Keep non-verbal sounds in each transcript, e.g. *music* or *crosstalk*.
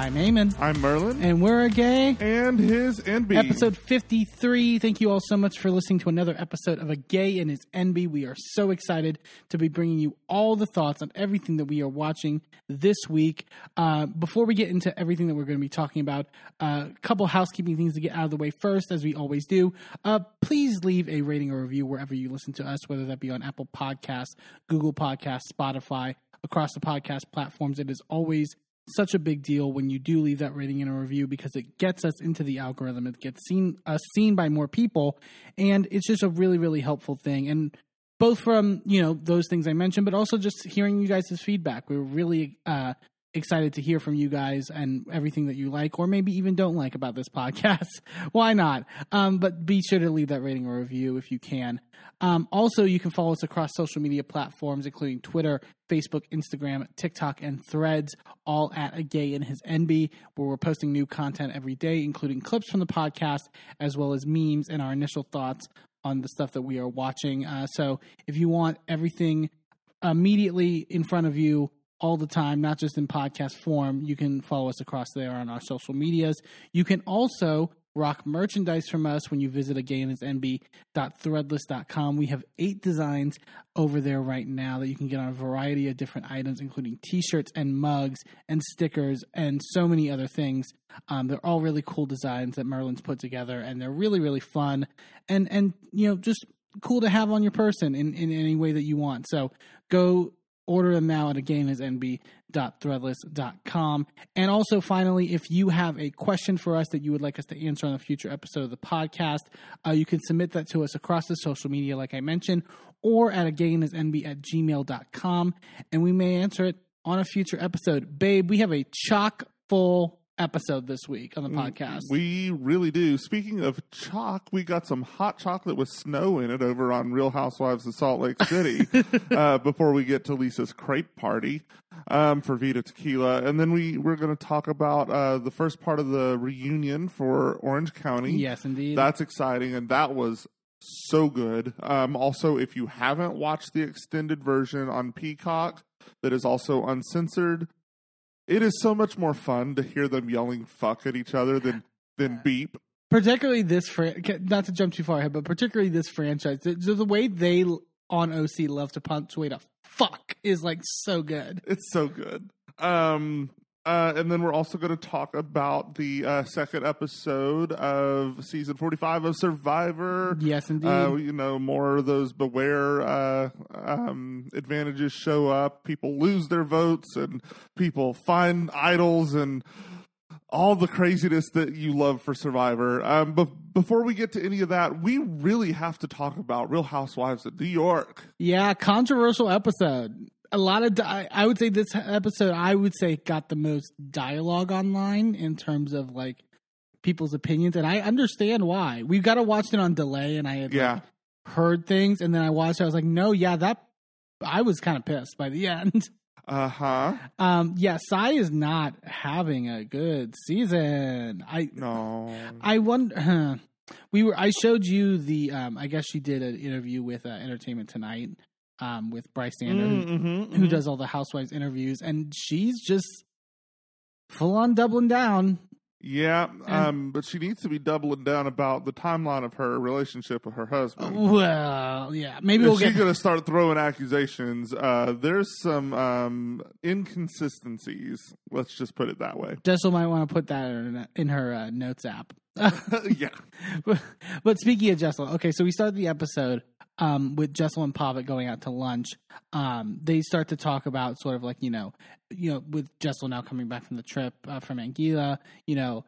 I'm Eamon, I'm Merlin. and we're a gay. And his Enby. Episode 53. Thank you all so much for listening to another episode of A Gay and His Enby. We are so excited to be bringing you all the thoughts on everything that we are watching this week. Uh, before we get into everything that we're going to be talking about, a uh, couple housekeeping things to get out of the way first, as we always do. Uh, please leave a rating or review wherever you listen to us, whether that be on Apple Podcasts, Google Podcasts, Spotify, across the podcast platforms. It is always such a big deal when you do leave that rating and a review because it gets us into the algorithm. It gets seen us seen by more people, and it's just a really really helpful thing. And both from you know those things I mentioned, but also just hearing you guys' feedback. We are really uh, excited to hear from you guys and everything that you like or maybe even don't like about this *laughs* podcast. Why not? Um, but be sure to leave that rating or review if you can. Um, also, you can follow us across social media platforms, including Twitter, Facebook, Instagram, TikTok, and Threads, all at a gay in his Enby, where we're posting new content every day, including clips from the podcast, as well as memes and our initial thoughts on the stuff that we are watching. Uh, so if you want everything immediately in front of you, all the time, not just in podcast form. You can follow us across there on our social medias. You can also rock merchandise from us when you visit agayandhisenby.threadless.com. We have eight designs over there right now that you can get on a variety of different items, including t-shirts and mugs and stickers and so many other things. Um, they're all really cool designs that Merlin's put together, and they're really, really fun and and you know just cool to have on your person in, in any way that you want. So go Order them now at agayandhisenby.threadless.com. And also, finally, if you have a question for us that you would like us to answer on a future episode of the podcast, uh, you can submit that to us across the social media, like I mentioned, or at agayandhisenby at gmail.com, and we may answer it on a future episode. Babe, we have a chock full episode this week on the mm, podcast. We really do. Speaking of chalk, we got some hot chocolate with snow in it over on Real Housewives of Salt Lake City *laughs* uh, before we get to Lisa's crepe party um, for Vida Tequila. And then we, we're going to talk about uh, the first part of the reunion for Orange County. Yes, indeed. That's exciting. And that was so good. Um, also, if you haven't watched the extended version on Peacock, that is also uncensored it is so much more fun to hear them yelling "fuck" at each other than than beep. Particularly this, fran- not to jump too far ahead, but particularly this franchise, the, the way they on OC love to punctuate a fuck is like so good. It's so good. Um, uh, and then we're also going to talk about the uh, second episode of season 45 of Survivor. Yes, indeed. Uh, you know, more of those beware uh, um, advantages show up. People lose their votes and people find idols and all the craziness that you love for Survivor. Um, but before we get to any of that, we really have to talk about Real Housewives of New York. Yeah, controversial episode a lot of di- I would say this episode I would say got the most dialogue online in terms of like people's opinions and I understand why. We've got to watch it on delay and I had yeah. like, heard things and then I watched it I was like no yeah that I was kind of pissed by the *laughs* end. Uh-huh. Um yeah, Sai is not having a good season. I No. I wonder we were I showed you the um I guess she did an interview with uh, Entertainment Tonight um, with Brice Sander, mm, who, mm-hmm, who mm-hmm. does all the housewives interviews, and she's just full on doubling down. Yeah, um, but she needs to be doubling down about the timeline of her relationship with her husband. Well, yeah, maybe we'll she's get... going to start throwing accusations. Uh, there's some um, inconsistencies. Let's just put it that way. Jessel might want to put that in, in her uh, notes app. *laughs* yeah, *laughs* but, but, speaking of Jessel, okay, so we start the episode um, with Jessel and Pavit going out to lunch, um, they start to talk about sort of like you know, you know, with Jessel now coming back from the trip uh, from Anguilla, you know,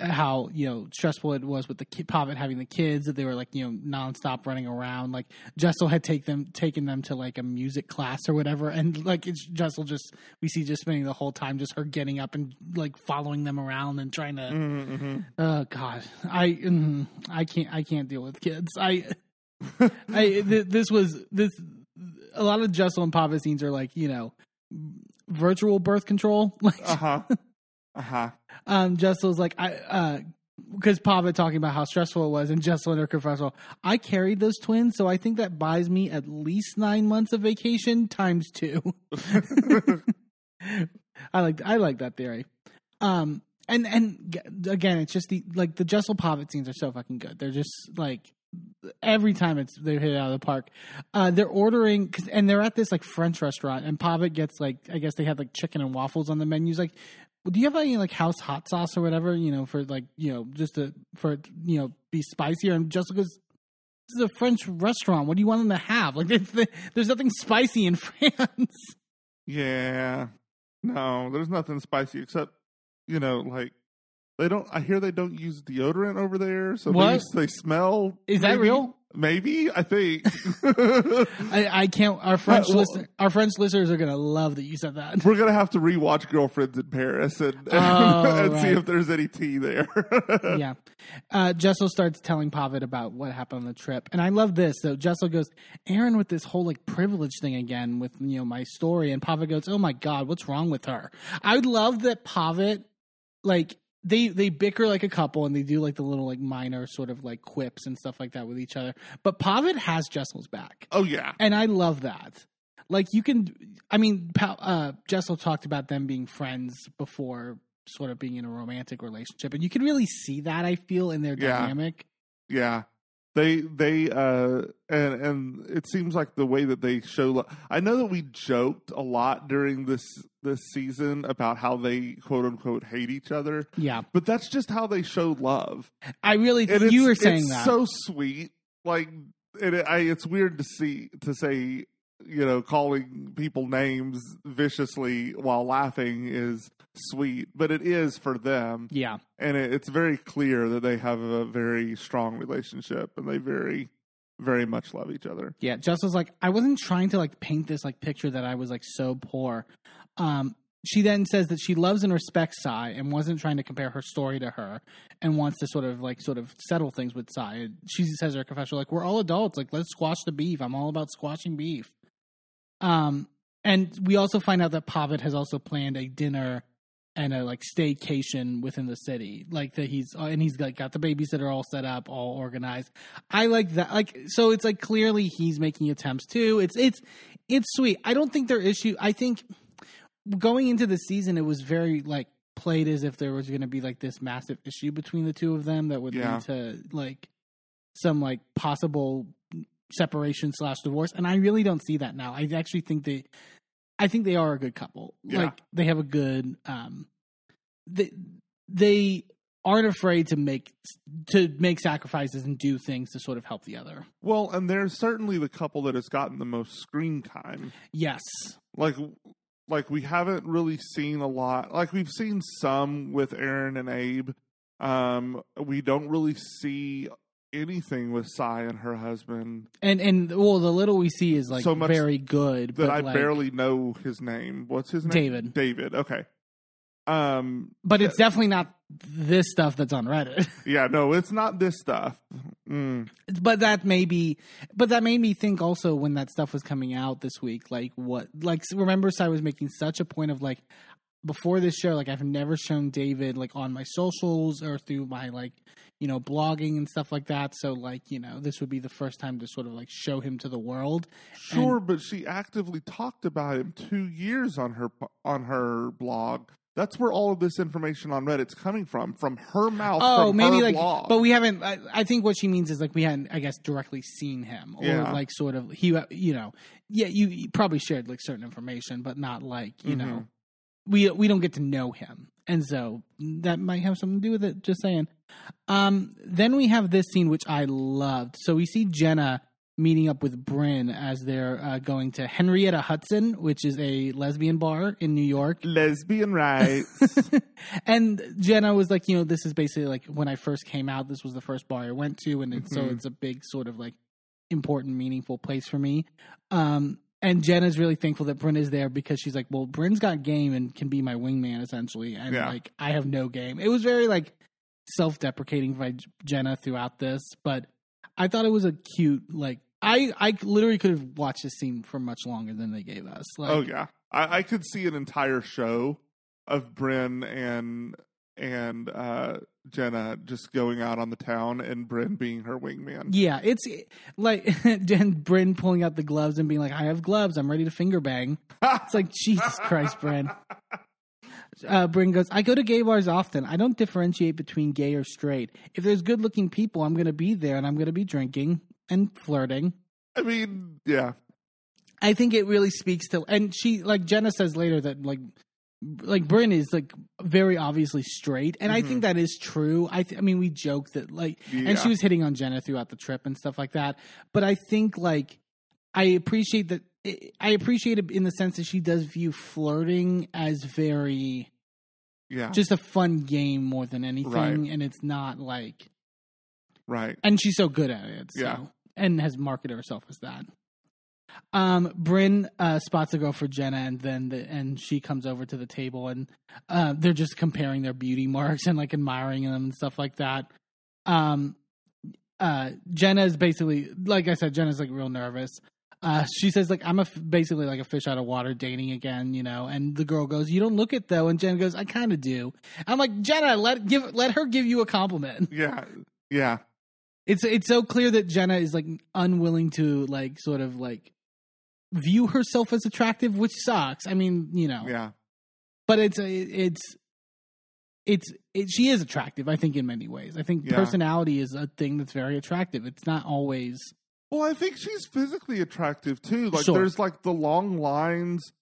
how you know stressful it was with the kid, Pavit having the kids that they were like you know nonstop running around. Like Jessel had take them taken them to like a music class or whatever, and like it's Jessel just we see just spending the whole time just her getting up and like following them around and trying to. Mm-hmm. mm-hmm. Oh God, I mm, I can't I can't deal with kids. I *laughs* I th- this was this a lot of Jessel and Pavit scenes are like you know virtual birth control. *laughs* Like uh huh. Uh huh. Um, Jessel's like I uh because Pavit talking about how stressful it was, and Jessel and her confessional. I carried those twins, so I think that buys me at least nine months of vacation times two. *laughs* I like I like that theory. Um, and and again, it's just the like the Jessel Pavit scenes are so fucking good. They're just like every time it's they hit it out of the park. Uh, they're ordering 'cause- and they're at this like French restaurant, and Pavit gets like I guess they had like chicken and waffles on the menu. Like, "Do you have any like house hot sauce or whatever? You know, for like you know just to for you know be spicier." And Jessel goes. This is a French restaurant. What do you want them to have? Like, *laughs* it's- there's nothing spicy in *laughs* France. Yeah. No, there's nothing spicy except, you know, like they don't. I hear they don't use deodorant over there, so What? maybe they smell. Is that maybe? real? Maybe I think. *laughs* I, I can't. Our French well- our French listeners are gonna love that you said that. We're gonna have to rewatch Girlfriends in Paris and, *laughs* Oh, and see right. if there's any tea there. *laughs* yeah. Uh, Jessel starts telling Pavit about what happened on the trip, and I love this. So Jessel goes, "Erin with this whole like privilege thing again with you know my story," and Pavit goes, "Oh my god, what's wrong with her?" I would love that Pavit, like they they bicker like a couple, and they do like the little like minor sort of like quips and stuff like that with each other, but Pavit has Jessel's back. oh yeah, and I love that. Like you can, I mean, Pa- uh, Jessel talked about them being friends before, sort of being in a romantic relationship, and you can really see that. I feel in their Yeah. dynamic. yeah. They they uh and and it seems like the way that they show. lo- I know that we joked a lot during this this season about how they quote unquote hate each other, Yeah, but that's just how they show love. I really. And Th- you were saying it's that. so sweet. Like it, I, it's weird to see to say you know calling people names viciously while laughing is sweet, but it is for them, yeah, and it, it's very clear that they have a very strong relationship and they very very much love each other. yeah. Jessel's like, I wasn't trying to like paint this like picture that I was like so poor. Um, she then says that she loves and respects Sai and wasn't trying to compare her story to her and wants to sort of like sort of settle things with Sai. She says her confession like we're all adults, like let's squash the beef. I'm all about squashing beef. Um, and we also find out that Pavit has also planned a dinner and a like staycation within the city, like that he's uh, and he's like got the babysitter all set up, all organized. I like that. Like so, it's like clearly he's making attempts too. It's it's it's sweet. I don't think there issue. I think going into the season, it was very like played as if there was going to be like this massive issue between the two of them that would Yeah. lead to like some like possible separation slash divorce. And I really don't see that now. I actually think they, I think they are a good couple. Yeah. Like they have a good, um, they they aren't afraid to make to make sacrifices and do things to sort of help the other. Well, and they're certainly the couple that has gotten the most screen time. Yes. like like we haven't really seen a lot like we've seen some with erin and abe um we don't really see anything with Sai and her husband. And and well, the little we see is like So much very good, that but i like, barely know his name. What's his name? David. david. Okay. Um But it's definitely not this stuff that's on Reddit. *laughs* yeah no it's not this stuff. Mm, but that may be, but that made me think also when that stuff was coming out this week, like what, like remember, I was making such a point of like before this show, like I've never shown David like on my socials or through my like you know blogging and stuff like that. So like you know this would be the first time to sort of like show him to the world. sure but she actively talked about him two years on her on her blog that's where all of this information on reddit's coming from from her mouth Oh, maybe like, blog. but we haven't. I, I think what she means is like we hadn't, I guess, directly seen him or Yeah. like sort of he, you know, yeah, you, you probably shared like certain information, but not like you know, Mhm. we we don't get to know him, and so that might have something to do with it. Just saying. Um, then we have this scene which I loved. So we see Jenna meeting up with Brynn as they're uh, going to Henrietta Hudson, which is a lesbian bar in New York. lesbian rights *laughs* and Jenna was like, you know, this is basically like when I first came out, this was the first bar I went to, and it, so it's a big sort of like important, meaningful place for me. Um, and Jenna's really thankful that Brynn is there because she's like, well, Brynn's got game and can be my wingman essentially, and Yeah. like I have no game. It was very like self-deprecating by Jenna throughout this, but I thought it was a cute like. I, I literally could have watched this scene for much longer than they gave us. Like, oh yeah, I, I could see an entire show of Brynn and and uh, Jenna just going out on the town and Brynn being her wingman. Yeah, it's like *laughs* Jen Brynn pulling out the gloves and being like, "I have gloves. I'm ready to finger bang." *laughs* It's like Jesus Christ, Brynn. Uh, Brynn goes, I go to gay bars often. I don't differentiate between gay or straight. If there's good looking people, I'm going to be there and I'm going to be drinking and flirting. I mean, yeah, I think it really speaks to, and she, like Jenna says later that, like, like Brynn is like very obviously straight, and I think mm-hmm. that is true. I, th- I mean, we joke that like, and she was hitting on Jenna throughout the trip and stuff like that. But I think like I appreciate that. I appreciate it in the sense that she does view flirting as very yeah, just a fun game more than anything, Right. and it's not like, right. and she's so good at it, so Yeah. and has marketed herself as that. Um, Brynn uh, spots a girl for Jenna, and then the, and she comes over to the table, and uh, they're just comparing their beauty marks and like admiring them and stuff like that. Um, uh, Jenna is basically, like I said, Jenna's like real nervous. Uh, she says like I'm a f- basically like a fish out of water dating again, you know. And the girl goes, "You don't look it though." And Jenna goes, "I kind of do." I'm like, Jenna, let give let her give you a compliment. Yeah, yeah, It's it's so clear that Jenna is like unwilling to like sort of like view herself as attractive, which sucks. I mean, you know, yeah. but it's it's it's it, she is attractive. I think in many ways. I think Yeah. personality is a thing that's very attractive. It's not always Well, I think she's physically attractive too. Like Sure. there's like the long lines.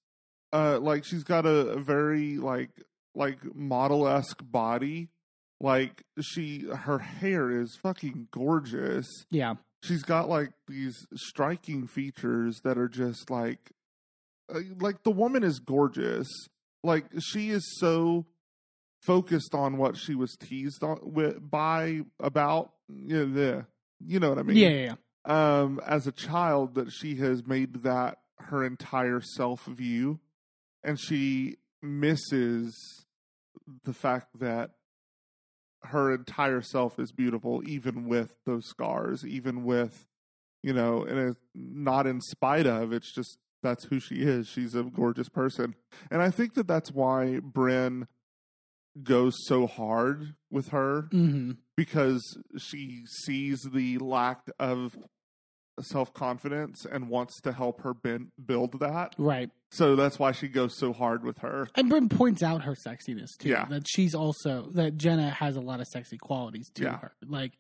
Uh, like she's got a, a very like like model esque body. Like she, her hair is fucking gorgeous. yeah She's got like these striking features that are just like, uh, like the woman is gorgeous. Like she is so focused on what she was teased on with, by about you know, the, you know what I mean? yeah yeah. yeah. um, as a child that she has made that her entire self view, and she misses the fact that her entire self is beautiful, even with those scars, even with you know, and it's not in spite of. It's just that's who she is. She's a gorgeous person, and I think that that's why Brynn goes so hard with her hmm because she sees the lack of self confidence and wants to help her ben- build that. Right. So that's why she goes so hard with her. And Brynn points out her sexiness too. Yeah. That she's also that Jenna has a lot of sexy qualities to Yeah. her. Like,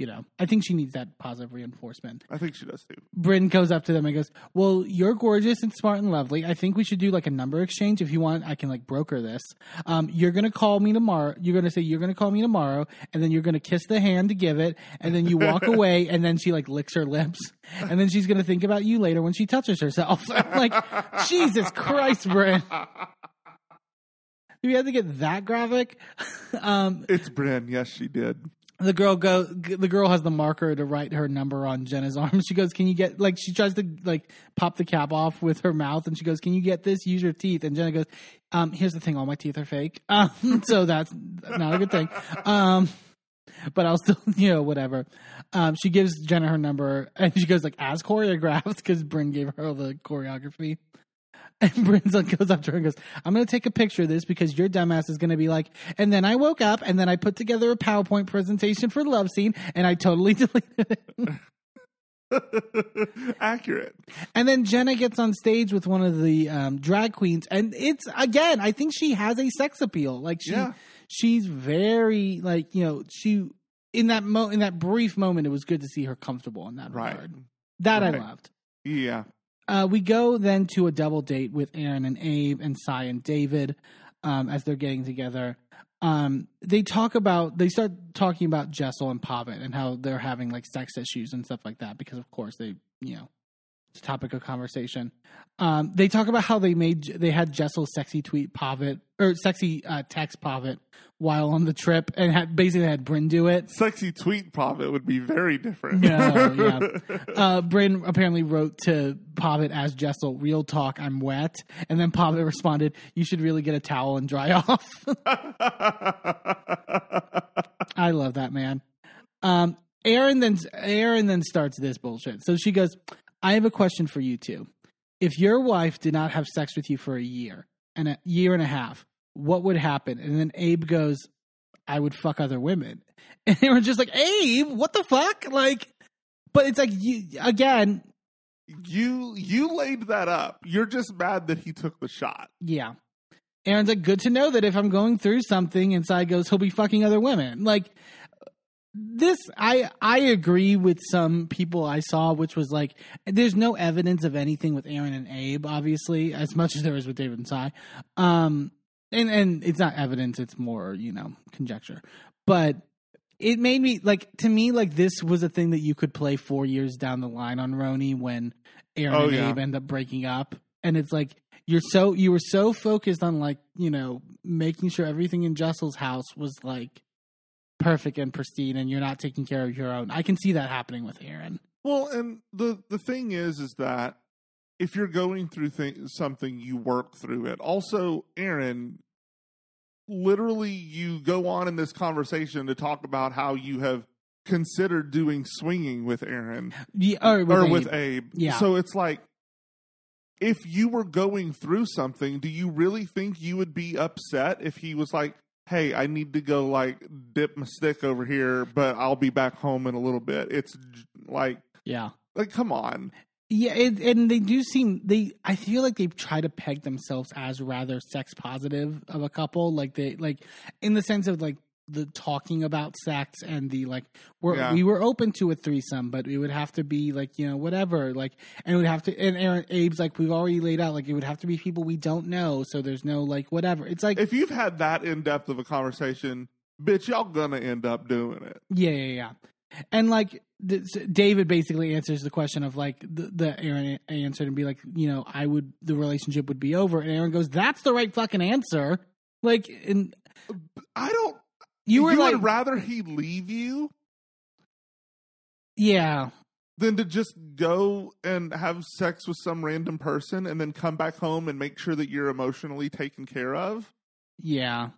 you know, I think she needs that positive reinforcement. I think she does too. Brynn goes up to them and goes, "Well, you're gorgeous and smart and lovely. I think we should do like a number exchange. If you want, I can like broker this. Um, you're gonna call me tomorrow. You're gonna say you're gonna call me tomorrow, and then you're gonna kiss the hand to give it, and then you walk *laughs* away, and then she like licks her lips, and then she's gonna think about you later when she touches herself. *laughs* I'm like, Jesus Christ, Brynn. We had to get that graphic. *laughs* um, It's Brynn. Yes, she did. The girl go the girl has the marker to write her number on Jenna's *laughs* arm. She goes, "Can you get like she tries to like pop the cap off with her mouth and she goes, "Can you get this? Use your teeth." And Jenna goes, um, here's the thing, all my teeth are fake." *laughs* Um, so that's not a good thing. Um, but I'll still, *laughs* you know, whatever. Um, she gives Jenna her number and she goes like as choreographed because Brynn gave her the choreography. *laughs* And like, goes up to her and goes, I'm going to take a picture of this because your dumbass is going to be like, and then I woke up and then I put together a PowerPoint presentation for the love scene and I totally *laughs* deleted it. *laughs* Accurate. And then Jenna gets on stage with one of the um, drag queens. And it's, again, I think she has a sex appeal. Like, she, Yeah. she's very, like, you know, she, in that mo, in that brief moment, it was good to see her comfortable in that Right. regard. That I loved. Yeah. Uh, we go then to a double date with Erin and Abe and Sai and David um, as they're getting together. Um, they talk about they start talking about Jessel and Pavit and how they're having like sex issues and stuff like that because of course they you know it's a topic of conversation. Um, they talk about how they made they had Jessel sexy tweet Pavit or sexy uh, text Pavit while on the trip and had basically had Brynn do it. Sexy tweet profit would be very different. No, yeah. *laughs* Uh, Brynn apparently wrote to Pavit as Jessel, real talk, I'm wet. And then Pavit responded, you should really get a towel and dry *laughs* off. *laughs* I love that, man. Um, Erin then Erin then starts this bullshit. So she goes, I have a question for you two. If your wife did not have sex with you for a year and a year and a half, what would happen? And then Abe goes, I would fuck other women. *laughs* And they were just like, Abe, what the fuck? Like, but it's like you again, you you laid that up. You're just mad that he took the shot. yeah. Erin's like, good to know that if I'm going through something, inside goes, he'll be fucking other women. Like this, I I agree with some people I saw, which was like, there's no evidence of anything with Erin and Abe, obviously, as much as there is with David and Sai. Um, and and it's not evidence; it's more you know conjecture. But it made me like to me like this was a thing that you could play four years down the line on Roni when Erin Oh, and yeah. Abe end up breaking up, and it's like you're so you were so focused on like you know making sure everything in Jessel's house was like perfect and pristine, and you're not taking care of your own. I can see that happening with Erin. Well, and the the thing is, is that if you're going through th- something, you work through it. Also, Erin, literally, you go on in this conversation to talk about how you have considered doing swinging with Erin Yeah, or with, or Abe. with Abe. Yeah. So it's like, if you were going through something, do you really think you would be upset if he was like, "Hey, I need to go like dip my stick over here, but I'll be back home in a little bit." It's like, yeah. like, come on. Yeah, it, and they do seem they. I feel like they try to peg themselves as rather sex positive of a couple, like they like in the sense of like the talking about sex and the like. We're, Yeah. We were open to a threesome, but it would have to be like you know whatever, like and it would have to. And Erin Abe's like we've already laid out, like it would have to be people we don't know, so there's no like whatever. It's like If you've had that in depth of a conversation, bitch, y'all gonna end up doing it. Yeah, yeah, yeah. And like th- David basically answers the question of like the, the Erin answered and be like, you know, I would the relationship would be over, and Erin goes, "That's the right fucking answer." Like, and uh, I don't. You were like, would rather he leave you yeah, than to just go and have sex with some random person and then come back home and make sure that you're emotionally taken care of. yeah,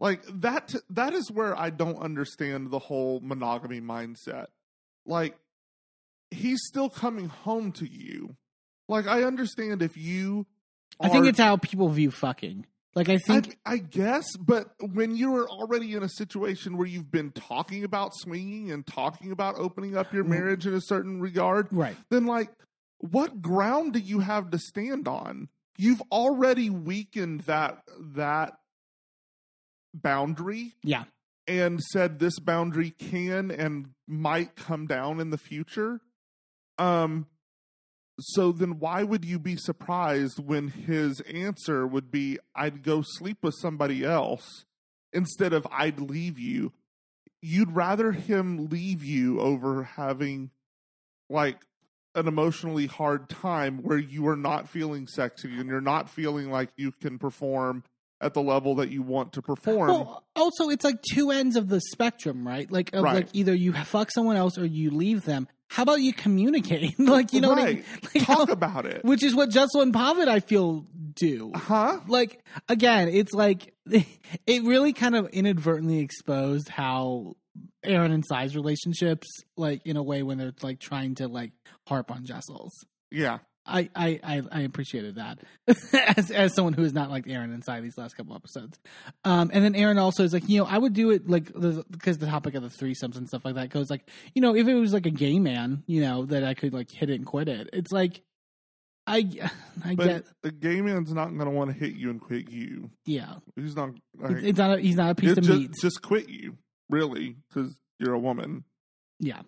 Like that that is where I don't understand the whole monogamy mindset. Like he's still coming home to you. Like I understand if you I think it's how people view fucking. Like, I think, I, I guess, but when you are already in a situation where you've been talking about swinging and talking about opening up your Mm. marriage in a certain regard, right, then like what ground do you have to stand on? You've already weakened that that boundary yeah, and said this boundary can and might come down in the future. Um so then why would you be surprised when his answer would be I'd go sleep with somebody else instead of I'd leave you? You'd rather him leave you over having like an emotionally hard time where you are not feeling sexy and you're not feeling like you can perform at the level that you want to perform. Well, also, it's like two ends of the spectrum, right? Like, of Right. like either you fuck someone else or you leave them. How about you communicate? *laughs* like, you know what I mean? *laughs* Like, Talk how- about it. which is what Jessel and Pavit I feel do. Huh? Like again, it's like *laughs* it really kind of inadvertently exposed how Erin and Sai's relationships, like in a way when they're like trying to like harp on Jessel's. Yeah. I, I, I, appreciated that *laughs* as as someone who has not liked Erin inside these last couple episodes. Um, and then Erin also is like, you know, I would do it like the, because the topic of the threesomes and stuff like that goes like, you know, if it was like a gay man, you know, that I could like hit it and quit it. It's like, I, *sighs* I But get, the gay man's not going to want to hit you and quit you. yeah, He's not. Like, it's, it's not, a, he's not a piece of just, meat. just quit you, really, because you're a woman. Yeah.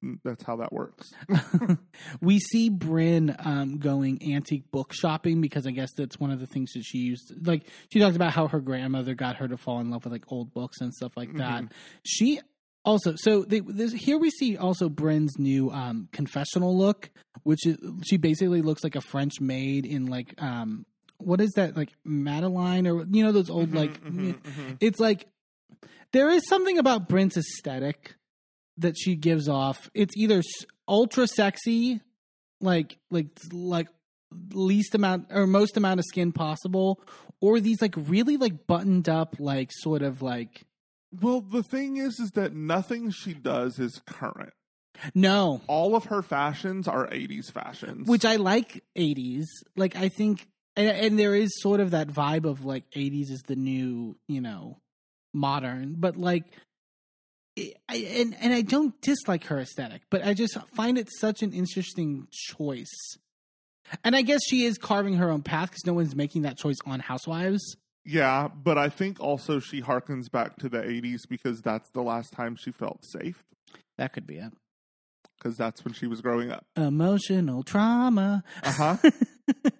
*laughs* That's how that works. *laughs* we see Brynn um, going antique book shopping because I guess that's one of the things that she used. Like she talked about how her grandmother got her to fall in love with like old books and stuff like that. Mhm. She also so they, this, here we see also Brynn's new um, confessional look, which is she basically looks like a French maid in like um what is that like Madeline or you know those old like Mhm, mhm, mhm. it's like there is something about Brent's aesthetic that she gives off. It's either ultra sexy, like like like least amount or most amount of skin possible, or these like really like buttoned up, like sort of like Well, the thing is, is that nothing she does is current. no, All of her fashions are '80s fashions, which I like 80s. Like I think and, and there is sort of that vibe of like 80s is the new, you know, modern, but like I, and and I don't dislike her aesthetic, but I just find it such an interesting choice And I guess she is carving her own path because no one's making that choice on Housewives. Yeah, but I think also she harkens back to the 80s because that's the last time she felt safe That could be it. because that's when she was growing up. Emotional trauma. Uh huh. *laughs*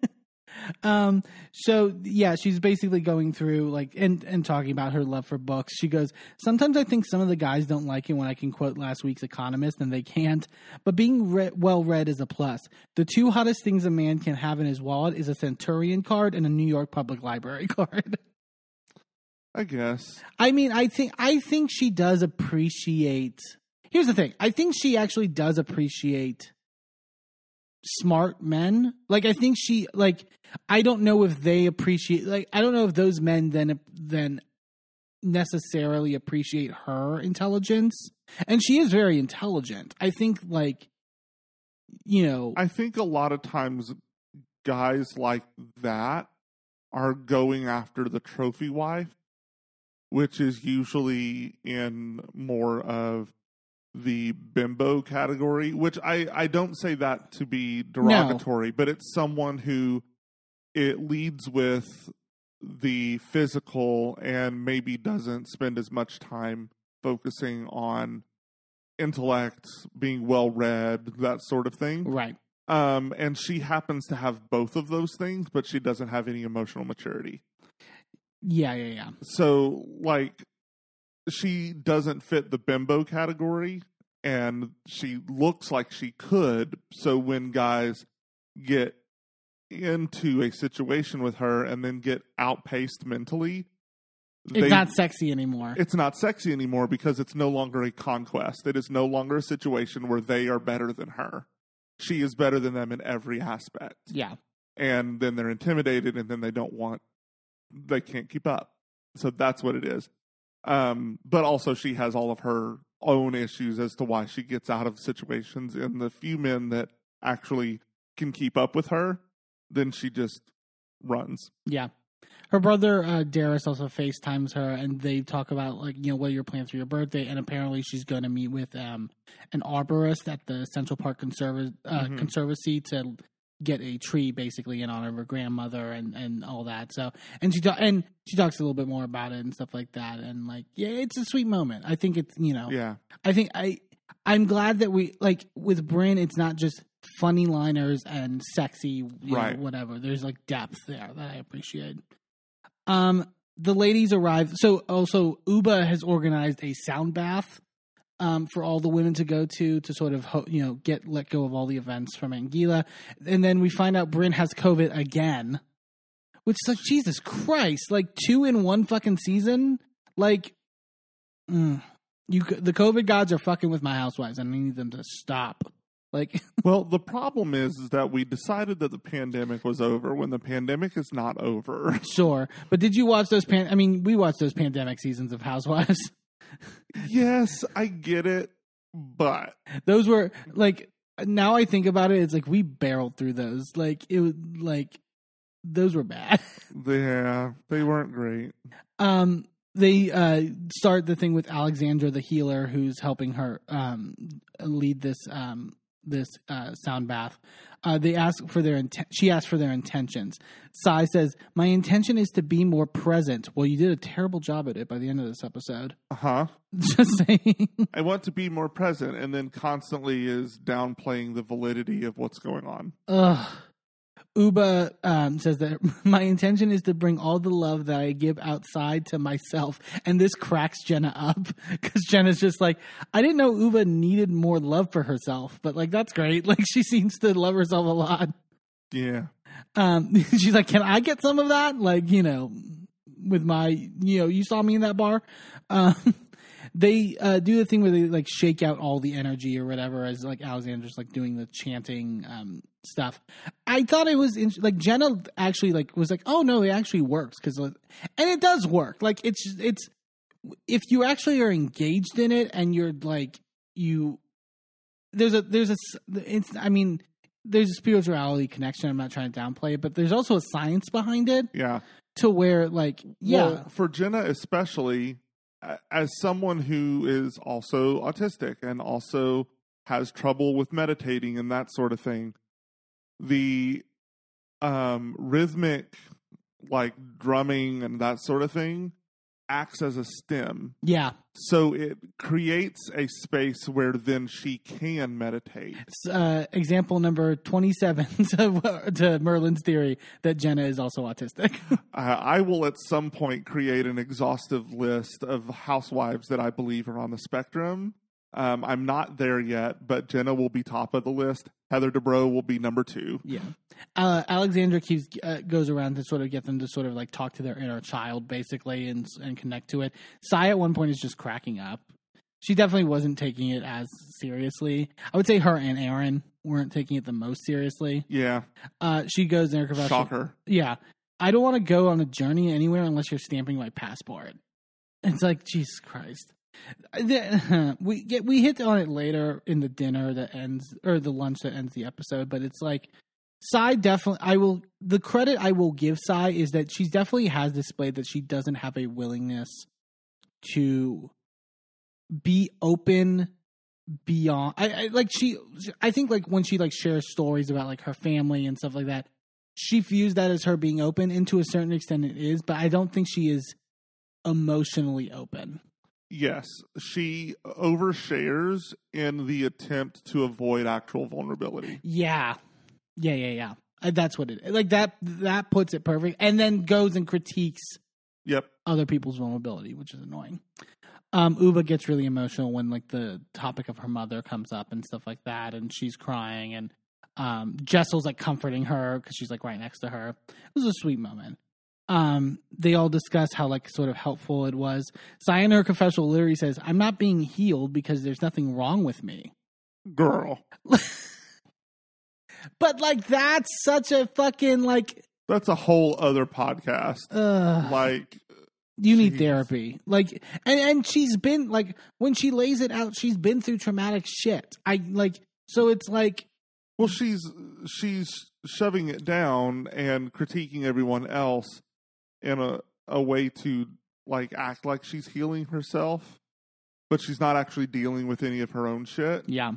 um so yeah she's basically going through like and and talking about her love for books. She goes sometimes i think some of the guys don't like it when i can quote last week's economist and they can't. But being re- well read is a plus. The two hottest things a man can have in his wallet is a centurion card and a new york public library *laughs* card. I guess. i mean i think i think she does appreciate here's the thing. I think she actually does appreciate smart men. Like i think she like i don't know if they appreciate like i don't know if those men then then necessarily appreciate her intelligence. And she is very intelligent. I think like you know. I think a lot of times guys like that are going after the trophy wife, which is usually in more of the bimbo category, which I, I don't say that to be derogatory, but it's someone who it leads with the physical and maybe doesn't spend as much time focusing on intellect, being well read, that sort of thing. right Um, and she happens to have both of those things, but she doesn't have any emotional maturity. yeah yeah yeah So, like, she doesn't fit the bimbo category, and she looks like she could. So, when guys get into a situation with her and then get outpaced mentally, it's they- not sexy anymore it's not sexy anymore because it's no longer a conquest. It is no longer a situation where they are better than her. She is better than them in every aspect. yeah And then they're intimidated and then they don't want, they can't keep up. So that's what it is. Um, but also, she has all of her own issues as to why she gets out of situations. And the few men that actually can keep up with her, then she just runs. Yeah. Her brother uh, Darius also FaceTimes her, and they talk about like you know what are your plans for your birthday, and apparently she's going to meet with um, an arborist at the Central Park Conserv- uh, Mhm. Conservancy to get a tree basically in honor of her grandmother and, and all that. So and she ta- and she talks a little bit more about it and stuff like that, and like yeah, it's a sweet moment. I think it's you know Yeah. I think I I'm glad that we like with Brynn. It's not just funny liners and sexy, you know, Right. whatever. There's like depth there that I appreciate. Um, the ladies arrive. So also, Ubah has organized a sound bath. Um, for all the women to go to to sort of ho- you know get let go of all the events from Anguilla, and then we find out Brynn has COVID again, which is like Jesus Christ, like two in one fucking season, like. Mm you the COVID gods are fucking with my housewives, and I need them to stop. Like, *laughs* Well, the problem is, is that we decided that the pandemic was over when the pandemic is not over. sure, but did you watch those? Pan- I mean, we watched those pandemic seasons of Housewives. *laughs* yes, I get it, but those were like. Now I think about it, it's like we barreled through those. Like it was like those were bad. *laughs* yeah, they weren't great. um they uh start the thing with Alexandra the healer who's helping her um lead this um this uh sound bath. Uh they ask for their inten- she asks for their intentions. Sai says, "My intention is to be more present." Well, you did a terrible job at it by the end of this episode. Uh huh. *laughs* Just saying. I want to be more present, and then constantly is downplaying the validity of what's going on. Ugh. Ubah um, says that *laughs* my intention is to bring all the love that I give outside to myself, and this cracks Jenna up *laughs* because Jenna's just like, I didn't know Ubah needed more love for herself, but like that's great. *laughs* Like she seems to love herself a lot. Yeah. Um, she's like, can I get some of that? Like you know, with my you know, you saw me in that bar. Um, they uh, do the thing where they like shake out all the energy or whatever as like Alexander's like doing the chanting um, stuff. I thought it was in- like Jenna actually like was like, oh no, it actually works because and it does work. Like it's it's if you actually are engaged in it and you're like you there's a there's a it's I mean there's a spirituality connection. I'm not trying to downplay it, but there's also a science behind it Yeah. to where like yeah Well, for Jenna especially, as someone who is also autistic and also has trouble with meditating and that sort of thing, the um, rhythmic, like drumming and that sort of thing, acts as a stim. Yeah. So it creates a space where then she can meditate. Uh, example number 27 *laughs* to, to Merlin's theory that Jenna is also autistic. *laughs* Uh, I will at some point create an exhaustive list of housewives that I believe are on the spectrum. Um, I'm not there yet, but Jenna will be top of the list. Heather Dubrow will be number two. Yeah. Uh, Alexandra keeps uh, goes around to sort of get them to sort of like talk to their inner child, basically, and and connect to it. Sai at one point is just cracking up. She definitely wasn't taking it as seriously. I would say her and Erin weren't taking it the most seriously. Yeah, Uh, she goes in her confession. shocker. Yeah. I don't want to go on a journey anywhere unless you're stamping my passport. It's like Jesus Christ. The- *laughs* we get we hit on it later in the dinner that ends or the lunch that ends the episode, but it's like Sai definitely I will the credit I will give Sai is that she definitely has displayed that she doesn't have a willingness to be open beyond I, I like she I think like when she like shares stories about like her family and stuff like that she views that as her being open and to a certain extent it is but i don't think she is emotionally open Yes, she overshares in the attempt to avoid actual vulnerability. yeah. Yeah yeah yeah. Uh, that's what it like that that puts it perfect and then goes and critiques Yep. other people's vulnerability which is annoying. Um Ubah gets really emotional when like the topic of her mother comes up and stuff like that and she's crying and um jessel's like comforting her because she's like right next to her. It was a sweet moment um they all discuss how like sort of helpful it was in her confessional literally says i'm not being healed because there's nothing wrong with me Girl. *laughs* but like that's such a fucking like That's a whole other podcast. uh Like, You need therapy. Like and and she's been like when she lays it out, she's been through traumatic shit. I like so it's like well, she's she's shoving it down and critiquing everyone else in a a way to like act like she's healing herself, but she's not actually dealing with any of her own shit. yeah.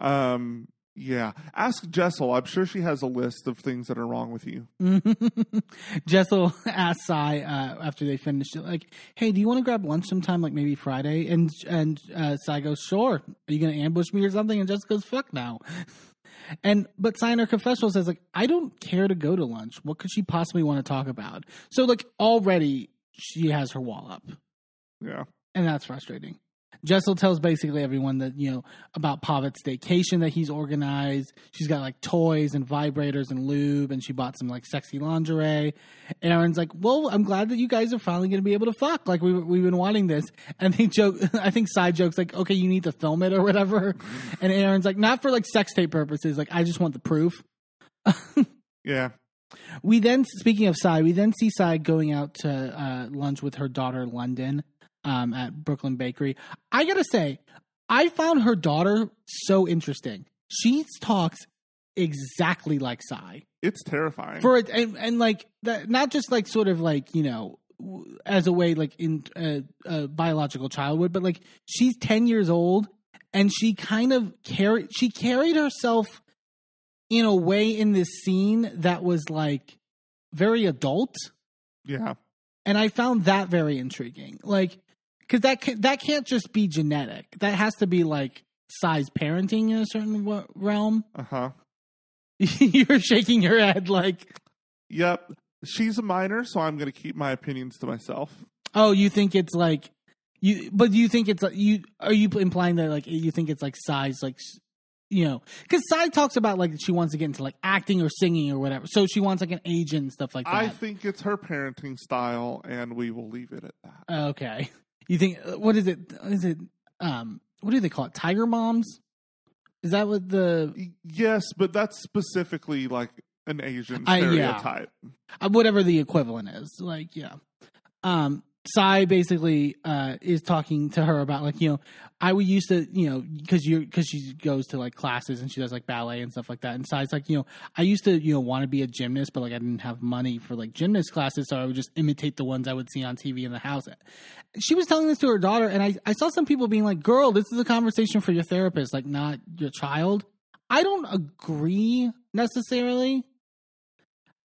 Um, yeah. Ask Jessel. I'm sure she has a list of things that are wrong with you. *laughs* Jessel *laughs* asks Sai uh, after they finish it, like, "Hey, do you want to grab lunch sometime, like maybe Friday?" And and uh, Sai goes, "Sure." Are you gonna ambush me or something? And Jessica goes, "Fuck no." *laughs* And but Sai her confessional says, like, "I don't care to go to lunch. What could she possibly want to talk about?" So like already she has her wall up. Yeah. and that's frustrating. Jessel tells basically everyone that you know about Pavit's vacation that he's organized. She's got like toys and vibrators and lube, and she bought some like sexy lingerie. Erin's like, "Well, I'm glad that you guys are finally going to be able to fuck. Like we we've been wanting this." And they joke. *laughs* I think side jokes like, "Okay, you need to film it or whatever." And Erin's like, "Not for like sex tape purposes. Like I just want the proof." *laughs* Yeah. We then, speaking of Sai, we then see Sai going out to uh, lunch with her daughter London um, at Brooklyn Bakery. I gotta say, I found her daughter so interesting. She talks exactly like Sai It's terrifying. for it, and, and like that, not just like sort of like you know as a way like in uh, a biological child would, but like she's ten years old and she kind of carried she carried herself in a way in this scene that was like very adult yeah. and i found that very intriguing like because that can, that can't just be genetic that has to be like Sai's parenting in a certain w- realm *laughs* Uh huh. you're shaking your head like Yep. She's a minor, so I'm going to keep my opinions to myself. oh you think it's like you but do you think it's like you are you implying that like you think it's like Sai's like you know because Sai talks about like she wants to get into like acting or singing or whatever so she wants like an agent and stuff like that I think it's her parenting style, and we will leave it at that. Okay. You think uh, what is it? Is it um what do they call it? Tiger moms? Is that what the Yes, but that's specifically like an Asian I- yeah. stereotype. uh, whatever the equivalent is? Like yeah. Um Sai basically uh is talking to her about like you know I would used to you know because you because she goes to like classes and she does like ballet and stuff like that and Sai's like you know I used to you know want to be a gymnast but like I didn't have money for like gymnast classes so I would just imitate the ones I would see on TV in the house. She was telling this to her daughter and I I saw some people being like girl this is a conversation for your therapist like not your child. I don't agree necessarily.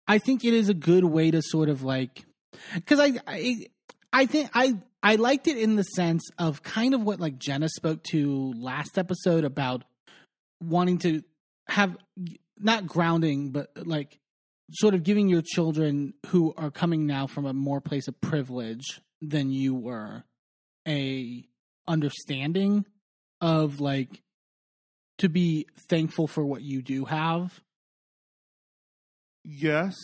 I think it is a good way to sort of like because I, I I think I I liked it in the sense of kind of what like Jenna spoke to last episode about wanting to have not grounding but like sort of giving your children who are coming now from a more place of privilege than you were a understanding of like to be thankful for what you do have. Yes,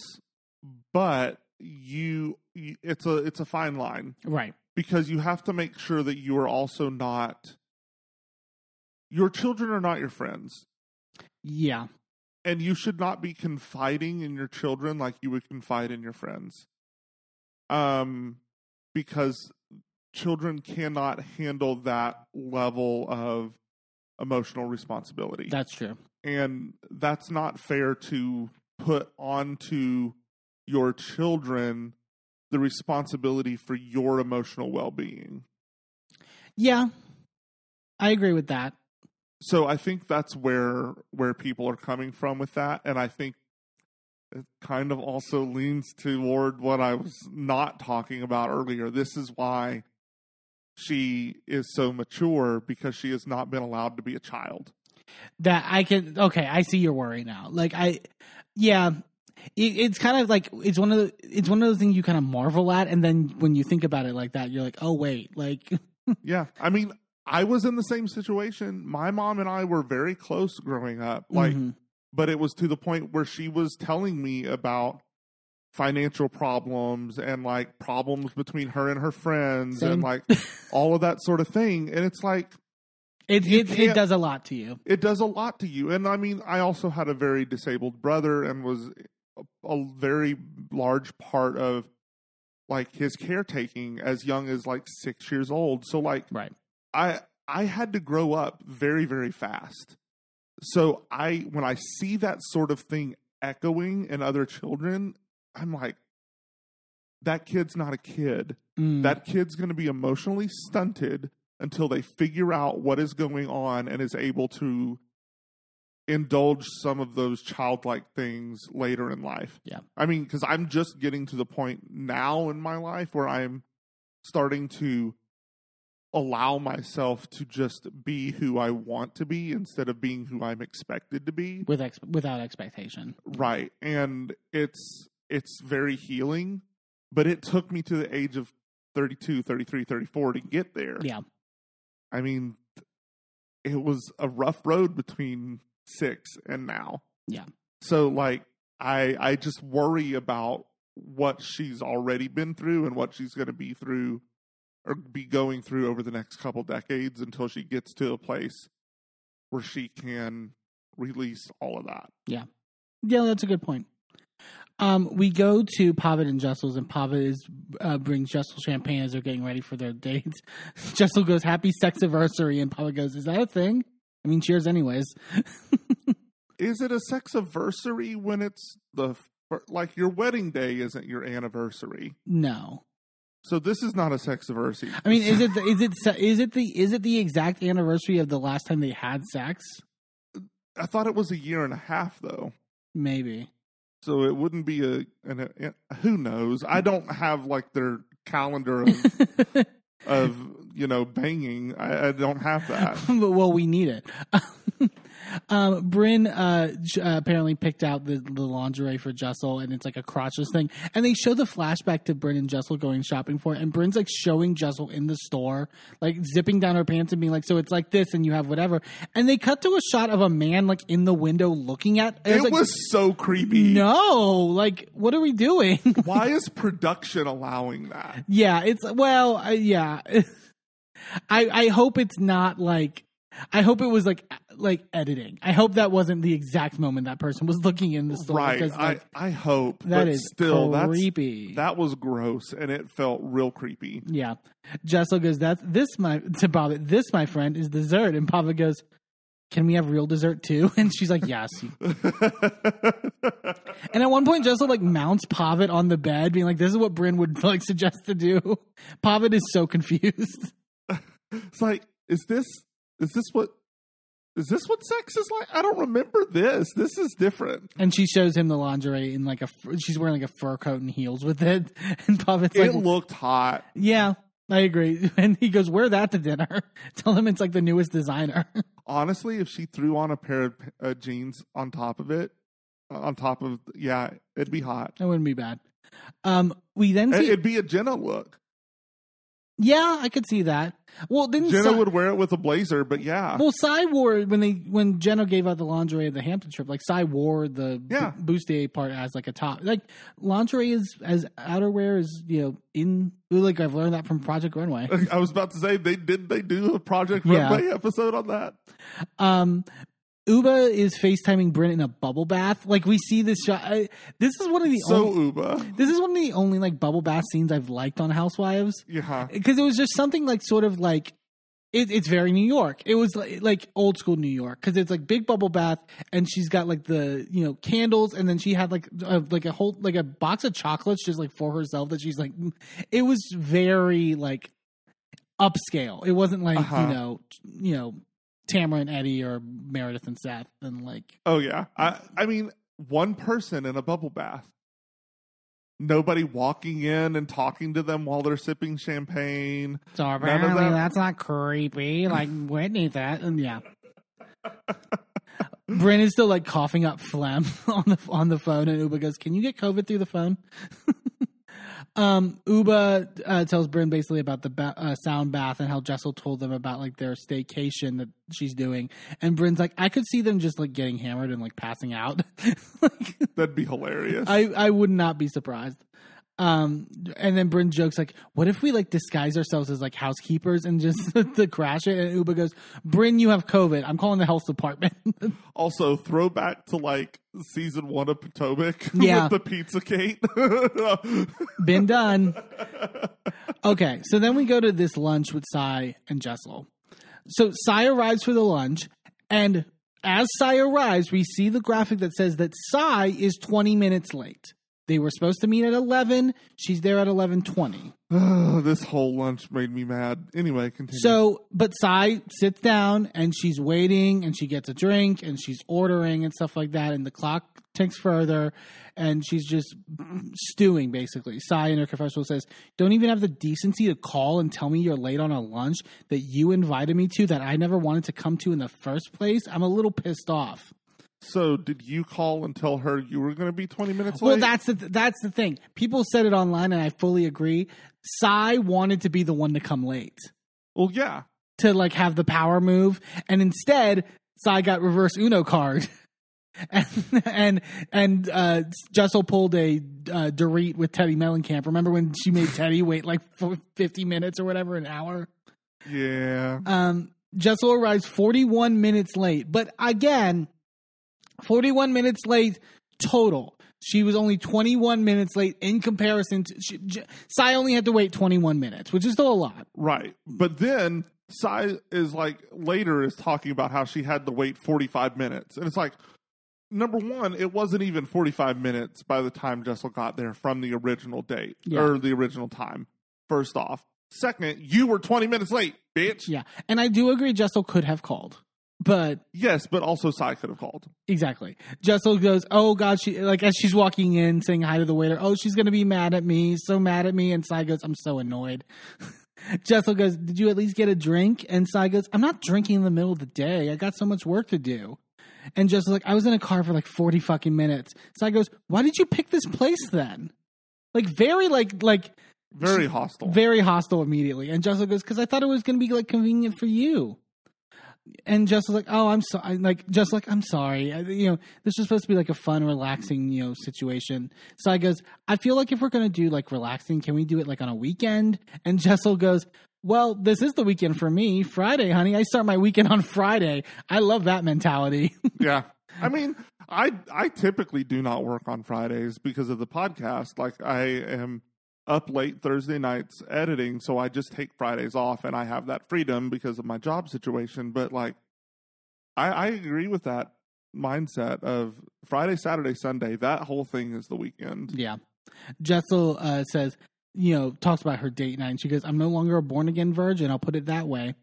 but you, it's a it's a fine line. Right. Because you have to make sure that you are also not your children are not your friends. Yeah. And you should not be confiding in your children like you would confide in your friends. Um because children cannot handle that level of emotional responsibility. That's true. And that's not fair to put onto your children the responsibility for your emotional well-being. Yeah. I agree with that. So i think that's where where people are coming from with that and i think it kind of also leans toward what i was not talking about earlier. This is why she is so mature because she has not been allowed to be a child. That I can okay, I see your worry now. Like I yeah, it, it's kind of like it's one of the it's one of those things you kind of marvel at and then when you think about it like that you're like, "Oh wait, like *laughs* yeah i mean i was in the same situation my mom and i were very close growing up like Mhm. but it was to the point where she was telling me about financial problems and like problems between her and her friends Same. and like *laughs* all of that sort of thing and it's like it it, it does a lot to you." it does a lot to you and i mean i also had a very disabled brother and was a, very large part of like his caretaking as young as like six years old so like Right. i i had to grow up very very fast so i when i see that sort of thing echoing in other children i'm like that kid's not a kid Mm. that kid's going to be emotionally stunted until they figure out what is going on and is able to indulge some of those childlike things later in life. Yeah. I mean, because I'm just getting to the point now in my life where I'm starting to allow myself to just be who I want to be instead of being who I'm expected to be. with ex- without expectation. Right. And it's it's very healing, but it took me to the age of 32, 33, 34 to get there. Yeah. I mean, it was a rough road between 6 and now. Yeah. So like I I just worry about what she's already been through and what she's going to be through or be going through over the next couple decades until she gets to a place where she can release all of that. Yeah, Yeah, that's a good point. Um, we go to Pavit and Jessel's, and Pavit is uh, brings Jessel champagne as they're getting ready for their *laughs* date. Jessel goes, "Happy sex anniversary," and Pavit goes, "Is that a thing?" I mean, cheers, anyways. *laughs* Is it a sex anniversary when it's the like your wedding day isn't your anniversary? no, So this is not a sex anniversary. I mean, is it *laughs* the, is it it the is it the exact anniversary of the last time they had sex? I thought it was a year and a half though. Maybe. So it wouldn't be a, an, a who knows. I don't have like their calendar of, *laughs* of you know banging. I, I don't have that. *laughs* but well, we need it. *laughs* *laughs* um, Brynn uh, uh, apparently picked out the, the lingerie for Jessel, and it's like a crotchless thing. And they show the flashback to Brynn and Jessel going shopping for it, and Brynn's like showing Jessel in the store, like zipping down her pants and being like, "So it's like this, and you have whatever." And they cut to a shot of a man like in the window looking at. It like, was so creepy. no, like what are we doing? *laughs* Why is production allowing that? Yeah, it's well, uh, yeah. *laughs* I I hope it's not like I hope it was like like editing. I hope that wasn't the exact moment that person was looking in the store. Right. Because, like, I I hope that but is still that's creepy. that was gross and it felt real creepy. yeah. Jessel goes, "That's this my to Bob. This my friend is dessert." And Papa goes, "Can we have real dessert too?" *laughs* And she's like, "Yes." *laughs* And at one point, Jessel like mounts Pavit on the bed, being like, "This is what Brynn would *laughs* like suggest to do." Pavit is so confused. it's like, is this is this what is this what sex is like? I don't remember this. This is different. And she shows him the lingerie in like a she's wearing like a fur coat and heels with it. *laughs* And Puppet's It like, looked hot. yeah, I agree. *laughs* And he goes, wear that to dinner. *laughs* Tell him it's like the newest designer. Honestly, if she threw on a pair of uh, jeans on top of it, on top of yeah, it'd be hot. It wouldn't be bad. Um, we then see, It'd be a Jenna look. yeah, I could see that. Well, didn't Jenna Sai- would wear it with a blazer, but yeah, well, Sai wore when they when Jenna gave out the lingerie at the Hampton trip. Like Sai wore the Yeah. bu- bustier part as like a top. Like lingerie is as outerwear is you know in like I've learned that from Project Runway. *laughs* I was about to say they did they do a Project Yeah. Runway episode on that. Um, Ubah is FaceTiming Brynn in a bubble bath. Like we see this shot. I, this is one of the So only, Ubah, this is one of the only like bubble bath scenes I've liked on Housewives yeah, because it was just something like sort of like it, it's very New York. It was like, like old school New York because it's like big bubble bath and she's got like the you know candles and then she had like a, like a whole like a box of chocolates just like for herself that she's like it was very like upscale. It wasn't like Uh-huh. you know you know Tamara and Eddie or Meredith and Seth and like oh yeah. I I mean, one person in a bubble bath. Nobody walking in and talking to them while they're sipping champagne. so apparently that- that's not creepy like *laughs* Whitney that and yeah. Is still like coughing up phlegm *laughs* on the on the phone, and Ubah goes, "Can you get COVID through the phone?" *laughs* um, Ubah uh, tells Brynn basically about the ba- uh, sound bath and how Jessel told them about like their staycation that she's doing, and Brynn's like, "I could see them just like getting hammered and like passing out." *laughs* like, That'd be hilarious. I I would not be surprised. Um, and then Brynn jokes like, "What if we like disguise ourselves as like housekeepers and just *laughs* to crash it?" And Ubah goes, "Brynn, you have COVID. I'm calling the health department." *laughs* also, throwback to like season one of Potomac *laughs* Yeah. with the Pizza Kate. Been done. Okay, so then we go to this lunch with Sai and Jessel. So Sai arrives for the lunch, and as Sai arrives, we see the graphic that says that Sai is 20 minutes late. They were supposed to meet at 11. She's there at 11:20. this whole lunch made me mad. Anyway, continue. So, but Sai sits down and she's waiting and she gets a drink and she's ordering and stuff like that. And the clock ticks further and she's just stewing basically. Sai in her confessional says, Don't even have the decency to call and tell me you're late on a lunch that you invited me to that I never wanted to come to in the first place. I'm a little pissed off. So, did you call and tell her you were going to be 20 minutes late? Well, that's the that's the thing. People said it online, and I fully agree. Sai wanted to be the one to come late. well, yeah. to like have the power move, and instead, Sai got reverse Uno card. *laughs* And and and uh, Jessel pulled a uh, Dorit with Teddi Mellencamp. Remember when she made Teddi wait like for fifty minutes or whatever, an hour? Yeah. Um, Jessel arrives forty one minutes late, but again, forty one minutes late total. She was only twenty one minutes late in comparison to. She, J- Sai only had to wait twenty one minutes, which is still a lot. Right. But then Sai is like later is talking about how she had to wait 45 minutes. And it's like, number one, it wasn't even 45 minutes by the time Jessel got there from the original date Yeah. or the original time, first off. Second, you were 20 minutes late, bitch. Yeah, and I do agree Jessel could have called, but Yes, but also Sai could have called. exactly. Jessel goes, "Oh God," she like as she's walking in, saying hi to the waiter. Oh, she's gonna be mad at me, so mad at me. And Sai goes, "I'm so annoyed." *laughs* Jessel goes, "Did you at least get a drink?" And Sai goes, "I'm not drinking in the middle of the day. I got so much work to do." And Jessel's like, "I was in a car for like forty fucking minutes." Sai goes, "Why did you pick this place then?" Like very like like Very hostile. very hostile immediately. And Jessel goes, "Because I thought it was to be like convenient for you." And Jessel's like, "Oh, I'm sorry." Like, just like, "I'm sorry." I, you know, this was supposed to be like a fun, relaxing, you know, situation. Sai goes, "I feel like if we're going to do like relaxing, can we do it like on a weekend?" And Jessel goes, "Well, this is the weekend for me. Friday, honey. I start my weekend on Friday. I love that mentality." *laughs* yeah. I mean, I I typically do not work on Fridays because of the podcast. Like I am up late Thursday nights editing, so I just take Fridays off and I have that freedom because of my job situation. But like I, I agree with that mindset of Friday, Saturday, Sunday, that whole thing is the weekend. Yeah. Jessel uh, says, you know, talks about her date night. And she goes, I'm no longer a born again virgin. I'll put it that way.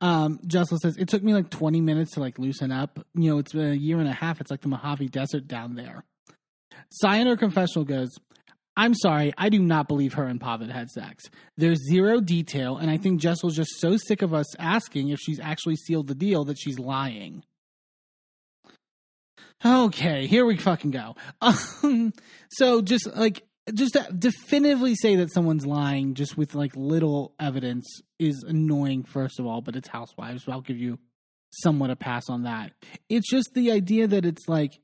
Um, Jessel says, It took me like 20 minutes to like loosen up. You know, it's been a year and a half. It's like the Mojave Desert down there. Her confessional goes, I'm sorry, I do not believe her and Pavit had sex. There's zero detail, and I think Jessel's just so sick of us asking if she's actually sealed the deal that she's lying. Okay, here we fucking go. Um, so just like just to definitively say that someone's lying just with like little evidence is annoying first of all, but it's housewives, so I'll give you somewhat a pass on that. It's just the idea that it's like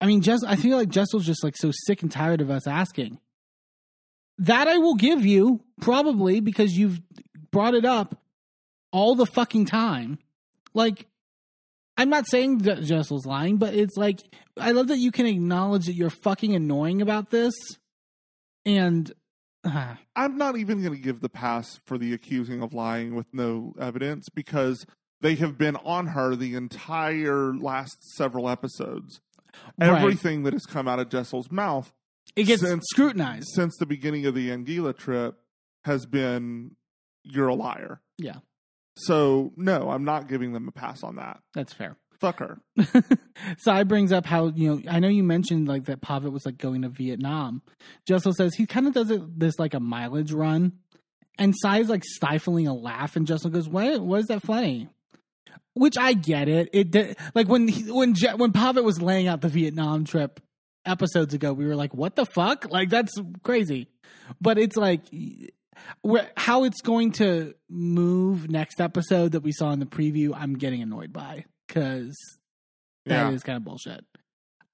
I mean, Jess I feel like Jessel's just like so sick and tired of us asking. That I will give you, probably, because you've brought it up all the fucking time. Like I'm not saying that Jessel's lying, but it's like I love that you can acknowledge that you're fucking annoying about this, and uh, I'm not even going to give the pass for the accusing of lying with no evidence because they have been on her the entire last several episodes. Right. Everything that has come out of Jessel's mouth it gets Since- scrutinized. since the beginning of the Anguilla trip has been you're a liar. Yeah, So no, I'm not giving them a pass on that. that's fair. Fuck her. *laughs* Sai brings up how you know I know you mentioned like that Pavit was like going to Vietnam. Jessel says he kind of does it this like a mileage run, and Sai is like stifling a laugh, and Jessel goes, "What? What is that funny?" Which I get it. It did, like when he, when Je- when Pavit was laying out the Vietnam trip episodes ago, we were like, "What the fuck?" Like that's crazy. But it's like where, how it's going to move next episode that we saw in the preview. I'm getting annoyed by because that is Yeah. kind of bullshit.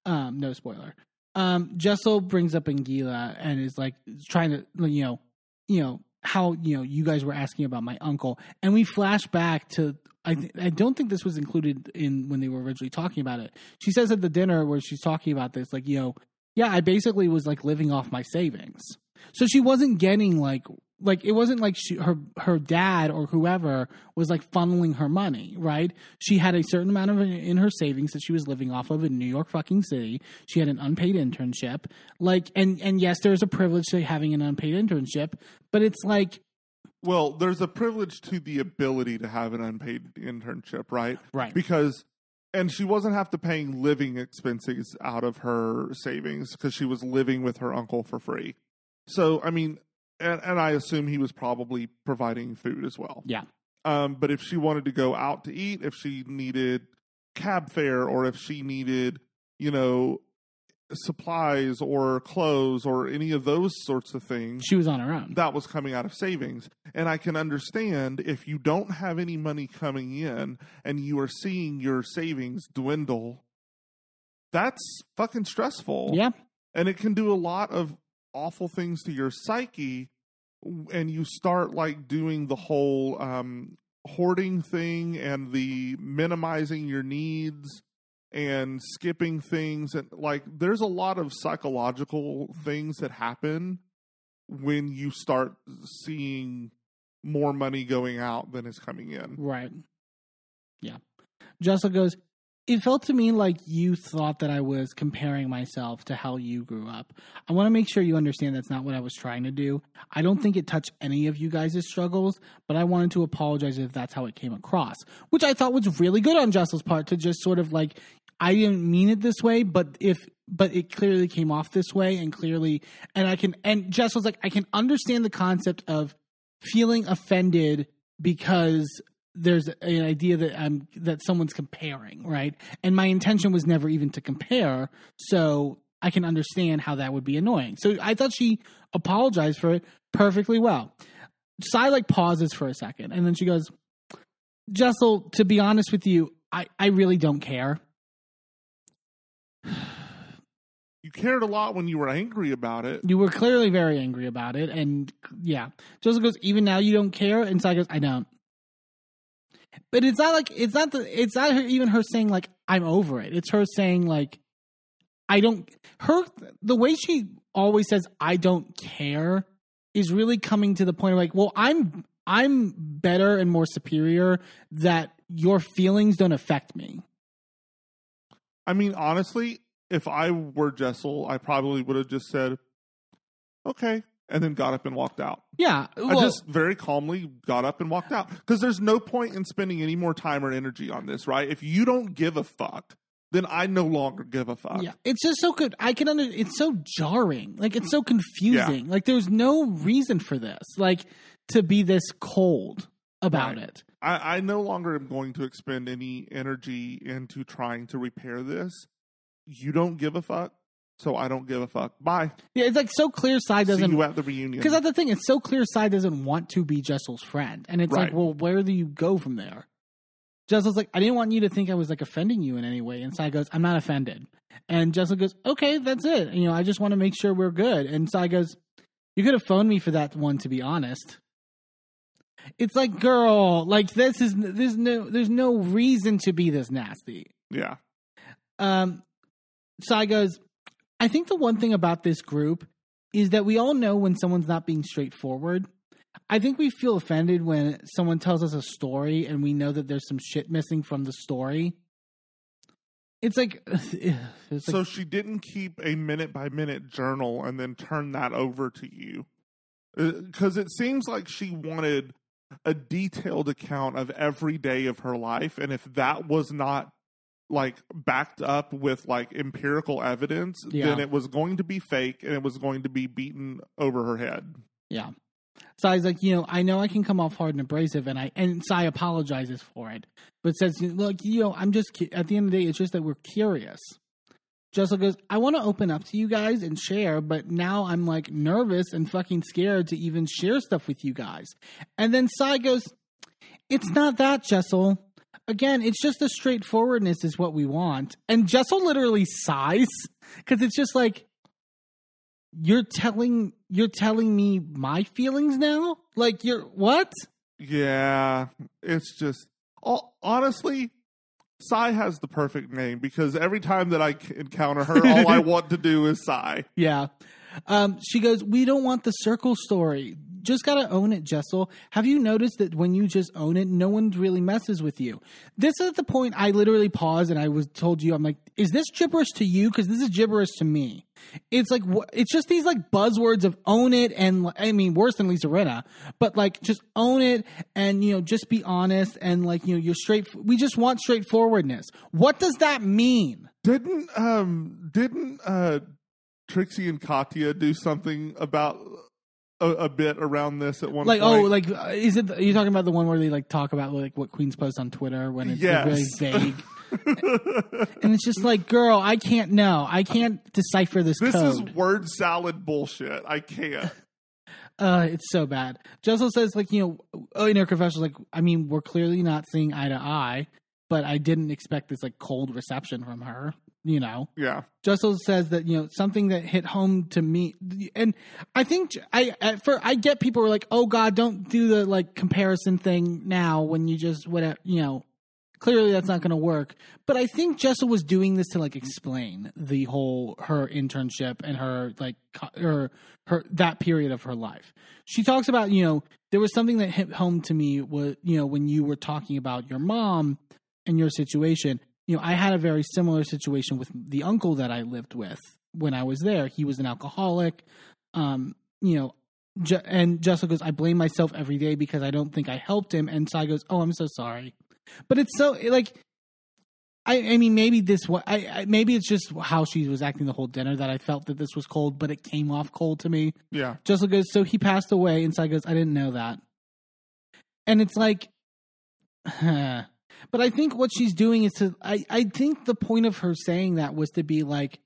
Um, no spoiler. Um, Jessel brings up Anguilla and is like trying to, you know, you know how you know you guys were asking about my uncle, and we flash back to. I th- I don't think this was included in when they were originally talking about it. She says at the dinner where she's talking about this, like, you know, yeah, I basically was like living off my savings. So she wasn't getting like like it wasn't like she, her her dad or whoever was like funneling her money, right? She had a certain amount of in her savings that she was living off of in New York fucking city. She had an unpaid internship. Like and and yes, there's a privilege to having an unpaid internship, but it's like Well, there's a privilege to the ability to have an unpaid internship, right? right. Because and she wasn't have to paying living expenses out of her savings because she was living with her uncle for free. So, I mean, and, and I assume he was probably providing food as well. Yeah. Um, but if she wanted to go out to eat, if she needed cab fare, or if she needed, you know, supplies or clothes or any of those sorts of things, She was on her own. that was coming out of savings. And I can understand if you don't have any money coming in and you are seeing your savings dwindle, that's fucking stressful. Yeah. And it can do a lot of awful things to your psyche. And you start like doing the whole um, hoarding thing and the minimizing your needs and skipping things and like there's a lot of psychological things that happen when you start seeing more money going out than is coming in. Right. Yeah. Jessel goes, It felt to me like you thought that I was comparing myself to how you grew up. I want to make sure you understand that's not what I was trying to do. I don't think it touched any of you guys' struggles, but I wanted to apologize if that's how it came across, which I thought was really good on Jess's part to just sort of like, I didn't mean it this way, but if but it clearly came off this way and clearly and I can and Jess was like, I can understand the concept of feeling offended because there's an idea that I'm that someone's comparing, right? And my intention was never even to compare, so I can understand how that would be annoying. So I thought she apologized for it perfectly well. Sai like pauses for a second and then she goes, Jessel, to be honest with you, I, I really don't care. You cared a lot when you were angry about it. You were clearly very angry about it, and yeah. Joseph goes, even now you don't care, and Sai goes, I don't. But it's not like it's not the it's not her, even her saying like I'm over it. It's her saying like I don't. Her the way she always says I don't care is really coming to the point of like, well, I'm I'm better and more superior that your feelings don't affect me. I mean, honestly, if I were Jessel, I probably would have just said, okay, and then got up and walked out. Yeah. Well, I just very calmly got up and walked out because there's no point in spending any more time or energy on this, right? If you don't give a fuck, then I no longer give a fuck. yeah. It's just so good. I can under. It's so jarring. Like it's so confusing. Like there's no reason for this. Like to be this cold about Right. it. I, I no longer am going to expend any energy into trying to repair this. You don't give a fuck, so I don't give a fuck. Bye. Yeah. It's like so clear. Sai doesn't. you at the reunion. Because that's the thing. It's so clear. Sai doesn't want to be Jessel's friend, and it's like, well, where do you go from there? Jessel's like, I didn't want you to think I was like offending you in any way. And Sai goes, I'm not offended. And Jessel goes, okay, that's it. You know, I just want to make sure we're good. And Sai goes, you could have phoned me for that one, to be honest. It's like, girl, like this is there's no there's no reason to be this nasty. yeah. Um, Sai goes, I think the one thing about this group is that we all know when someone's not being straightforward. I think we feel offended when someone tells us a story and we know that there's some shit missing from the story. It's like, *sighs* it's like so she didn't keep a minute by minute journal and then turn that over to you. Uh, because it seems like she wanted a detailed account of every day of her life. And if that was not like backed up with like empirical evidence, Yeah. then it was going to be fake and it was going to be beaten over her head. Yeah. So I was like, you know, I know I can come off hard and abrasive, and I and Sai apologizes for it, but says, look, you know, I'm just at the end of the day, it's just that we're curious. Jessel goes, I want to open up to you guys and share, but now I'm like nervous and fucking scared to even share stuff with you guys. And then Sai goes, It's not that, Jessel. Again, it's just the straightforwardness is what we want. And Jessel literally sighs because it's just like, you're telling you're telling me my feelings now like you're what Yeah, it's just honestly, Sai has the perfect name because every time that I encounter her, all I *laughs* want to do is sigh. yeah um she goes we don't want the circle story just gotta own it jessel. Have you noticed that when you just own it no one really messes with you? This is the point i literally paused and i was told you i'm like is this gibberish to you? Because this is gibberish to me. It's like it's just these like buzzwords of own it and i mean worse than lisa Rinna, but like just own it and you know just be honest and like you know you're straight we just want straightforwardness. What does that mean? Didn't um didn't uh Trixie and Katya do something about a, a bit around this at one like point? oh like uh, is it are you talking about the one where they like talk about like what queens post on twitter when it's like, really vague *laughs* and it's just like girl i can't know i can't decipher this, this is word salad bullshit. I can't. uh it's so bad jessel says like you know oh, in her confession like i mean we're clearly not seeing eye to eye but i didn't expect this like cold reception from her you know Yeah. Jessel says that you know something that hit home to me, and I think I at for I get people who are like, "Oh God, don't do the like comparison thing now." When you just whatever you know, clearly that's not going to work. But I think Jessel was doing this to like explain the whole her internship and her like her her that period of her life. She talks about you know there was something that hit home to me was you know when you were talking about your mom and your situation. You know, I had a very similar situation with the uncle that I lived with when I was there. He was an alcoholic. Um, you know, Je- and Jessel goes, I blame myself every day because I don't think I helped him. And Sai goes, Oh, I'm so sorry. But it's so like, I, I mean, maybe this what I, I maybe it's just how she was acting the whole dinner that I felt that this was cold, but it came off cold to me. Yeah. Jessel goes, so he passed away, and Sai goes, I didn't know that. And it's like, *sighs* but I think what she's doing is to, I, I think the point of her saying that was to be like,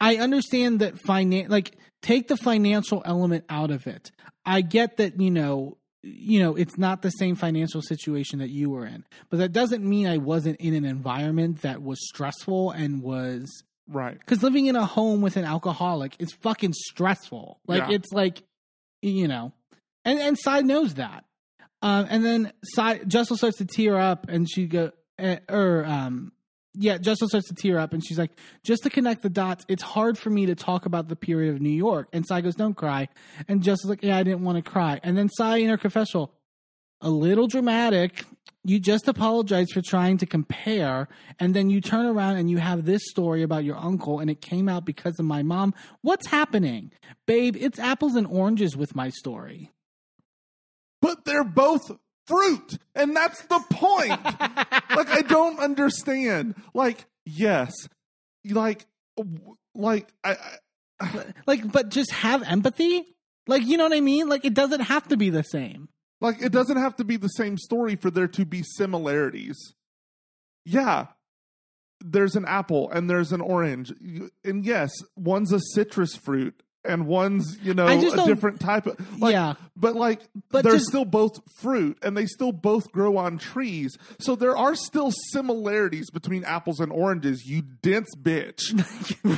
I understand that finan like take the financial element out of it. I get that, you know, you know, it's not the same financial situation that you were in, but that doesn't mean I wasn't in an environment that was stressful and was Right. because living in a home with an alcoholic is fucking stressful. Like Yeah. it's like, you know, and and Sai knows that. Um, and then Sai Jessel starts to tear up, and she go, uh, or um, yeah, Jessel starts to tear up, and she's like, just to connect the dots, it's hard for me to talk about the period of New York. And Sai goes, don't cry. And Jessel's like, yeah, I didn't want to cry. And then Sai in her confessional, a little dramatic, you just apologize for trying to compare, and then you turn around and you have this story about your uncle, and it came out because of my mom. What's happening? Babe, it's apples and oranges with my story. But they're both fruit, and that's the point. *laughs* like I don't understand. Like yes, like like I, I Like, but just have empathy? Like, you know what I mean? Like, it doesn't have to be the same. like it doesn't have to be the same story for there to be similarities. Yeah. There's an apple and there's an orange. And yes, one's a citrus fruit and one's, you know, a different type of like Yeah. but like But they're still both fruit and they still both grow on trees. So there are still similarities between apples and oranges, you dense bitch.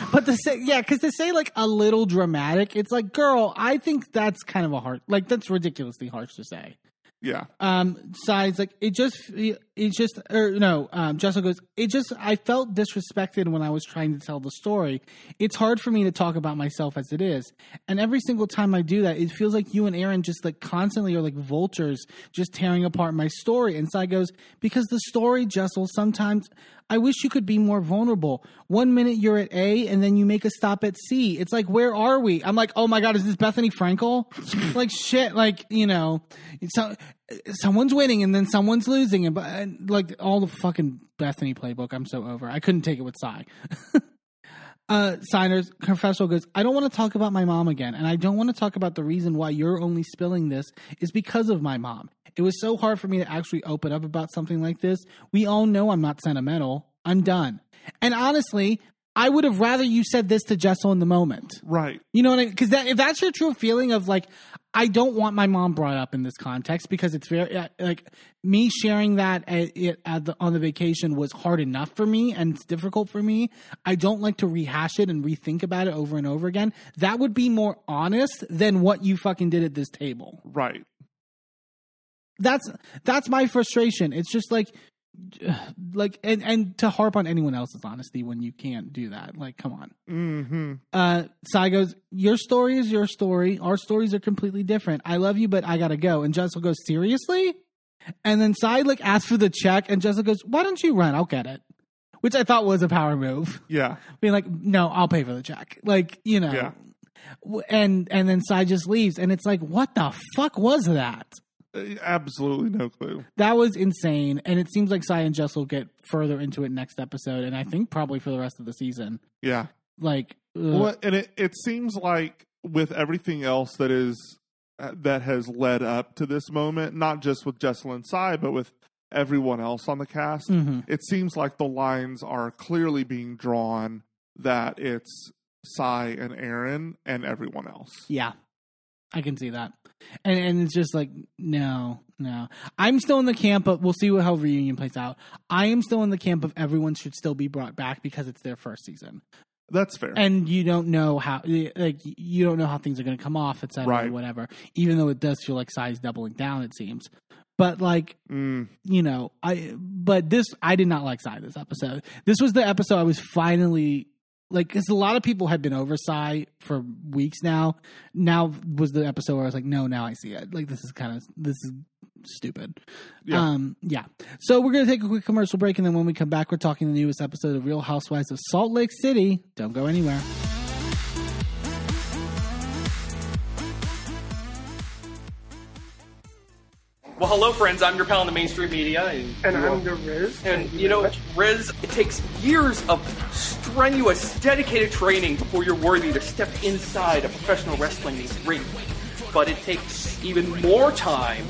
*laughs* But to say, yeah, because to say like a little dramatic, it's like, girl, I think that's kind of a hard, like, that's ridiculously harsh to say. Yeah. um Sai's like it just it just or no um Jessel goes it just I felt disrespected when I was trying to tell the story. It's hard for me to talk about myself as it is. And every single time I do that it feels like you and Erin just like constantly are like vultures just tearing apart my story. And Sai goes because the story Jessel sometimes I wish you could be more vulnerable. One minute you're at A and then you make a stop at C. It's like, where are we? I'm like, oh my God, is this Bethenny Frankel? *laughs* like, shit, like, you know, so, someone's winning and then someone's losing. And, and, uh, like, all the fucking Bethenny playbook, I'm so over. I couldn't take it with Sai. *laughs* uh, signers, Confessor goes, I don't want to talk about my mom again. And I don't want to talk about the reason why you're only spilling this is because of my mom. It was so hard for me to actually open up about something like this. We all know I'm not sentimental. I'm done. And honestly, I would have rather you said this to Jessel in the moment. Right. You know what I mean? Because that, if that's your true feeling of like, I don't want my mom brought up in this context because it's very uh, like me sharing that at, it, at the, on the vacation was hard enough for me and it's difficult for me. I don't like to rehash it and rethink about it over and over again. That would be more honest than what you fucking did at this table. Right. That's that's my frustration. It's just like *sighs* like and and to harp on anyone else's honesty when you can't do that. Like, come on. Mm-hmm. uh Sai goes, Your story is your story. Our stories are completely different. I love you, but I gotta go. And Jessel goes, Seriously? And then Sai like asks for the check, and Jessel goes, Why don't you run? I'll get it. Which I thought was a power move. Yeah. *laughs* Being like, No, I'll pay for the check. Like, you know. Yeah. And and then Sai just leaves, and it's like, what the fuck was that? Absolutely no clue. That was insane, and it seems like Sai and Jess will get further into it next episode, and I think probably for the rest of the season. Yeah. Like. Well, and it, it seems like with everything else that is uh, that has led up to this moment, not just with Jessel and Sai, but with everyone else on the cast, Mhm. it seems like the lines are clearly being drawn that it's Sai and Erin and everyone else. Yeah, I can see that, and and it's just like no, no. I'm still in the camp, but we'll see what, how reunion plays out. I am still in the camp of everyone should still be brought back because it's their first season, That's fair. and you don't know how like you don't know how things are going to come off, etc. Right. Whatever. Even though it does feel like Sai's doubling down, it seems. But like Mm, you know, I but this I did not like Sai this episode. This was the episode I was finally like because a lot of people had been over Sai for weeks now. Now was the episode where I was like, no, now I see it. Like this is kind of this is stupid. Yeah. Um, yeah. So we're gonna take a quick commercial break, and then when we come back, we're talking the newest episode of Real Housewives of Salt Lake City. Don't go anywhere. Well, hello, friends. I'm your pal in the mainstream media, and, And I'm the Riz. and you know. Riz, it takes years of strenuous, dedicated training before you're worthy to step inside a professional wrestling ring. But it takes even more time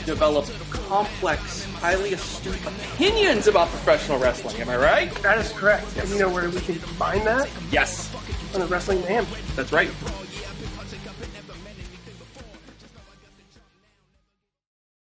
to develop complex, highly astute opinions about professional wrestling. Am I right? that is correct. And you know where we can combine that Yes, on the Wrestling Man. that's right.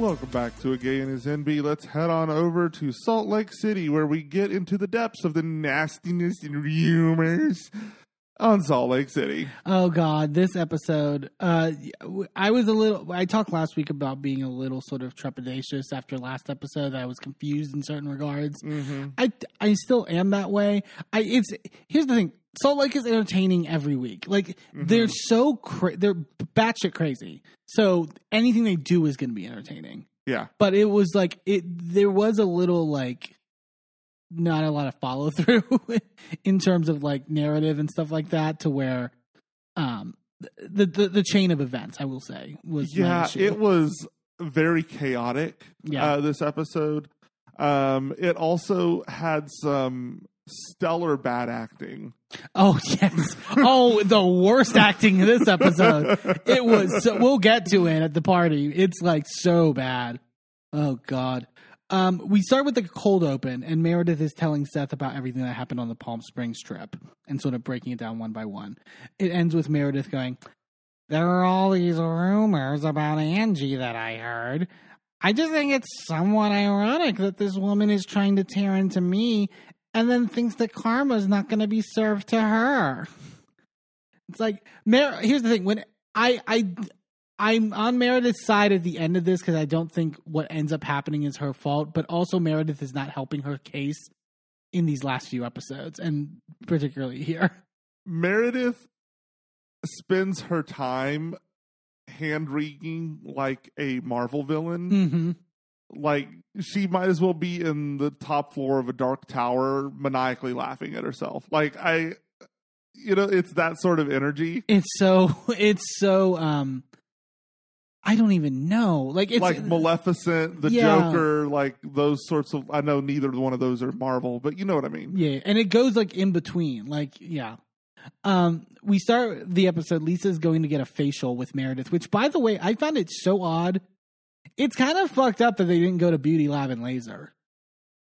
Welcome back to A Gay and His Enby. Let's head on over to Salt Lake City where we get into the depths of the nastiness and rumors on Salt Lake City. Oh God, this episode. Uh, I was a little. I talked last week about being a little sort of trepidatious after last episode. I was confused in certain regards. I I still am that way. I it's here's the thing. Salt Lake is entertaining every week. Like they're so cra- they're batshit crazy. So anything they do is going to be entertaining. Yeah. But it was like it. There was a little like not a lot of follow through *laughs* in terms of like narrative and stuff like that. To where um the the, the chain of events, I will say, was Yeah, it was very chaotic. Yeah. uh, this episode. Um, it also had some stellar bad acting. Oh *laughs* yes. Oh, the worst acting in this episode. It was. So, we'll get to it at the party. It's like so bad. Oh God. Um, we start with the cold open, and Meredith is telling Seth about everything that happened on the Palm Springs trip, and sort of breaking it down one by one. It ends with Meredith going, "There are all these rumors about Angie that I heard." I just think it's somewhat ironic that this woman is trying to tear into me and then thinks that karma is not going to be served to her. It's like Mer- here's the thing when I I I'm on Meredith's side at the end of this because I don't think what ends up happening is her fault, but also Meredith is not helping her case in these last few episodes, and particularly here. Meredith spends her time hand wringing like a Marvel villain. Mm-hmm. Like she might as well be in the top floor of a dark tower, maniacally laughing at herself. Like I, you know, it's that sort of energy. It's so *laughs* it's so um I don't even know. Like it's like Maleficent, the Yeah. Joker, like those sorts of. I know neither one of those are Marvel, but you know what I mean. Yeah, and it goes like in between. Like, yeah. Um, we start the episode. Lisa's going to get a facial with Meredith, which, by the way, I found it so odd. It's kind of fucked up that they didn't go to Beauty Lab and Laser.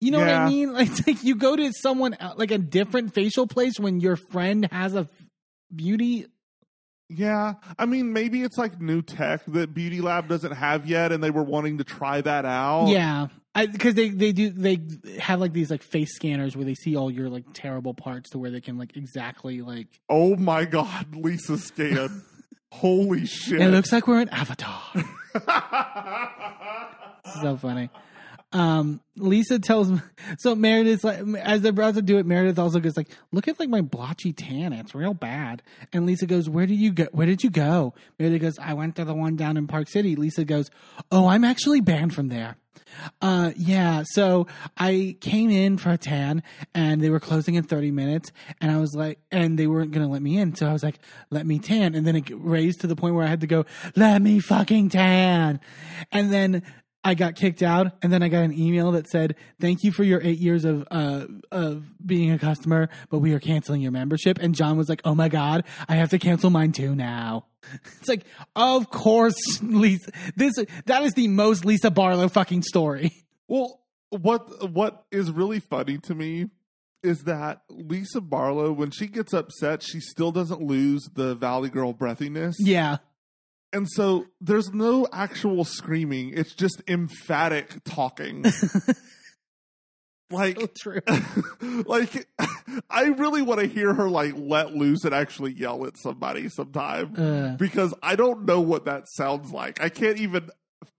You know what I mean? *laughs* Like, like you go to someone like a different facial place when your friend has a beauty. Yeah, I mean, maybe it's like new tech that Beauty Lab doesn't have yet, and they were wanting to try that out. Yeah, because they they do they have like these like face scanners where they see all your like terrible parts to where they can like exactly like Oh my God, Lisa Scan. *laughs* Holy shit! it looks like we're in Avatar. *laughs* so funny. Um, Lisa tells *laughs* so Meredith's like as they're about to do it, Meredith also goes like, "Look at like my blotchy tan; it's real bad." And Lisa goes, "Where did you go? Where did you go?" Meredith goes, "I went to the one down in Park City." Lisa goes, "Oh, I'm actually banned from there." Uh, yeah. So I came in for a tan, and they were closing in 30 minutes, and I was like, and they weren't gonna let me in, so I was like, "Let me tan," and then it raised to the point where I had to go, "Let me fucking tan," and then. I got kicked out, and then I got an email that said, "Thank you for your eight years of uh, of being a customer, but we are canceling your membership." And John was like, "Oh my god, I have to cancel mine too now." *laughs* It's like, of course, *laughs* Lisa. This that is the most Lisa Barlow fucking story. *laughs* Well, what what is really funny to me is that Lisa Barlow, when she gets upset, she still doesn't lose the Valley Girl breathiness. Yeah, And so there's no actual screaming. It's just emphatic talking. *laughs* Like, So *laughs* like I really want to hear her like let loose and actually yell at somebody sometime Uh, because I don't know what that sounds like. I can't even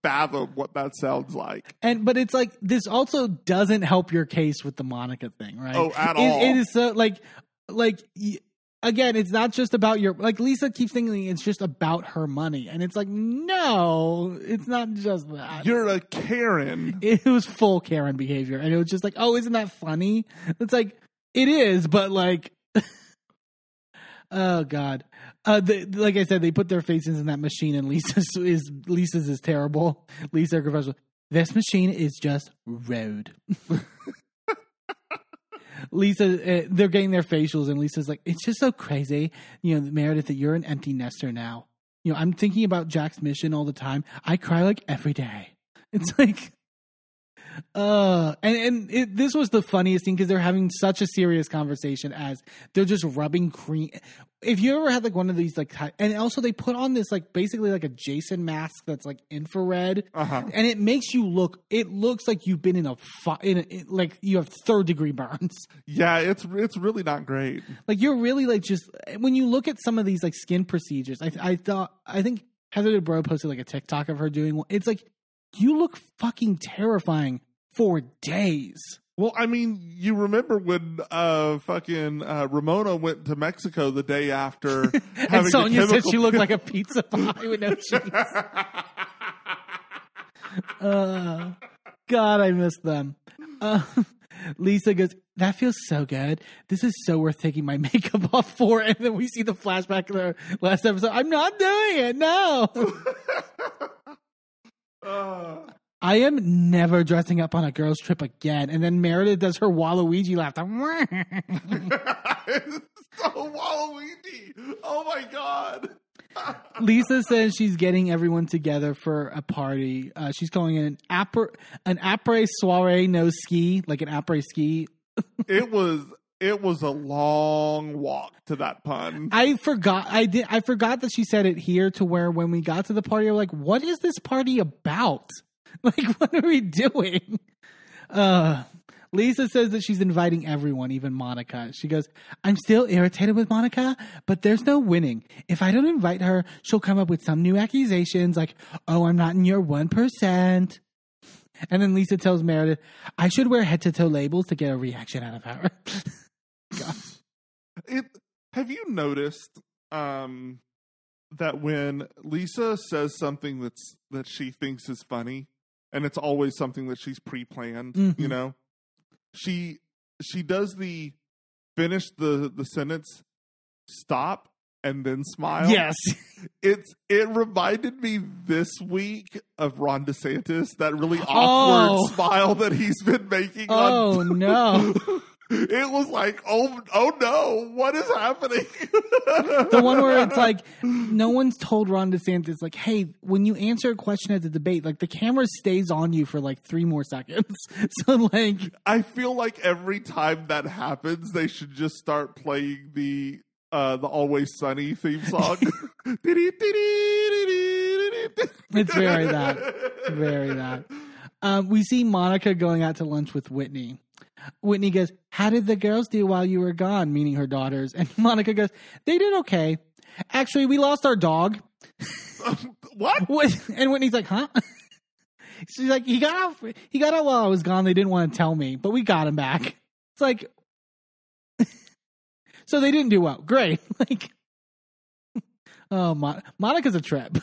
fathom what that sounds like. and but it's like this also doesn't help your case with the Monica thing, right? Oh, at It- all. it is so like like again, it's not just about your like Lisa keeps thinking it's just about her money, and it's like no, it's not just that. You're a Karen. *laughs* it was full Karen behavior, and it was just like, oh, isn't that funny? It's like it is, but like, *laughs* oh god, uh, the, like I said, they put their faces in that machine, and Lisa's *laughs* is Lisa's is terrible. Lisa professional. This machine is just road. Lisa, uh, they're getting their facials, and Lisa's like, "It's just so crazy, you know, Meredith, that you're an empty nester now. You know, I'm thinking about Jack's mission all the time. I cry like every day. It's like, uh, and and it, this was the funniest thing because they're having such a serious conversation as they're just rubbing cream. If you ever had like one of these like, and also they put on this like basically like a Jason mask that's like infrared, Uh-huh. and it makes you look. It looks like you've been in a, fi- in a in- like you have third degree burns. *laughs* Yeah, it's it's really not great. Like you're really like just when you look at some of these like skin procedures. I I thought I think Heather Dubrow posted like a TikTok of her doing one. It's like you look fucking terrifying for days. Well, I mean, you remember when uh fucking uh, Ramona went to Mexico the day after *laughs* And Sonja said she looked like a *laughs* pizza pie with no cheese. *laughs* Uh, God, I miss them. Uh, Lisa goes, That feels so good. This is so worth taking my makeup off for. And then we see the flashback of the last episode. I'm not doing it. No. Uh, I am never dressing up on a girls' trip again. And then Meredith does her Waluigi laugh. *laughs* *laughs* so Waluigi. Oh my god. *laughs* Lisa says she's getting everyone together for a party. Uh, she's calling it an après an après soiree no ski, like an après ski. It was it was a long walk to that pun. I forgot. I did. I forgot that she said it here. To where when we got to the party, I'm like, "What is this party about? *laughs* Like, what are we doing?" Uh, Lisa says that she's inviting everyone, even Monica. She goes, "I'm still irritated with Monica, but there's no winning. If I don't invite her, she'll come up with some new accusations like, "Oh, I'm not in your one percent." And then Lisa tells Meredith, "I should wear head to toe labels to get a reaction out of her." *laughs* It have you noticed um that when Lisa says something that's that she thinks is funny and it's always something that she's pre-planned, Mhm. you know? She she does the finish the the sentence stop and then smile. yes. *laughs* It's it reminded me this week of Ron DeSantis, that really awkward Oh. smile that he's been making Oh on no. *laughs* it was like, oh, oh no, what is happening? *laughs* the one where it's like no one's told Ron DeSantis like, hey, when you answer a question at the debate, like the camera stays on you for like three more seconds. *laughs* So like, I feel like every time that happens, they should just start playing the uh the Always Sunny theme song. *laughs* It's very that. very that. Um, we see Monica going out to lunch with Whitney. Whitney goes, "How did the girls do while you were gone?" Meaning her daughters. And *laughs* Monica goes, "They did okay. Actually, we lost our dog." *laughs* what? What? And Whitney's like, "Huh?" *laughs* She's like, "He got out. He got out while I was gone. They didn't want to tell me, but we got him back." It's like, so they didn't do well. Great. Like, oh, Mon- Monica's a trip.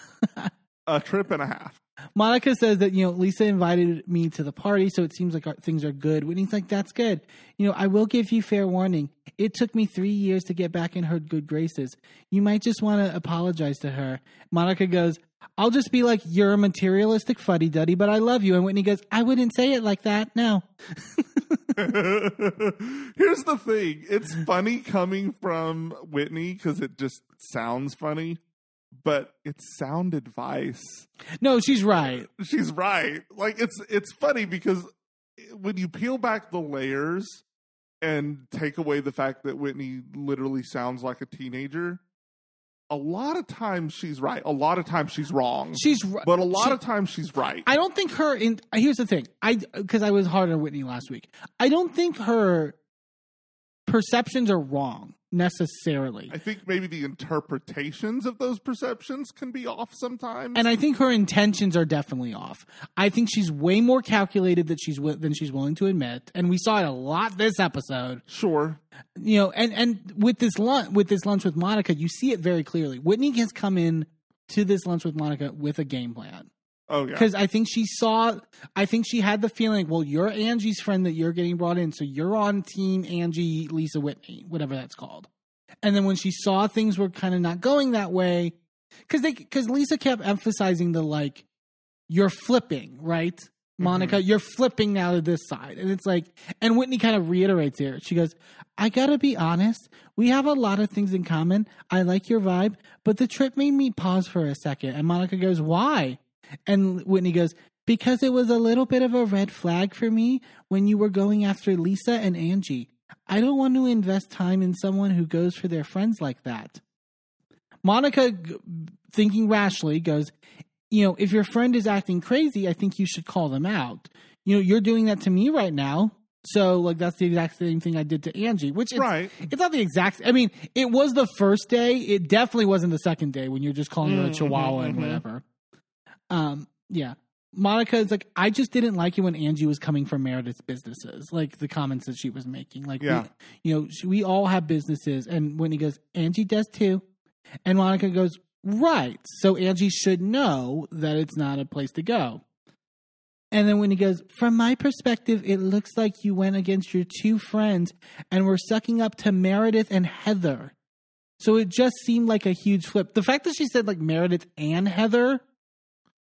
A trip and a half. Monica says that you know Lisa invited me to the party, so it seems like our, things are good. Whitney's like, "That's good." You know, I will give you fair warning. It took me three years to get back in her good graces. You might just want to apologize to her. Monica goes, "I'll just be like, you're a materialistic fuddy duddy, but I love you." And Whitney goes, "I wouldn't say it like that. No." *laughs* Here's the thing. It's funny coming from Whitney because it just sounds funny, but it's sound advice. No, she's right. She's right. Like it's it's funny because when you peel back the layers and take away the fact that Whitney literally sounds like a teenager, a lot of times she's right. A lot of times she's wrong. She's r- but a lot she- of times she's right. I don't think her in here's the thing. I because I was hard on Whitney last week. I don't think her perceptions are wrong necessarily. I think maybe the interpretations of those perceptions can be off sometimes. and I think her intentions are definitely off. I think she's way more calculated that she's than she's willing to admit, and we saw it a lot this episode. sure. You know, and and with this lunch with this lunch with Monica, you see it very clearly. Whitney has come in to this lunch with Monica with a game plan Oh yeah. because I think she saw, I think she had the feeling, well, you're Angie's friend that you're getting brought in, so you're on team Angie, Lisa Whitney, whatever that's called. And then when she saw things were kind of not going that way, because they, because Lisa kept emphasizing the like, you're flipping, right? Mm-hmm. Monica, you're flipping now to this side. And it's like, and Whitney kind of reiterates here. She goes, I gotta be honest. We have a lot of things in common. I like your vibe, but the trip made me pause for a second. And Monica goes, Why? And Whitney goes, Because it was a little bit of a red flag for me when you were going after Lisa and Angie. I don't want to invest time in someone who goes for their friends like that. Monica, thinking rashly, goes, You know, if your friend is acting crazy, I think you should call them out. You know, you're doing that to me right now. So, like, that's the exact same thing I did to Angie, which it's, Right. it's not the exact. I mean, it was the first day. It definitely wasn't the second day when you're just calling her a Mm, chihuahua mhm, and whatever. Um, yeah. Monica is like, I just didn't like it when Angie was coming from Meredith's businesses, like the comments that she was making. Like, Yeah. we, you know, she, we all have businesses. And Whitney goes, Angie does too. And Monica goes, right. So Angie should know that it's not a place to go. And then Whitney goes, from my perspective, it looks like you went against your two friends and were sucking up to Meredith and Heather. So it just seemed like a huge flip. The fact that she said like Meredith and Heather,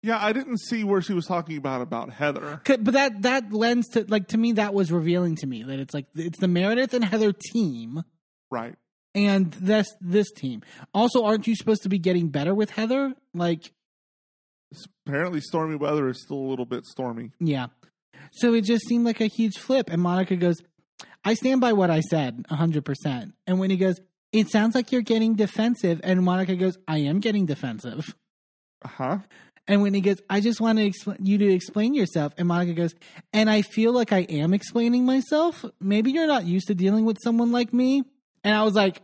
Yeah, I didn't see where she was talking about about Heather. but that that lends to like to me that was revealing to me that it's like it's the Meredith and Heather team Right. and this this team. Also, aren't you supposed to be getting better with Heather? Like, Apparently, stormy weather is still a little bit stormy. yeah. So it just seemed like a huge flip. And Monica goes, I stand by what I said 100%. And Whitney goes, it sounds like you're getting defensive. And Monica goes, I am getting defensive. Uh huh? And Whitney goes, I just want to you to explain yourself. And Monica goes, and I feel like I am explaining myself. Maybe you're not used to dealing with someone like me. And I was like,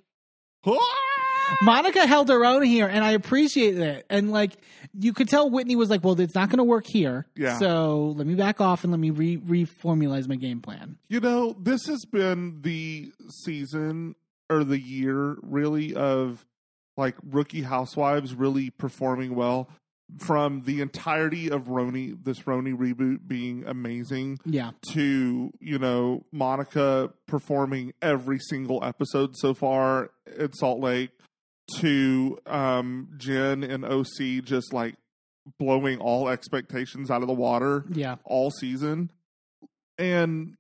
Monica held her own here, and I appreciate it. And like, you could tell Whitney was like, "Well, it's not going to work here. Yeah. So let me back off and let me re reformulate my game plan." You know, this has been the season or the year really of like rookie housewives really performing well from the entirety of RHONY, this RHONY reboot being amazing Yeah, to, you know, Monica performing every single episode so far in Salt Lake to um Jen and OC just like blowing all expectations out of the water yeah, all season. And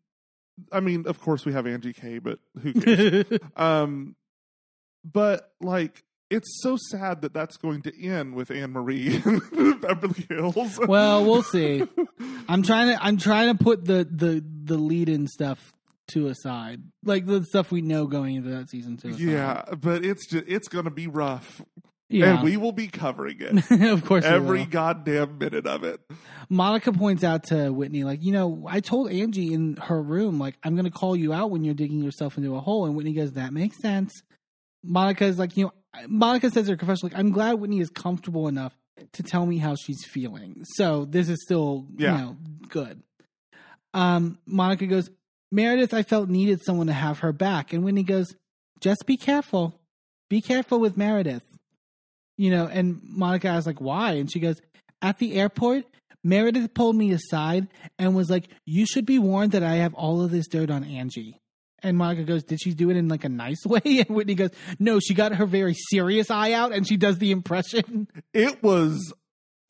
I mean, of course, we have Angie K, but who cares? *laughs* um, but like, it's so sad that that's going to end with Annemarie *laughs* in Beverly Hills. well, we'll see. *laughs* I'm trying to I'm trying to put the the the lead in stuff to aside, like the stuff we know going into that season two. yeah, but it's just it's going to be rough, yeah. and we will be covering it *laughs* of course, every will. goddamn minute of it. Monica points out to Whitney, like, you know, I told Angie in her room, like, I'm going to call you out when you're digging yourself into a hole. And Whitney goes, that makes sense. Monica is like, you know, Monica says her confession, like, I'm glad Whitney is comfortable enough to tell me how she's feeling. So this is still, Yeah. you know, good. Um, Monica goes, Meredith, I felt needed someone to have her back. And Whitney goes, just be careful. Be careful with Meredith. You know, and Monica asks, like, why? And she goes, at the airport, Meredith pulled me aside and was like, You should be warned that I have all of this dirt on Angie. And Monica goes, Did she do it in like a nice *laughs* way? And Whitney goes, No, she got her very serious eye out and she does the impression. It was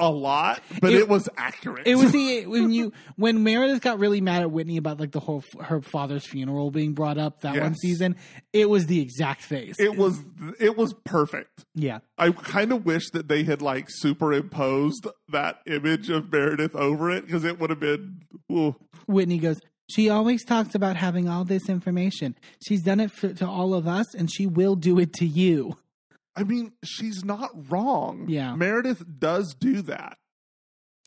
a lot, but It- it, was accurate. It was the *laughs* when you when Meredith got really mad at Whitney about like the whole her father's funeral being brought up that one season. It was the exact face. it was it was perfect. yeah. I kind of wish that they had like superimposed that image of Meredith over it because it would have been. Ooh. Whitney goes, She always talks about having all this information. She's done it for, to all of us and she will do it to you. I mean, she's not wrong. Yeah. Meredith does do that.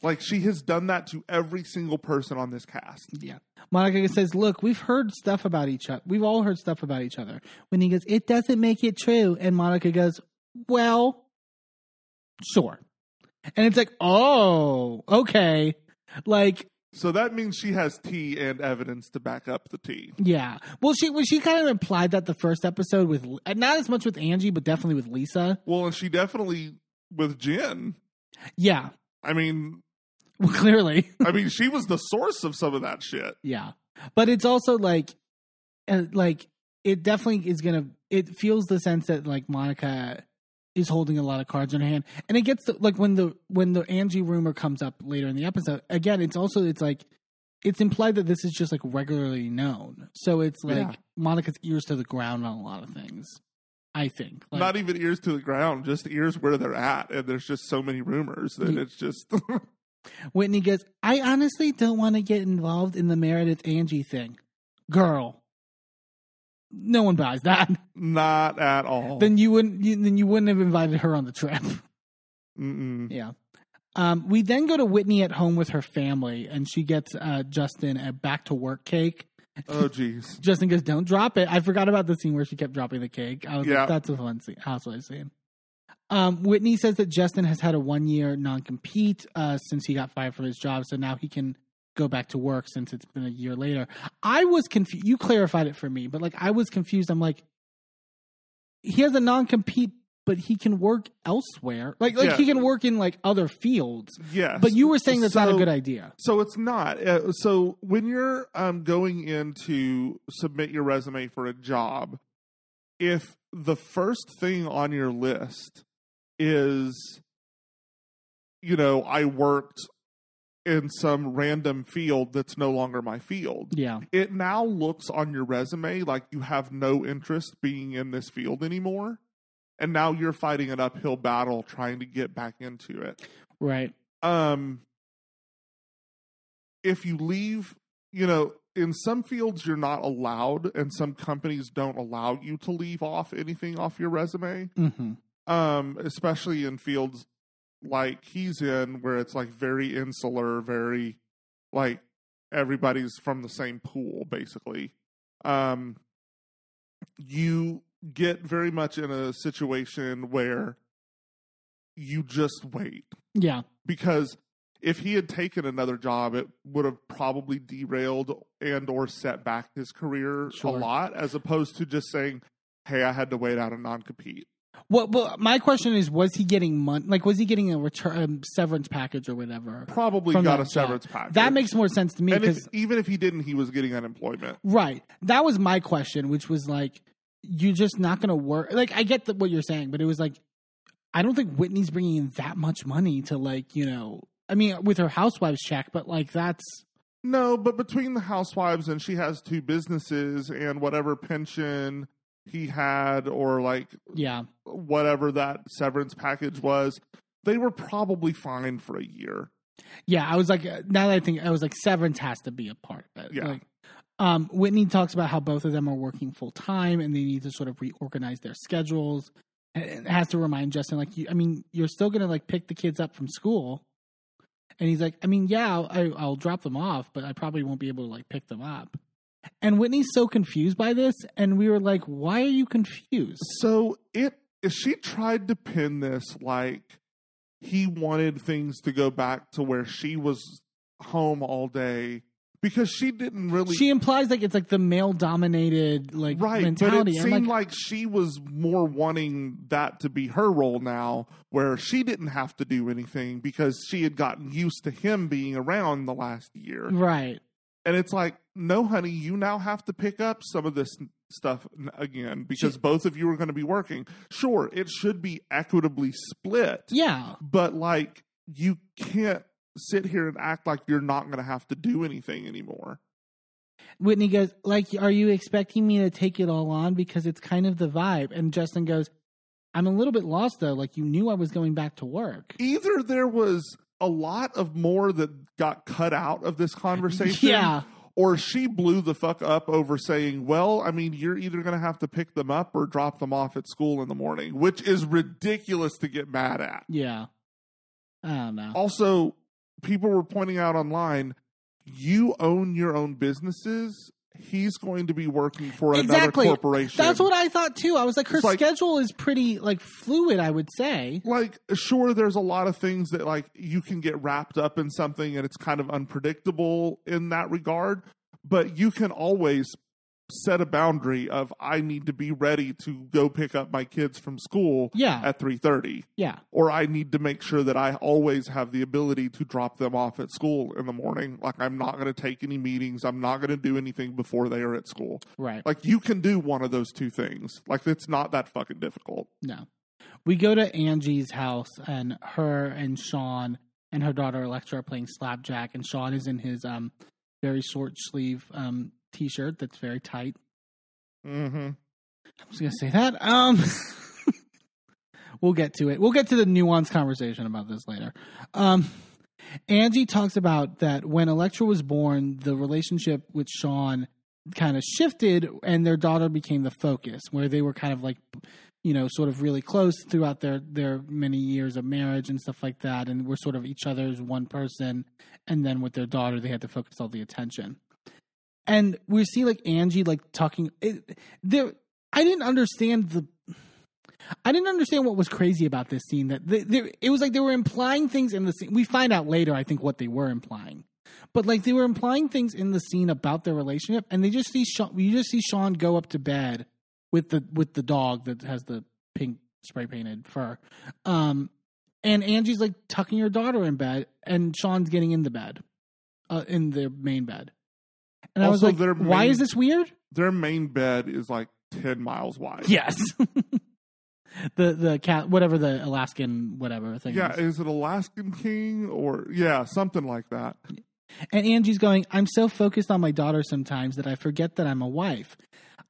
Like she has done that to every single person on this cast. Yeah. Monica says, Look, we've heard stuff about each other. We've all heard stuff about each other. Whitney goes, It doesn't make it true. And Monica goes, Well, sure. And it's like, Oh, okay. Like, So that means she has tea and evidence to back up the tea. yeah. Well, she well, she kind of implied that the first episode with not as much with Angie, but definitely with Lisa. Well, and she definitely with Jen. Yeah. I mean, Well, *laughs* clearly. I mean, she was the source of some of that shit. Yeah, but it's also like, uh, like it definitely is gonna. It feels the sense that like Monica is holding a lot of cards in her hand, and it gets to, like when the when the Angie rumor comes up later in the episode. Again, it's also it's like it's implied that this is just like regularly known, so it's like Yeah. Monica's ears to the ground on a lot of things. I think like, Not even ears to the ground, just ears where they're at. And there's just so many rumors that Yeah. it's just. *laughs* Whitney goes, I honestly don't want to get involved in the Meredith Angie thing, girl. No one buys that. not at all. then you wouldn't you, then you wouldn't have invited her on the trip. Mm-mm. yeah. Um, we then go to Whitney at home with her family, and she gets uh, Justin a back to work cake. Oh, jeez. *laughs* Justin goes, "Don't drop it." I forgot about the scene where she kept dropping the cake. I was Yeah. like, "That's a fun scene." housewife scene. Um, Whitney says that Justin has had a one year non compete uh, since he got fired from his job, so now he can go back to work since it's been a year later. I was confused. You clarified it for me, but like I was confused. I'm like, he has a non compete, but he can work elsewhere. Like like Yeah. he can work in like other fields. Yes. But you were saying that's not a good idea. So it's not. Uh, so when you're um, going in to submit your resume for a job, if the first thing on your list is, you know, I worked in some random field that's no longer my field, Yeah. it now looks on your resume like you have no interest being in this field anymore. And now you're fighting an uphill battle trying to get back into it Right. um if you leave you know in some fields you're not allowed and some companies don't allow you to leave off anything off your resume hmm um especially in fields like he's in where it's like very insular very like everybody's from the same pool basically um you get very much in a situation where you just wait Yeah. because if he had taken another job it would have probably derailed and or set back his career Sure. a lot as opposed to just saying hey i had to wait out a non-compete Well, well, my question is, was he getting money? Like, was he getting a return um, severance package or whatever? probably got that a severance package That makes more sense to me because even if he didn't he was getting unemployment right, that was my question, which was like, you're just not going to work. Like, I get the, what you're saying, but it was like, I don't think Whitney's bringing in that much money to like, you know, I mean, with her housewives check, but like that's no but between the housewives and she has two businesses and whatever pension he had or like yeah, whatever that severance package was they were probably fine for a year yeah. I was like, uh, now that I think, I was like, severance has to be a part of it. Yeah. Like, um, Whitney talks about how both of them are working full time and they need to sort of reorganize their schedules. And it has to remind Justin, like, you, I mean, you're still gonna like pick the kids up from school, and he's like, I mean, yeah, I'll, I, I'll drop them off, but I probably won't be able to like pick them up. And Whitney's so confused by this, and we were like, why are you confused? So it she tried to pin this like he wanted things to go back to where she was home all day because she didn't really She implies like it's like the male dominated like right mentality. but it seemed like, like, she was more wanting that to be her role now where she didn't have to do anything because she had gotten used to him being around the last year right. And it's like no honey you now have to pick up some of this stuff again because both of you are going to be working sure it should be equitably split Yeah. but like you can't sit here and act like you're not going to have to do anything anymore Whitney goes, like, are you expecting me to take it all on because it's kind of the vibe? And Justin goes, I'm a little bit lost though. Like, you knew I was going back to work. either there was a lot of more that got cut out of this conversation *laughs* Yeah. or she blew the fuck up over saying, "Well, I mean, you're either going to have to pick them up or drop them off at school in the morning," which is ridiculous to get mad at. Yeah. I don't know. Also, people were pointing out online, you own your own businesses. He's going to be working for Exactly. another corporation. That's what I thought too. I was like, her like- schedule is pretty like fluid. I would say. like sure there's a lot of things that like you can get wrapped up in something and it's kind of unpredictable in that regard but you can always set a boundary of i need to be ready to go pick up my kids from school Yeah. at 3.30 Yeah. or i need to make sure that i always have the ability to drop them off at school in the morning like i'm not going to take any meetings i'm not going to do anything before they are at school Right. like you can do one of those two things like it's not that fucking difficult No. We go to Angie's house, and her and Sean and her daughter Electra are playing slapjack, and Sean is in his um very short sleeve um t shirt that's very tight. mm-hmm I was gonna say that. Um, *laughs* we'll get to it. We'll get to the nuanced conversation about this later. Um, Angie talks about that when Electra was born, the relationship with Sean kind of shifted, and their daughter became the focus, where they were kind of like, you know, sort of really close throughout their their many years of marriage and stuff like that, and were sort of each other's one person. And then with their daughter, they had to focus all the attention. And we see like Angie like talking. It, there, I didn't understand the. I didn't understand what was crazy about this scene. That they, they, it was like they were implying things in the scene. We find out later, I think, what they were implying, but like they were implying things in the scene about their relationship, and they just see Sean. You just see Sean go up to bed with the with the dog that has the pink spray painted fur, um, and Angie's like tucking her daughter in bed, and Sean's getting in the bed, uh, in the main bed. And I was Also, like, their "Why main- is this weird?" their main bed is like 10 miles wide. Yes. *laughs* the the cat whatever the Alaskan whatever thing Yeah, is. Yeah, is it Alaskan King or yeah, something like that. And Angie's going, I'm so focused on my daughter sometimes that I forget that I'm a wife.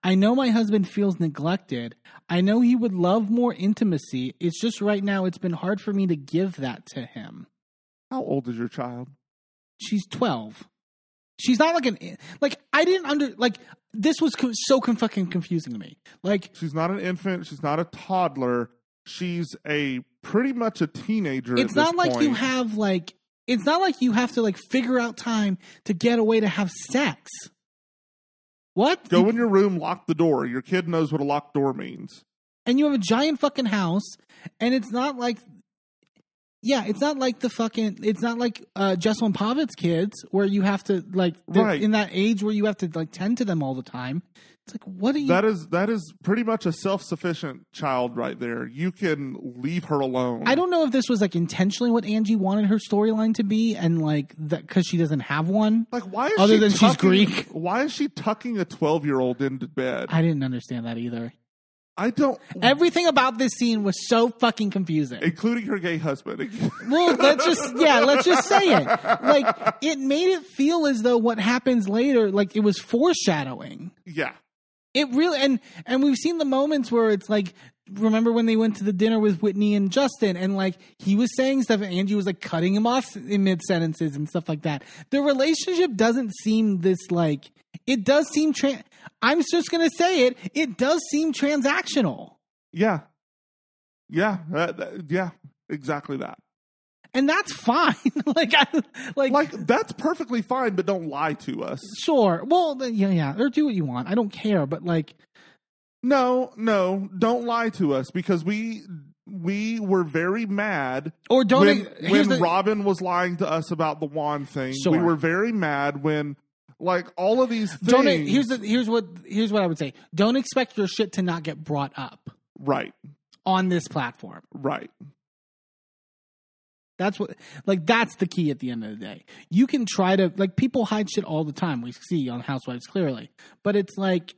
I know my husband feels neglected. I know he would love more intimacy. It's just right now it's been hard for me to give that to him. How old is your child? She's 12. She's not like an like I didn't under like this was co- so con- fucking confusing to me. Like She's not an infant, she's not a toddler. She's a pretty much a teenager. it's not like you have like it's not like you have to like figure out time to get away to have sex what Go in your room, lock the door. Your kid knows what a locked door means. and you have a giant fucking house and it's not like yeah it's not like the fucking it's not like uh Jessel and Pavit's kids where you have to like Right. in that age where you have to like tend to them all the time it's like what are you That is that is pretty much a self-sufficient child right there. You can leave her alone. I don't know if this was like intentionally what Angie wanted her storyline to be, and like that because she doesn't have one. like why is Other she than she's Greek. Why is she tucking a 12-year-old into bed? I didn't understand that either. I don't Everything about this scene was so fucking confusing. including her gay husband. *laughs* Well, let's just yeah, let's just say it. Like it made it feel as though what happens later, like it was foreshadowing. yeah. It really and and we've seen the moments where it's like remember when they went to the dinner with Whitney and Justin and like he was saying stuff and Angie was like cutting him off in mid sentences and stuff like that. The relationship doesn't seem this like it does seem tra- I'm just going to say it, it does seem transactional. Yeah. Yeah. that- that- yeah. Exactly that. And that's fine. *laughs* like I like, Like that's perfectly fine, but don't lie to us. sure. Well, yeah, yeah, or do what you want. I don't care, but like No, no, don't lie to us because we we were very mad or don't when, when the- Robyn was lying to us about the Juan thing. Sure. We were very mad when like all of these things. don't here's the here's what here's what I would say. Don't expect your shit to not get brought up right, on this platform. right. That's what like that's the key at the end of the day. You can try to like people hide shit all the time. We see on Housewives clearly. But it's like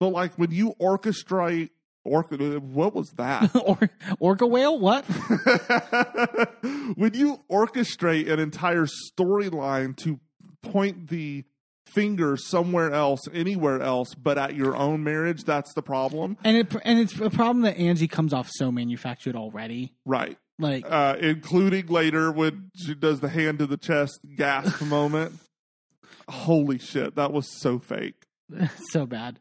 But like when you orchestrate orca what was that? *laughs* or orca whale, what? *laughs* when you orchestrate an entire storyline to point the finger somewhere else, anywhere else, but at your own marriage, that's the problem. And it and it's a problem that Angie comes off so manufactured already. Right. Like Uh, including later when she does the hand to the chest gasp *laughs* moment. holy shit, that was so fake. so bad.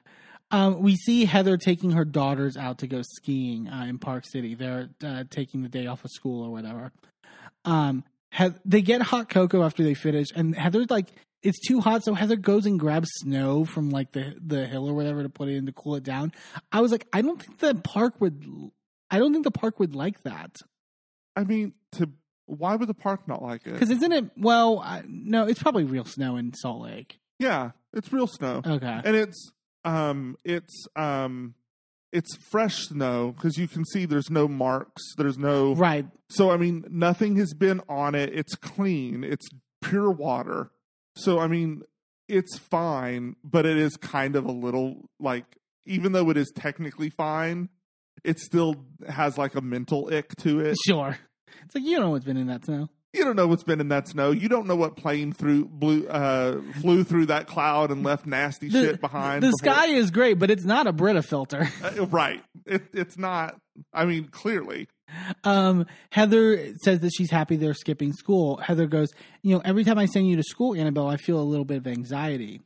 Um, we see Heather taking her daughters out to go skiing uh, in Park City. They're uh, taking the day off of school or whatever. Um, he- they get hot cocoa after they finish, and Heather's like, "It's too hot," so Heather goes and grabs snow from like the the hill or whatever to put it in to cool it down. I was like, I don't think the park would. I don't think the park would like that I mean, to why would the park not like it? because isn't it? Well, I, no, it's probably real snow in Salt Lake. Yeah, it's real snow. Okay, and it's um it's um it's fresh snow because you can see there's no marks there's no right. so i mean nothing has been on it it's clean it's pure water so i mean it's fine but it is kind of a little like even though it is technically fine it still has like a mental ick to it Sure. It's like you don't know what's been in that snow. You don't know what's been in that snow you don't know what plane through blew uh flew through that cloud and left nasty The, shit behind the before- sky is great, but it's not a Brita filter. Uh, right. It, it's not. I mean, clearly. Um, Heather says that she's happy they're skipping school. Heather goes, you know, every time I send you to school, Annabelle, I feel a little bit of anxiety.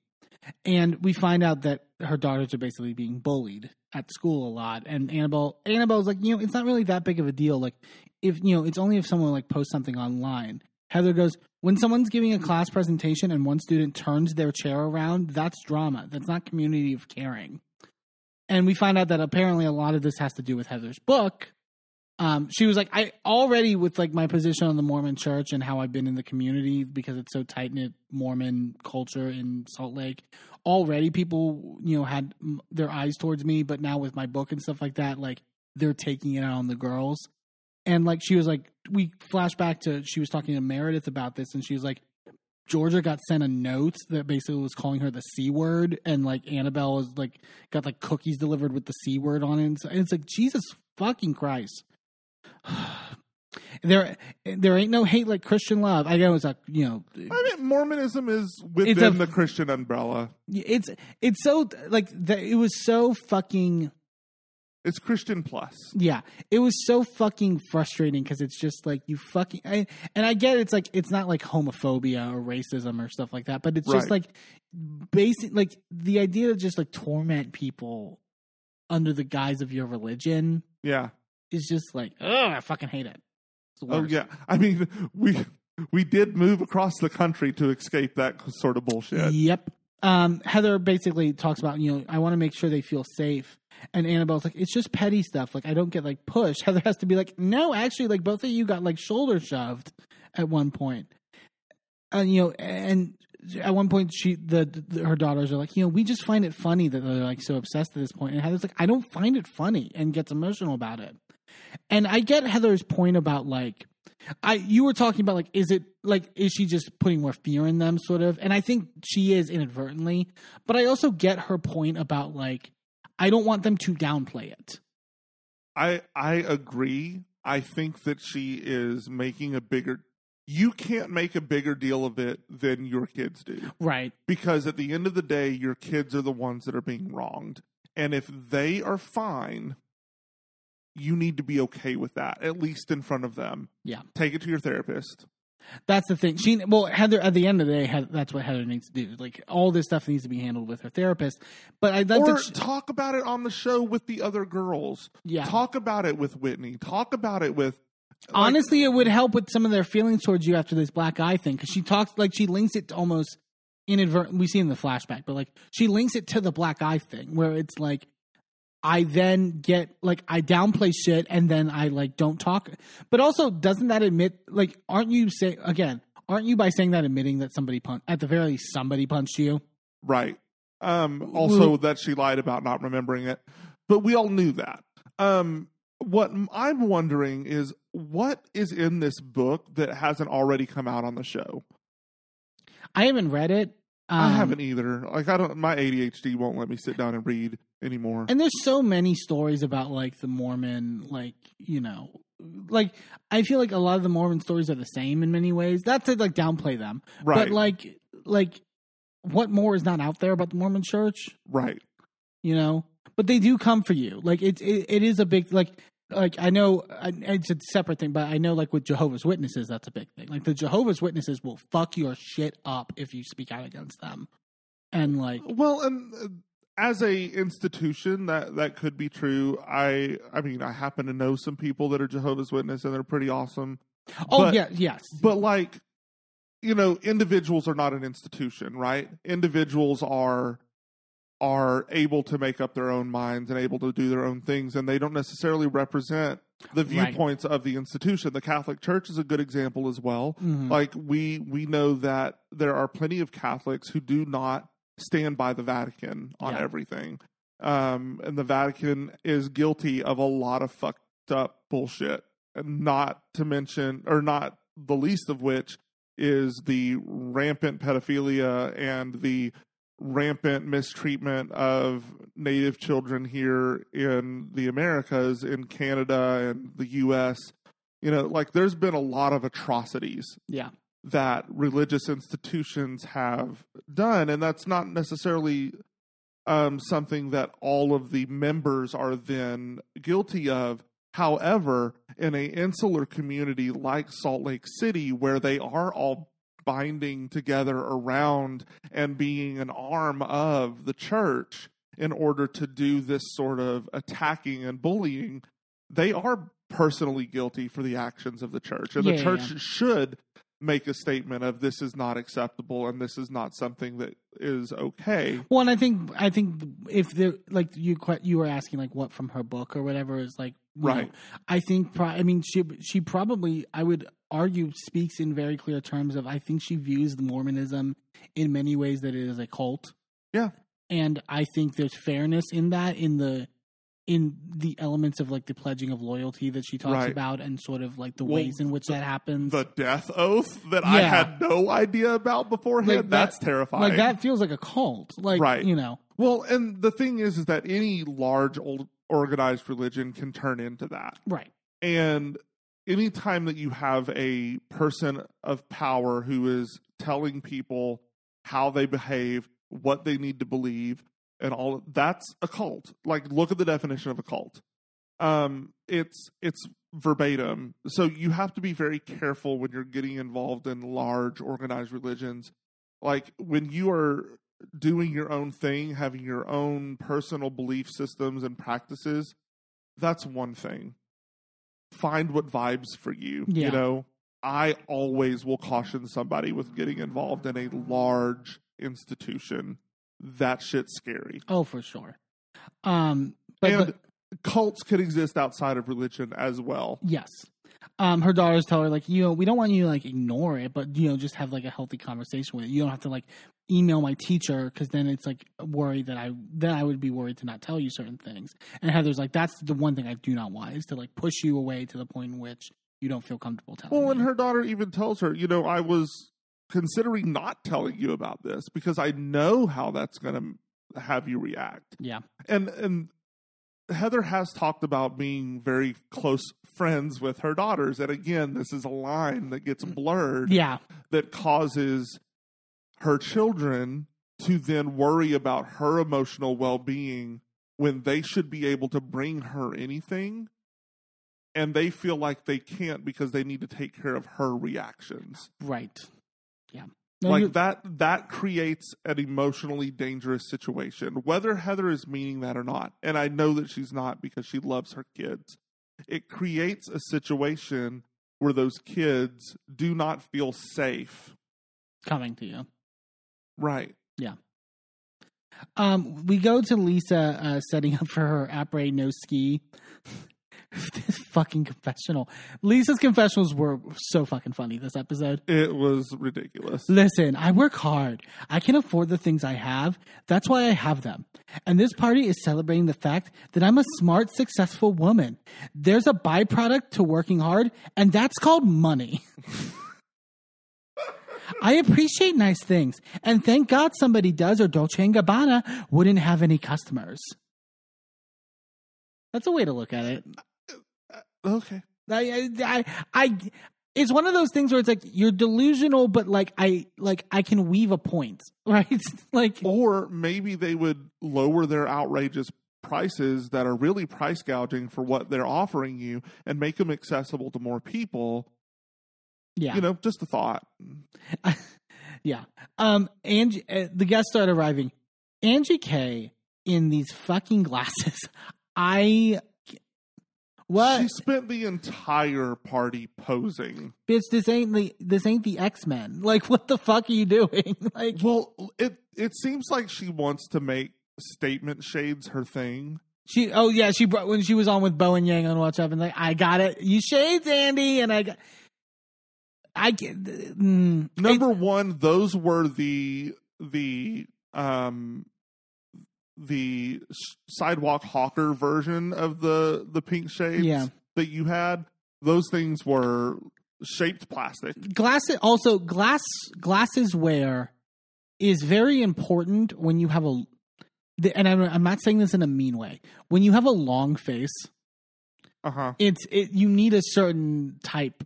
And we find out that her daughters are basically being bullied at school a lot. And Annabelle, Annabelle's like, you know, it's not really that big of a deal. Like, if you know, it's only if someone like posts something online. Heather goes, when someone's giving a class presentation and one student turns their chair around, that's drama. That's not community of caring. And we find out that apparently a lot of this has to do with Heather's book. Um, she was like, I already with like my position on the Mormon church and how I've been in the community because it's so tight knit Mormon culture in Salt Lake. Already, people you know had their eyes towards me, but now with my book and stuff like that, like they're taking it out on the girls. And like she was like, we flash back to she was talking to Meredith about this, and she was like, Georgia got sent a note that basically was calling her the c word, and like Annabelle was like got like cookies delivered with the c word on it, and, so, and it's like Jesus fucking Christ. *sighs* there, there ain't no hate like Christian love. I know it's a you know, I mean, Mormonism is within a- the Christian umbrella. it's it's so like the, it was so fucking It's Christian plus. Yeah, it was so fucking frustrating because it's just like you fucking I, and I get it's like it's not like homophobia or racism or stuff like that, but it's just like basic like the idea to just like torment people under the guise of your religion Yeah. is just like oh I fucking hate it. It's Oh yeah. I mean, we we did move across the country to escape that sort of bullshit. Yep. Um, Heather basically talks about, you know, I want to make sure they feel safe. And Annabelle's like, it's just petty stuff. Like, I don't get like pushed. *laughs* Heather has to be like, no, actually, like both of you got like shoulder shoved at one point. And, you know, and at one point, she, the, the her daughters are like, you know, we just find it funny that they're like so obsessed at this point. And Heather's like, I don't find it funny and gets emotional about it. And I get Heather's point about like, I you were talking about like is it like is she just putting more fear in them sort of and I think she is inadvertently but I also get her point about like I don't want them to downplay it. I I agree. I think that she is making a bigger you can't make a bigger deal of it than your kids do. Right. Because at the end of the day, your kids are the ones that are being wronged. And if they are fine, you need to be okay with that, at least in front of them. Yeah. Take it to your therapist. That's the thing. She well Heather at the end of the day Heather, that's what Heather needs to do. Like all this stuff needs to be handled with her therapist. But I'd like or to talk about it on the show with the other girls. Yeah. Talk about it with Whitney. Talk about it with. like, honestly it would help with some of their feelings towards you after this black eye thing cuz she talks like she links it to almost inadvertent we see in the flashback but like she links it to the black eye thing where it's like I then get like I downplay shit and then I like don't talk. But also, doesn't that admit like aren't you say again? Aren't you by saying that admitting that somebody punched at the very least somebody punched you? Right. Um, also, that she lied about not remembering it, but we all knew that. Um, what I'm wondering is what is in this book that hasn't already come out on the show. I haven't read it. I Um, haven't either. Like I don't. My ADHD won't let me sit down and read anymore. And there's so many stories about like the Mormon, like you know, like I feel like a lot of the Mormon stories are the same in many ways. Not to like downplay them, right. but like like what more is not out there about the Mormon Church? right. you know but they do come for you like it's it, it is a big like like I know it's a separate thing, but I know like with Jehovah's Witnesses, that's a big thing. Like the Jehovah's Witnesses will fuck your shit up if you speak out against them, and like Well, and uh, as a institution, that that could be true. I I mean, I happen to know some people that are Jehovah's Witness, and they're pretty awesome. oh But- yeah, yes, But like, you know, individuals are not an institution, right? Individuals are are able to make up their own minds and able to do their own things, and they don't necessarily represent the Right. viewpoints of the institution. The Catholic Church is a good example as well. Mhm. Like we we know that there are plenty of Catholics who do not stand by the Vatican on Yeah. everything. Um, and the Vatican is guilty of a lot of fucked up bullshit. And not to mention, or not the least of which, is the rampant pedophilia and the rampant mistreatment of native children here in the Americas, in Canada and the US. You know, like there's been a lot of atrocities yeah, that religious institutions have done, and that's not necessarily um, something that all of the members are then guilty of. However, in a insular community like Salt Lake City, where they are all binding together around and being an arm of the church in order to do this sort of attacking and bullying, they are personally guilty for the actions of the church. And Yeah, the church yeah. should make a statement of this is not acceptable and this is not something that is okay. Well, and I think I think if there like you you were asking like what from her book or whatever is like you know, Right. I think pro- I mean she she probably I would argue speaks in very clear terms of I think she views the Mormonism in many ways that it is a cult. Yeah. and I think there's fairness in that in the in the elements of like the pledging of loyalty that she talks Right. about and sort of like the Well, ways in which that happens. The death oath that I had no idea about beforehand, Like that- that's terrifying. like that feels like a cult. Like Right. you know. Well, and the thing is, is that any large old organized religion can turn into that. Right. And anytime that you have a person of power who is telling people how they behave, what they need to believe, and all that's a cult. Like look at the definition of a cult. Um it's it's verbatim. So you have to be very careful when you're getting involved in large organized religions. Like when you are doing your own thing, having your own personal belief systems and practices, that's one thing. Find what vibes for you. Yeah. You know, I always will caution somebody with getting involved in a large institution. That shit's scary. Oh, for sure. Um, but, and but- cults could exist outside of religion as well. yes, um, her daughters tell her like, you know, we don't want you to like ignore it, but you know, just have like a healthy conversation with it. You don't have to like email my teacher because then it's like worried that I then I would be worried to not tell you certain things. And Heather's like, that's the one thing I do not want is to like push you away to the point in which you don't feel comfortable telling. Well, and her daughter even tells her, you know, I was considering not telling you about this because I know how that's going to have you react. yeah, And and Heather has talked about being very close friends with her daughters, and again, this is a line that gets mm. blurred yeah, that causes her children to then worry about her emotional well-being when they should be able to bring her anything. And they feel like they can't because they need to take care of her reactions. Right, yeah. No, like you're- that that creates an emotionally dangerous situation whether heather is meaning that or not and i know that she's not because she loves her kids it creates a situation where those kids do not feel safe coming to you. right Yeah. Um, we go to Lisa uh, setting up for her après no ski. *laughs* this fucking confessional. Lisa's confessionals were so fucking funny this episode. it was ridiculous Listen, I work hard. I can afford the things I have. That's why I have them. And this party is celebrating the fact that I'm a smart, successful woman. There's a byproduct to working hard, and that's called money. *laughs* I appreciate nice things, and thank God somebody does, or Dolce and Gabbana wouldn't have any customers. That's a way to look at it. Okay I, I, I, it's one of those things where it's like you're delusional, but like I, like I can weave a point, *laughs* right? like, or maybe they would lower their outrageous prices that are really price gouging for what they're offering you and make them accessible to more people. Yeah. You know, just a thought. *laughs* yeah. Um, Angie, uh, the guests start arriving. Angie K in these fucking glasses. *laughs* I. What She spent the entire party posing. bitch? This ain't the this ain't the X Men. *laughs* Like, what the fuck are you doing? *laughs* like, Well, it it seems like she wants to make statement shades her thing. she. Oh yeah, she brought when she was on with Bowen Yang on What's Up, and like, I got it. You shades, Andy, and I got. I get. Mm, Number one, those were the the um the sidewalk hawker version of the the pink shades Yeah. that you had. Those things were shaped plastic. glasses also glass glasses wear is very important when you have a and I'm, I'm not saying this in a mean way when you have a long face Uh huh. it's it you need a certain type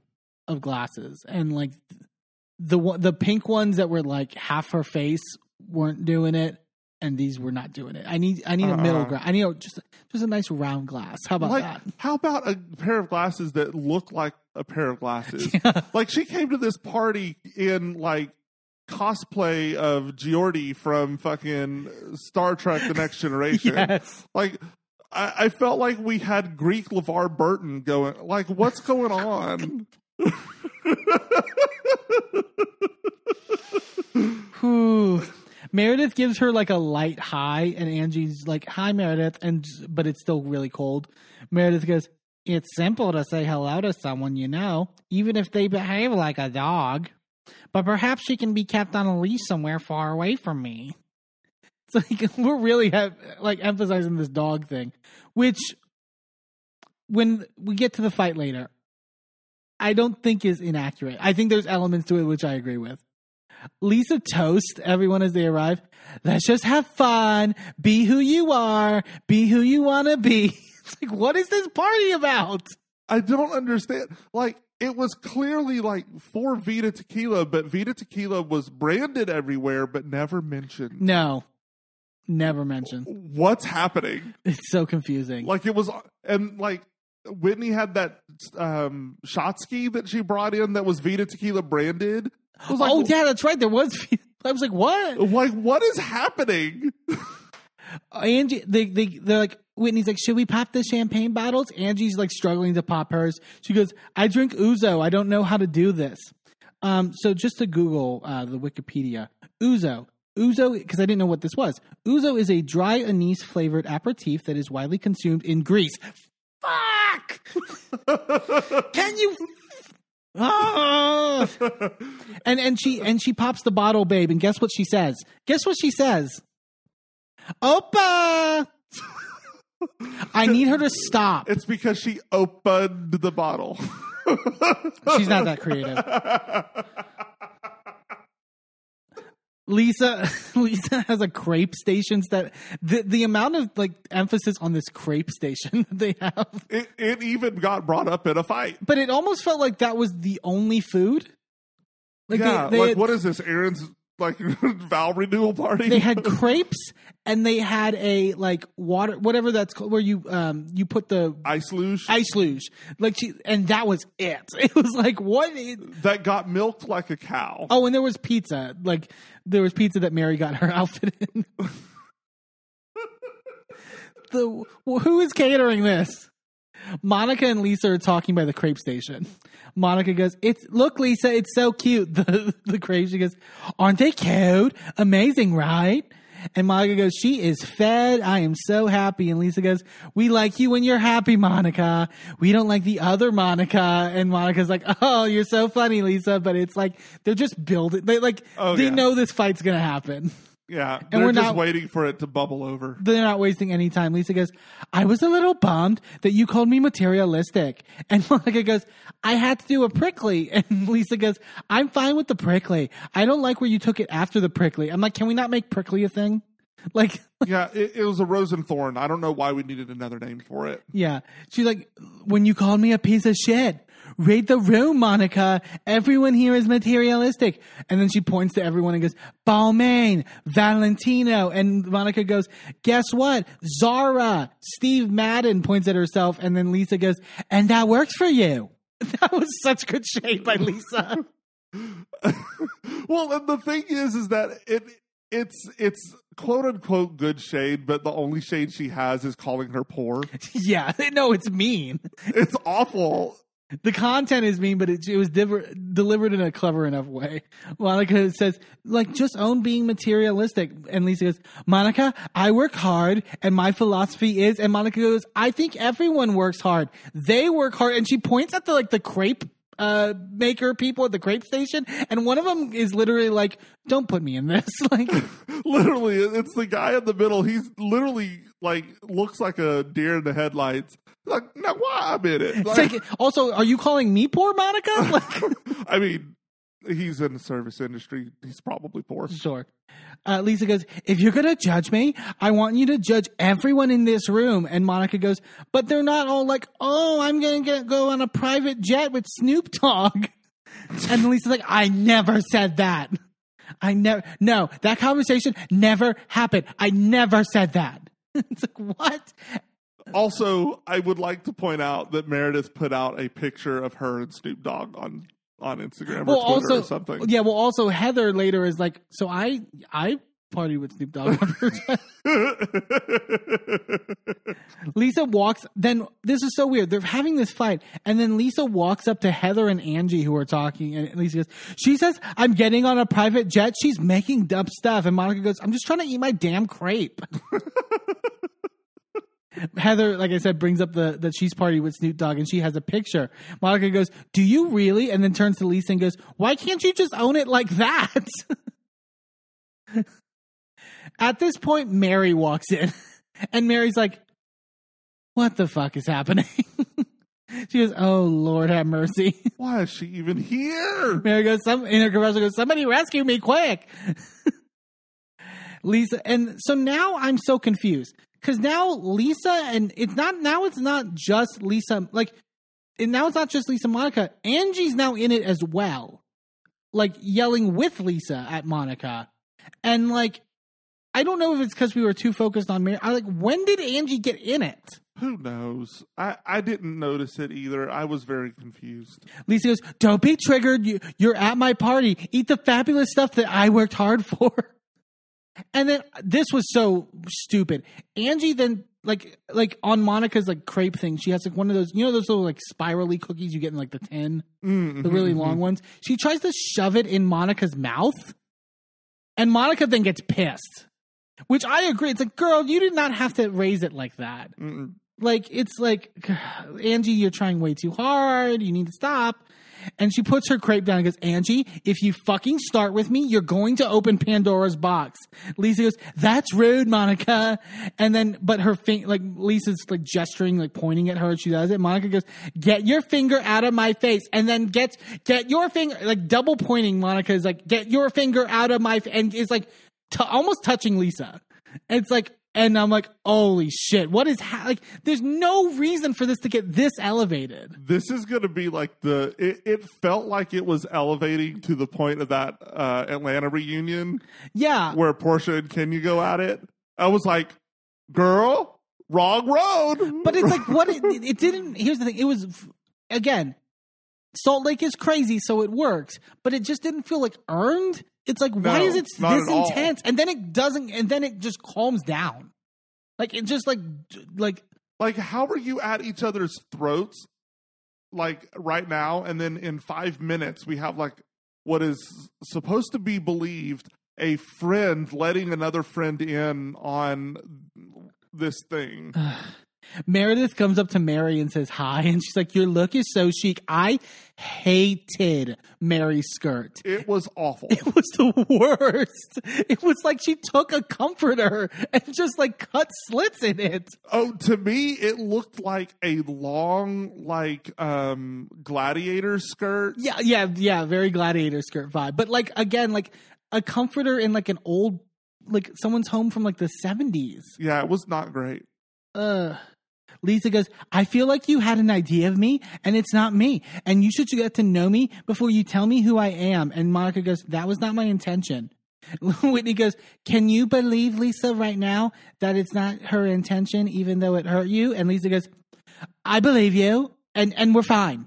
of glasses and like the one- the pink ones that were like half her face weren't doing it and these were not doing it i need i need a middle Uh-uh. ground i need a, just just a nice round glass how about Like, that how about a pair of glasses that look like a pair of glasses? *laughs* Like she came to this party in like cosplay of Geordi from fucking Star Trek: The Next Generation. *laughs* yes Like I, I felt like we had Greek LeVar Burton going. Like, what's going on? *laughs* Whew. Meredith gives her like a light high, and Angie's like, "Hi, Meredith," and but it's still really cold. Meredith goes, "It's simple to say hello to someone you know, even if they behave like a dog. But perhaps she can be kept on a leash somewhere far away from me." It's like *laughs* we're really have, like emphasizing this dog thing, which when we get to the fight later, I don't think is inaccurate. I think there's elements to it which I agree with. Lisa toast everyone as they arrive. Let's just have fun. Be who you are. Be who you want to be. *laughs* It's like, what is this party about? I don't understand. Like, it was clearly like for Vida Tequila, but Vida Tequila was branded everywhere, but never mentioned. No, never mentioned. What's happening? It's so confusing. Like it was, and like Whitney had that um shot ski that she brought in that was Vida Tequila branded. I was like, oh, yeah, that's right. There was. *laughs* I was like, what? like what is happening? Angie, they, they, they're like, Whitney's like, should we pop the champagne bottles? Angie's like struggling to pop hers. She goes, I drink ouzo. I don't know how to do this. Um, so just to Google uh, the Wikipedia, ouzo. Ouzo, because I didn't know what this was. Ouzo is a dry anise flavored aperitif that is widely consumed in Greece. Fuck! *laughs* Can you? Ah! and and she and she pops the bottle, babe, and guess what she says? Guess what she says? Opa! I need her to stop. It's because she opened the bottle. She's not that creative. *laughs* Lisa *laughs* Lisa has a crepe stations that the the amount of like emphasis on this crepe station *laughs* that they have. it, it even got brought up in a fight. But it almost felt like that was the only food. Like yeah, they, they like had, what is this? Erin's like *laughs* vow renewal party. they had crepes and they had a like water whatever that's called where you um you put the ice luge ice luge like she and that was it. *laughs* It was like what that got milked like a cow. Oh, and there was pizza. Like there was pizza that Mary got her *laughs* outfit in. the who is catering this? Monica and Lisa are talking by the crepe station. Monica goes, "It's look, Lisa, it's so cute." *laughs* The the crepe. She goes, "Aren't they cute? Amazing, right?" And Monica goes, "She is fed. I am so happy." And Lisa goes, "We like you when you're happy, Monica. We don't like the other Monica." And Monica's like, "Oh, you're so funny, Lisa." But it's like they're just building. They like Oh, they yeah. know this fight's gonna happen. Yeah, they're we're just not- waiting for it to bubble over. They're not wasting any time. Lisa goes, I was a little bummed that you called me materialistic. *laughs* And Monica goes, I had to do a prickly. *laughs* And Lisa goes, I'm fine with the prickly. I don't like where you took it after the prickly. I'm like, can we not make prickly a thing? *laughs* Like, Yeah, it, it was a rose and thorn. I don't know why we needed another name for it. yeah. She's like, when you called me a piece of shit. Read the room, Monica. Everyone here is materialistic. And then she points to everyone and goes, Balmain, Valentino. And Monica goes, guess what? Zara, Steve Madden points at herself. And then Lisa goes, and that works for you. *laughs* That was such good shade by Lisa. *laughs* well, and the thing is, is that it it's it's quote unquote good shade, but the only shade she has is calling her poor. *laughs* yeah, no, it's mean. It's awful. The content is mean, but it, it was diver- delivered in a clever enough way. Monica says, like, just own being materialistic. And Lisa goes, Monica, I work hard and my philosophy is, and Monica goes, I think everyone works hard. They work hard. And she points at the, like, the crepe uh maker people at the crepe station and one of them is literally like don't put me in this *laughs* like *laughs* literally it's the guy in the middle he's literally like looks like a deer in the headlights like now why i'm in it like, like, also are you calling me poor monica *laughs* like, *laughs* i mean he's in the service industry he's probably poor sure uh, Lisa goes, if you're going to judge me, I want you to judge everyone in this room. And Monica goes, but they're not all like, oh, I'm going to go on a private jet with Snoop Dogg. *laughs* And Lisa's like, I never said that. I never, no, that conversation never happened. I never said that. it's like, what? Also, I would like to point out that Meredith put out a picture of her and Snoop Dogg on on Instagram well, or Twitter also, or something. Yeah, well, also Heather later is like, so I I party with Snoop Dogg. *laughs* Lisa walks. Then this is so weird. They're having this fight, and then Lisa walks up to Heather and Angie who are talking, and Lisa goes, "She says I'm getting on a private jet. She's making dumb stuff." And Monica goes, "I'm just trying to eat my damn crepe." *laughs* Heather, like I said, brings up the the cheese party with Snoop Dogg, and she has a picture. Monica goes, "Do you really?" And then turns to Lisa and goes, "Why can't you just own it like that?" *laughs* At this point, Mary walks in, *laughs* and Mary's like, "What the fuck is happening?" *laughs* she goes, "Oh Lord, have mercy." Why is she even here? Mary goes, "Some in her commercial goes, somebody rescue me quick." Lisa, and so now I'm so confused because now Lisa and it's not now it's not just Lisa like and now it's not just Lisa Monica. Angie's now in it as well, like yelling with Lisa at Monica, and like I don't know if it's because we were too focused on Mary. I like when did Angie get in it? Who knows? I, I didn't notice it either. I was very confused. Lisa goes, "Don't be triggered. You, you're at my party. Eat the fabulous stuff that I worked hard *laughs* for." And then this was so stupid. Angie then like like on Monica's like crepe thing, she has like one of those you know those little like spirally cookies you get in like the tin, mm-hmm, the really long mm-hmm. ones. She tries to shove it in Monica's mouth, and Monica then gets pissed. Which I agree. It's like, girl, you did not have to raise it like that. Mm-mm. Like it's like, *sighs* Angie, you're trying way too hard. You need to stop. And she puts her crepe down and goes, Angie, if you fucking start with me, you're going to open Pandora's box. Lisa goes, that's rude, Monica. And then, but her finger, like Lisa's like gesturing, like pointing at her. She does it. Monica goes, get your finger out of my face. And then gets, get your finger, like double pointing. Monica is like, get your finger out of my, f-, and is like, t- almost touching Lisa. And it's like, and I'm like, holy shit, what is ha-? like? There's no reason for this to get this elevated. This is going to be like the. It, it, felt like it was elevating to the point of that uh, Atlanta reunion. Yeah, where Porsha and Kenya go at it. I was like, girl, wrong road. But it's like what it, *laughs* it didn't. Here's the thing. It was again. Salt Lake is crazy, so it works, but it just didn't feel like earned. It's like, no, why is it this intense? And then it doesn't, and then it just calms down. Like it just like like like how are you at each other's throats like right now and then in 5 minutes we have like what is supposed to be believed a friend letting another friend in on this thing. *sighs* *sighs* *sighs* Meredith comes up to Mary and says hi, and she's like, "Your look is so chic." I hated Mary's skirt. It was awful. It was the worst. It was like she took a comforter and just like cut slits in it. Oh, to me, it looked like a long, like um gladiator skirt. Yeah, yeah, yeah. Very gladiator skirt vibe, but like again, like a comforter in like an old, like someone's home from like the seventies. Yeah, it was not great. Uh Lisa goes, I feel like you had an idea of me and it's not me. And you should get to know me before you tell me who I am. And Monica goes, That was not my intention. *laughs* Whitney goes, Can you believe Lisa right now that it's not her intention, even though it hurt you? And Lisa goes, I believe you, and, and we're fine.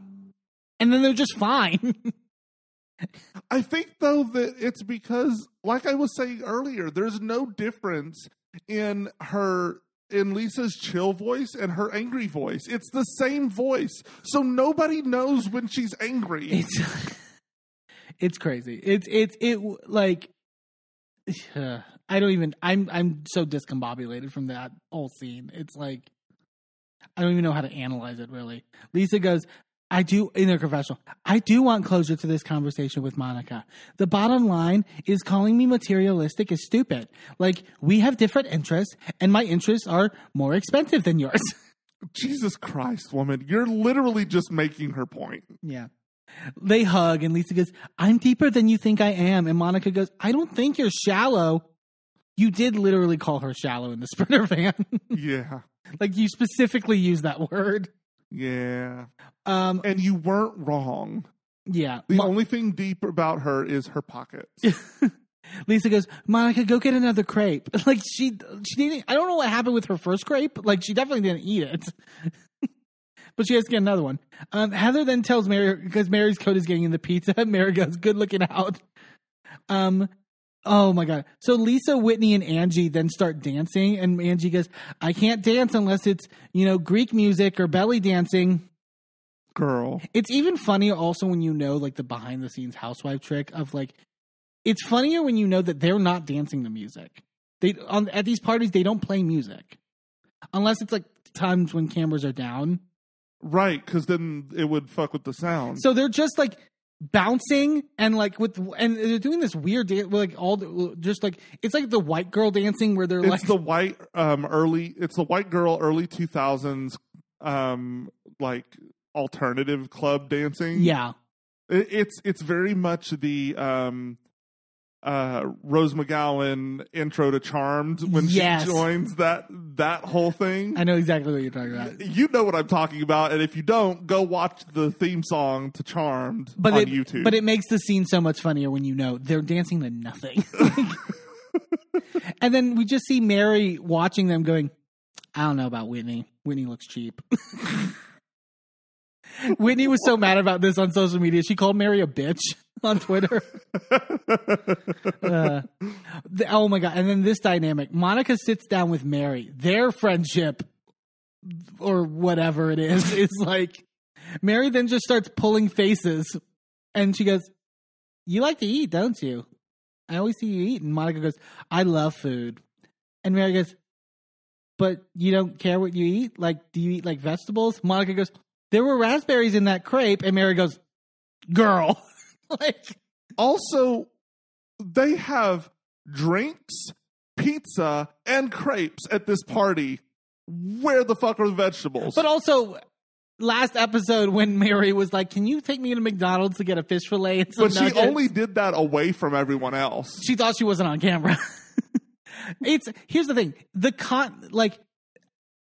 And then they're just fine. *laughs* I think though that it's because, like I was saying earlier, there's no difference in her in Lisa's chill voice and her angry voice. It's the same voice, so nobody knows when she's angry. it's *laughs* it's crazy. It's it's it like *sighs* I don't even I'm I'm so discombobulated from that whole scene. It's like I don't even know how to analyze it really. Lisa goes, I do in their confessional. I do want closure to this conversation with Monica. The bottom line is calling me materialistic is stupid. Like we have different interests and my interests are more expensive than yours. *laughs* Jesus Christ, woman, you're literally just making her point. Yeah. They hug, and Lisa goes, I'm deeper than you think I am. And Monica goes, I don't think you're shallow. You did literally call her shallow in the *laughs* Sprinter van. Yeah. like you specifically used that word. Yeah. Um, And you weren't wrong. yeah. The Mo- only thing deep about her is her pockets. *laughs* Lisa goes, Monica, go get another crepe. *laughs* Like she, she didn't. I don't know what happened with her first crepe. Like she definitely didn't eat it, *laughs* but she has to get another one. Um, Heather then tells Mary because Mary's coat is getting in the pizza. Mary goes, "Good looking out." Um, oh my god. So Lisa, Whitney, and Angie then start dancing, and Angie goes, "I can't dance unless it's you know Greek music or belly dancing." Girl. It's even funnier also when you know like the behind the scenes housewife trick of like it's funnier when you know that they're not dancing the music. They on at these parties they don't play music. Unless it's like times when cameras are down. Right, because then it would fuck with the sound. So they're just like bouncing and like with and they're doing this weird dance like all the, just like it's like the white girl dancing where they're it's like the white um early it's the white girl early 2000s um like alternative club dancing. Yeah. It, it's it's very much the um uh Rose McGowan intro to Charmed when Yes. she joins that that whole thing. I know exactly what you're talking about. you know what I'm talking about, and if you don't, go watch the theme song to Charmed But on it, YouTube. but it makes the scene so much funnier when you know they're dancing to nothing. *laughs* and then we just see Mary watching them going, I don't know about Whitney. Whitney looks cheap. *laughs* Whitney was so mad about this on social media. She called Mary a bitch *laughs* on Twitter. Uh, the- oh my God. And then this dynamic Monica sits down with Mary. Their friendship, or whatever it is, *laughs* is like Mary then just starts pulling faces and she goes, You like to eat, don't you? I always see you eat. And Monica goes, I love food. And Mary goes, But you don't care what you eat? Like, do you eat like vegetables? Monica goes, There were raspberries in that crepe. And Mary goes, Girl. *laughs* *laughs* like, also, they have drinks, pizza, and crepes at this party. Where the fuck are the vegetables? but also, last episode when Mary was like, Can you take me to McDonald's to get a fish fillet and But she nuggets?" only did that away from everyone else. she thought she wasn't on camera. *laughs* it's here's the thing: the con like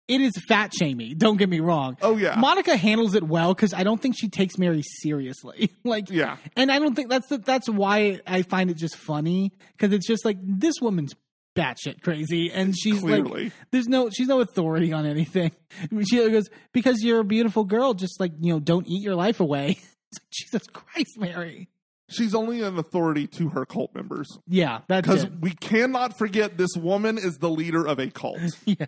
it is fat shamey. Don't get me wrong. Oh, yeah. Monica handles it well because I don't think she takes Mary seriously. *laughs* like Yeah. and I don't think that's the, that's why I find it just funny because it's just like this woman's batshit crazy and she's Clearly. like there's no she's no authority on anything. *laughs* She goes because you're a beautiful girl, just like you know, don't eat your life away. *laughs* Like, Jesus Christ, Mary. She's only an authority to her cult members. Yeah, that's Because we cannot forget this woman is the leader of a cult. Yes.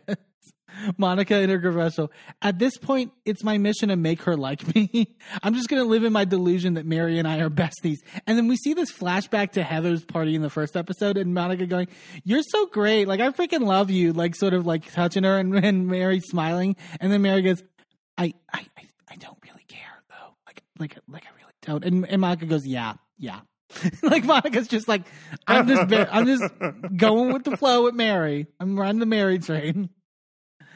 *laughs* Monica in her commercial. At this point, it's my mission to make her like me. *laughs* I'm just going to live in my delusion that Mary and I are besties. And then we see this flashback to Heather's party in the first episode and Monica going, You're so great. Like, I freaking love you. Like, sort of like touching her and, *laughs* and Mary smiling. And then Mary goes, I, I, I, I don't really care though. Like, like, like I really don't. And, and Monica goes, Yeah, yeah. like Monica's just like, I'm just, I'm just going with the flow with Mary. I'm riding the Mary train.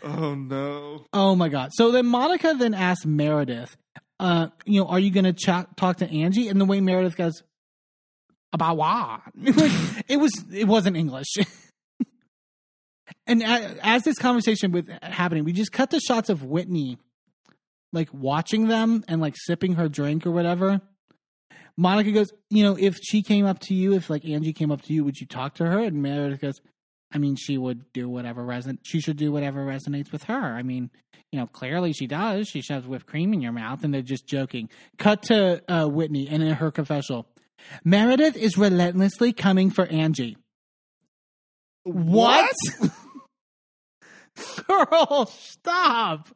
Oh no. Oh my god! So then Monica then asks Meredith, uh, you know, are you going to ch- talk to Angie? And the way Meredith goes, about what? *laughs* it was it wasn't English. *laughs* And as this conversation with happening, we just cut the shots of Whitney, like watching them and like sipping her drink or whatever. Monica goes, you know, if she came up to you, if like Angie came up to you, would you talk to her? And Meredith goes, I mean, she would do whatever reson. She should do whatever resonates with her. I mean, you know, clearly she does. She shoves whipped cream in your mouth, and they're just joking. Cut to uh, Whitney and in her confessional. Meredith is relentlessly coming for Angie. What? *laughs* *laughs* Girl, stop.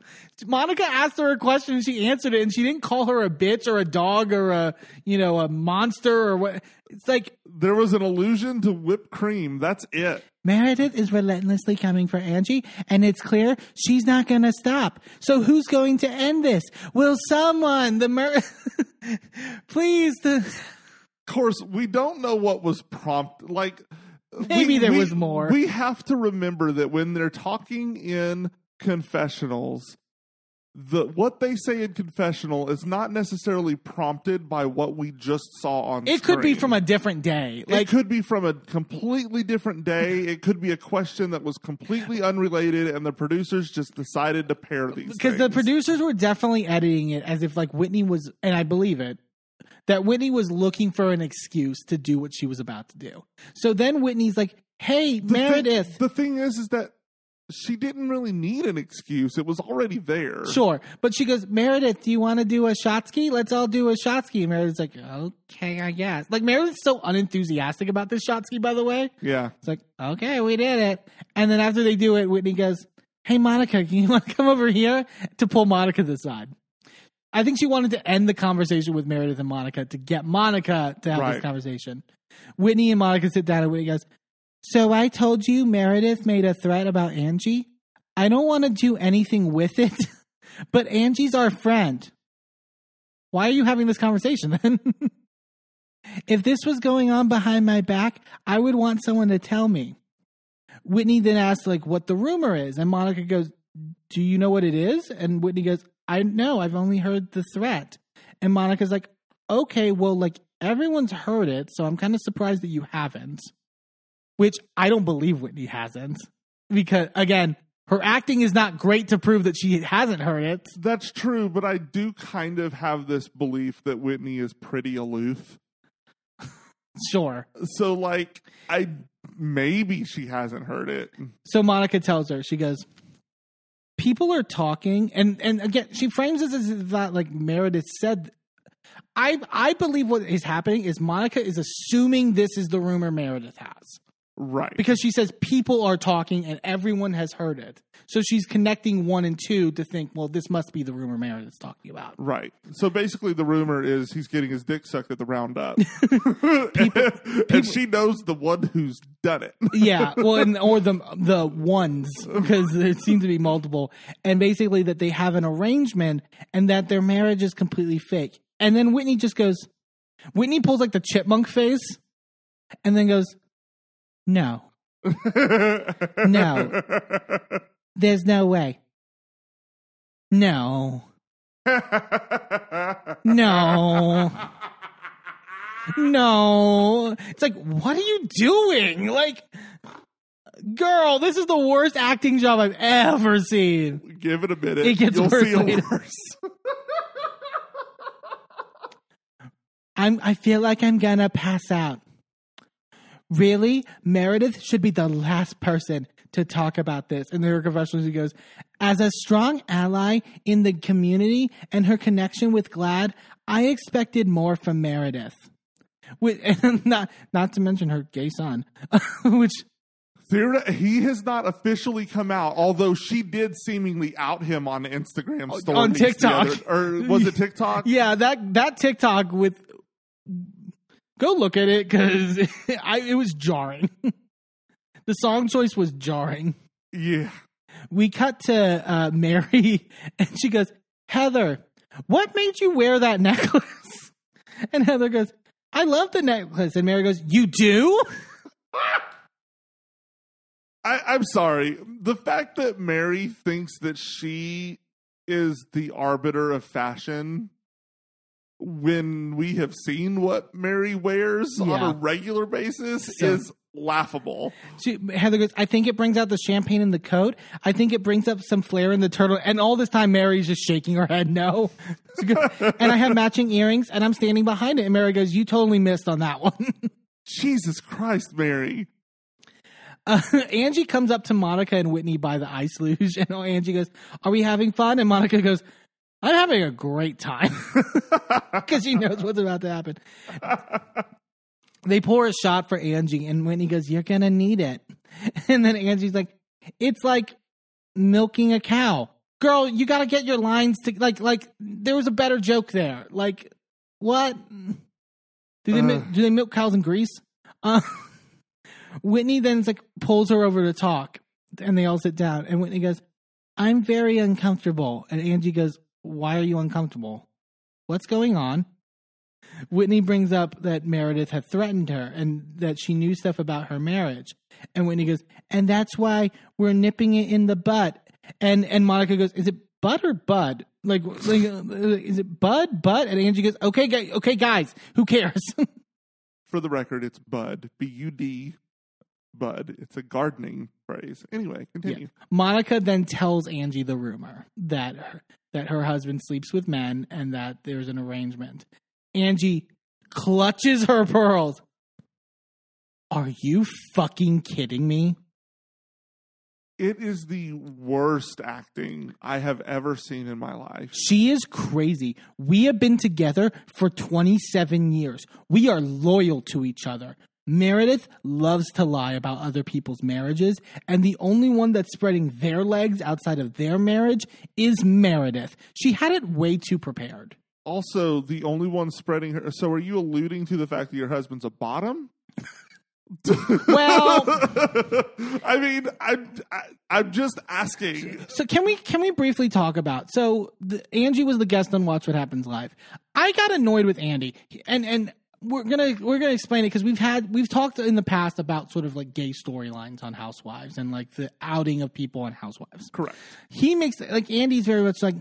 Monica asked her a question and she answered it and she didn't call her a bitch or a dog or a, you know, a monster or what. It's like There was an allusion to whipped cream. That's it. Meredith is relentlessly coming for Angie and it's clear she's not going to stop. So who's going to end this? Will someone, the mer- *laughs* please, the Of course, we don't know what was prompt. Like Maybe we- there we- was more. We have to remember that when they're talking in confessionals, the what they say in confessional is not necessarily prompted by what we just saw on. Screen. It could be from a different day. It could be from a completely different day. *laughs* It could be a question that was completely unrelated, and the producers just decided to pair these. because the producers were definitely editing it as if like Whitney was, and I believe it, that Whitney was looking for an excuse to do what she was about to do. So then Whitney's like, "Hey, The Meredith." the thing is, is that she didn't really need an excuse. It was already there. Sure. But she goes, Meredith, do you want to do a shot ski? Let's all do a shot ski. And Meredith's like, okay, I guess. Like, Meredith's so unenthusiastic about this shot ski, by the way. Yeah. It's like, okay, we did it. And then after they do it, Whitney goes, hey, Monica, can *laughs* you want to come over here to pull Monica to the side? I think she wanted to end the conversation with Meredith and Monica to get Monica to have this conversation. Whitney and Monica sit down and Whitney goes, So I told you Meredith made a threat about Angie? I don't want to do anything with it, *laughs* but Angie's our friend. Why are you having this conversation then? *laughs* if this was going on behind my back, I would want someone to tell me. Whitney then asks like what the rumor is, and Monica goes, "Do you know what it is?" And Whitney goes, "I know. I've only heard the threat." And Monica's like, "Okay, well, like everyone's heard it, so I'm kind of surprised that you haven't." Which I don't believe Whitney hasn't, because again, her acting is not great to prove that she hasn't heard it. That's true, but I do kind of have this belief that Whitney is pretty aloof. Sure. So, like, I maybe she hasn't heard it. So Monica tells her, she goes, People are talking, and and again, she frames this as that like Meredith said. I I believe what is happening is Monica is assuming this is the rumor Meredith has Right. because she says people are talking and everyone has heard it. So she's connecting one and two to think, well, this must be the rumor Meredith's talking about. Right. So basically, the rumor is he's getting his dick sucked at the roundup, *laughs* and she knows the one who's done it. *laughs* yeah, well, and, *laughs* or the the ones because there seem to be multiple, and basically that they have an arrangement and that their marriage is completely fake. And then Whitney just goes, Whitney pulls like the chipmunk face, and then goes, "No, no, there's no way, no, no." No. It's like, what are you doing? Like, girl, this is the worst acting job I've ever seen. Give it a minute. It gets You'll worse see a later. worse. I'm I feel like I'm gonna pass out. Really? Meredith should be the last person to talk about this. And her confessional, she goes, as a strong ally in the community and her connection with GLAAD, I expected more from Meredith. With, *laughs* and not not to mention her gay son, *laughs* which Theor- he has not officially come out, although she did seemingly out him on Instagram stories on TikTok. other- or was it *laughs* TikTok? yeah, that that TikTok with go look at it because *laughs* it was jarring. *laughs* the song choice was jarring. Yeah. We cut to uh, Mary, *laughs* and she goes, "Heather, what made you wear that necklace?" And Heather goes, "I love the necklace." And Mary goes, "You do?" I, I'm sorry. The fact that Mary thinks that she is the arbiter of fashion when we have seen what Mary wears on a regular basis So- is laughable. She, Heather goes, I think it brings out the champagne in the coat. I think it brings up some flair in the turtle. And all this time, Mary's just shaking her head, no. *laughs* And I have matching earrings, and I'm standing behind it. And Mary goes, You totally missed on that one. *laughs* Jesus Christ, Mary. Uh, *laughs* Angie comes up to Monica and Whitney by the ice luge, and Angie goes, Are we having fun? And Monica goes, I'm having a great time *laughs* because he knows what's about to happen. *laughs* they pour a shot for Angie, and Whitney goes, You're going to need it. *laughs* And then Angie's like, It's like milking a cow. Girl, you got to get your lines to like, like, there was a better joke there. Like, what? Do they, Uh. do they milk cows in Greece? Uh, Whitney then like pulls her over to talk, and they all sit down. And Whitney goes, "I'm very uncomfortable." And Angie goes, "Why are you uncomfortable? What's going on?" Whitney brings up that Meredith had threatened her and that she knew stuff about her marriage. And Whitney goes, "And that's why we're nipping it in the butt." And and Monica goes, "Is it butt or bud? Like, like is it bud, butt?" And Angie goes, "Okay, okay, guys, who cares?" *laughs* For the record, it's Bud. B U D. Bud. It's a gardening phrase. Anyway, continue. Monica then tells Angie the rumor that her, that her husband sleeps with men and that there's an arrangement. Angie clutches her pearls. Are you fucking kidding me? It is the worst acting I have ever seen in my life. She is crazy. We have been together for 27 years. We are loyal to each other. Meredith loves to lie about other people's marriages, and the only one that's spreading their legs outside of their marriage is Meredith. She had it way too prepared. Also, the only one spreading her. So, are you alluding to the fact that your husband's a bottom? Well, *laughs* I mean, I'm I, I'm just asking. so can we can we briefly talk about so the, Angie was the guest on Watch What Happens Live. I got annoyed with Andy, and and we're gonna we're gonna explain it because we've had we've talked in the past about sort of like gay storylines on Housewives and like the outing of people on Housewives. Correct. He makes like Andy's very much like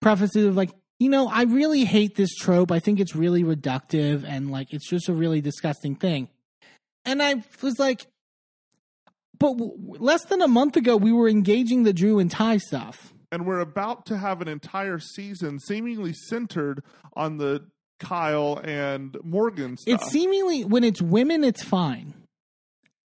prefaces of like you know I really hate this trope. I think it's really reductive and like it's just a really disgusting thing. And I was like, but w- less than a month ago we were engaging the Drew and Ty stuff. And we're about to have an entire season seemingly centered on the Kyle and Morgan stuff. It's seemingly when it's women, it's fine.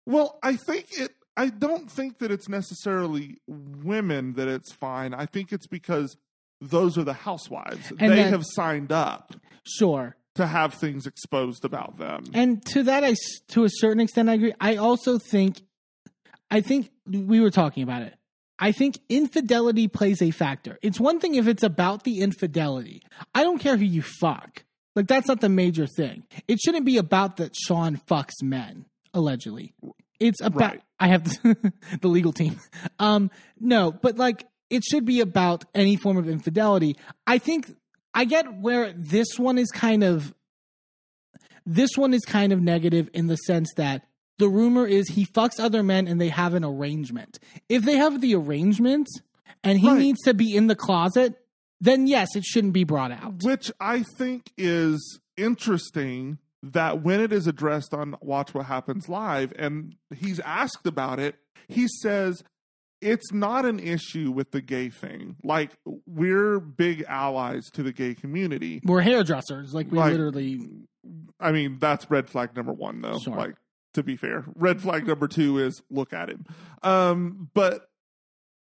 Well, I think it. I don't think that it's necessarily women that it's fine. I think it's because those are the housewives. And they that- have signed up Sure. to have things exposed about them. And to that, I to a certain extent, I agree. I also think, I think we were talking about it. I think infidelity plays a factor. It's one thing if it's about the infidelity. I don't care who you fuck. Like that's not the major thing. It shouldn't be about that Sean fucks men allegedly. It's about Right. I have *laughs* the legal team. Um, no, but like it should be about any form of infidelity. I think I get where this one is kind of this one is kind of negative in the sense that the rumor is he fucks other men and they have an arrangement. If they have the arrangement and he Right. needs to be in the closet, then yes, it shouldn't be brought out. Which I think is interesting that when it is addressed on Watch What Happens Live and he's asked about it, he says it's not an issue with the gay thing. Like, we're big allies to the gay community. We're hairdressers, like we Like- literally. I mean, that's red flag number one, though. Sure. Like, to be fair, red flag number two is look at him. Um, but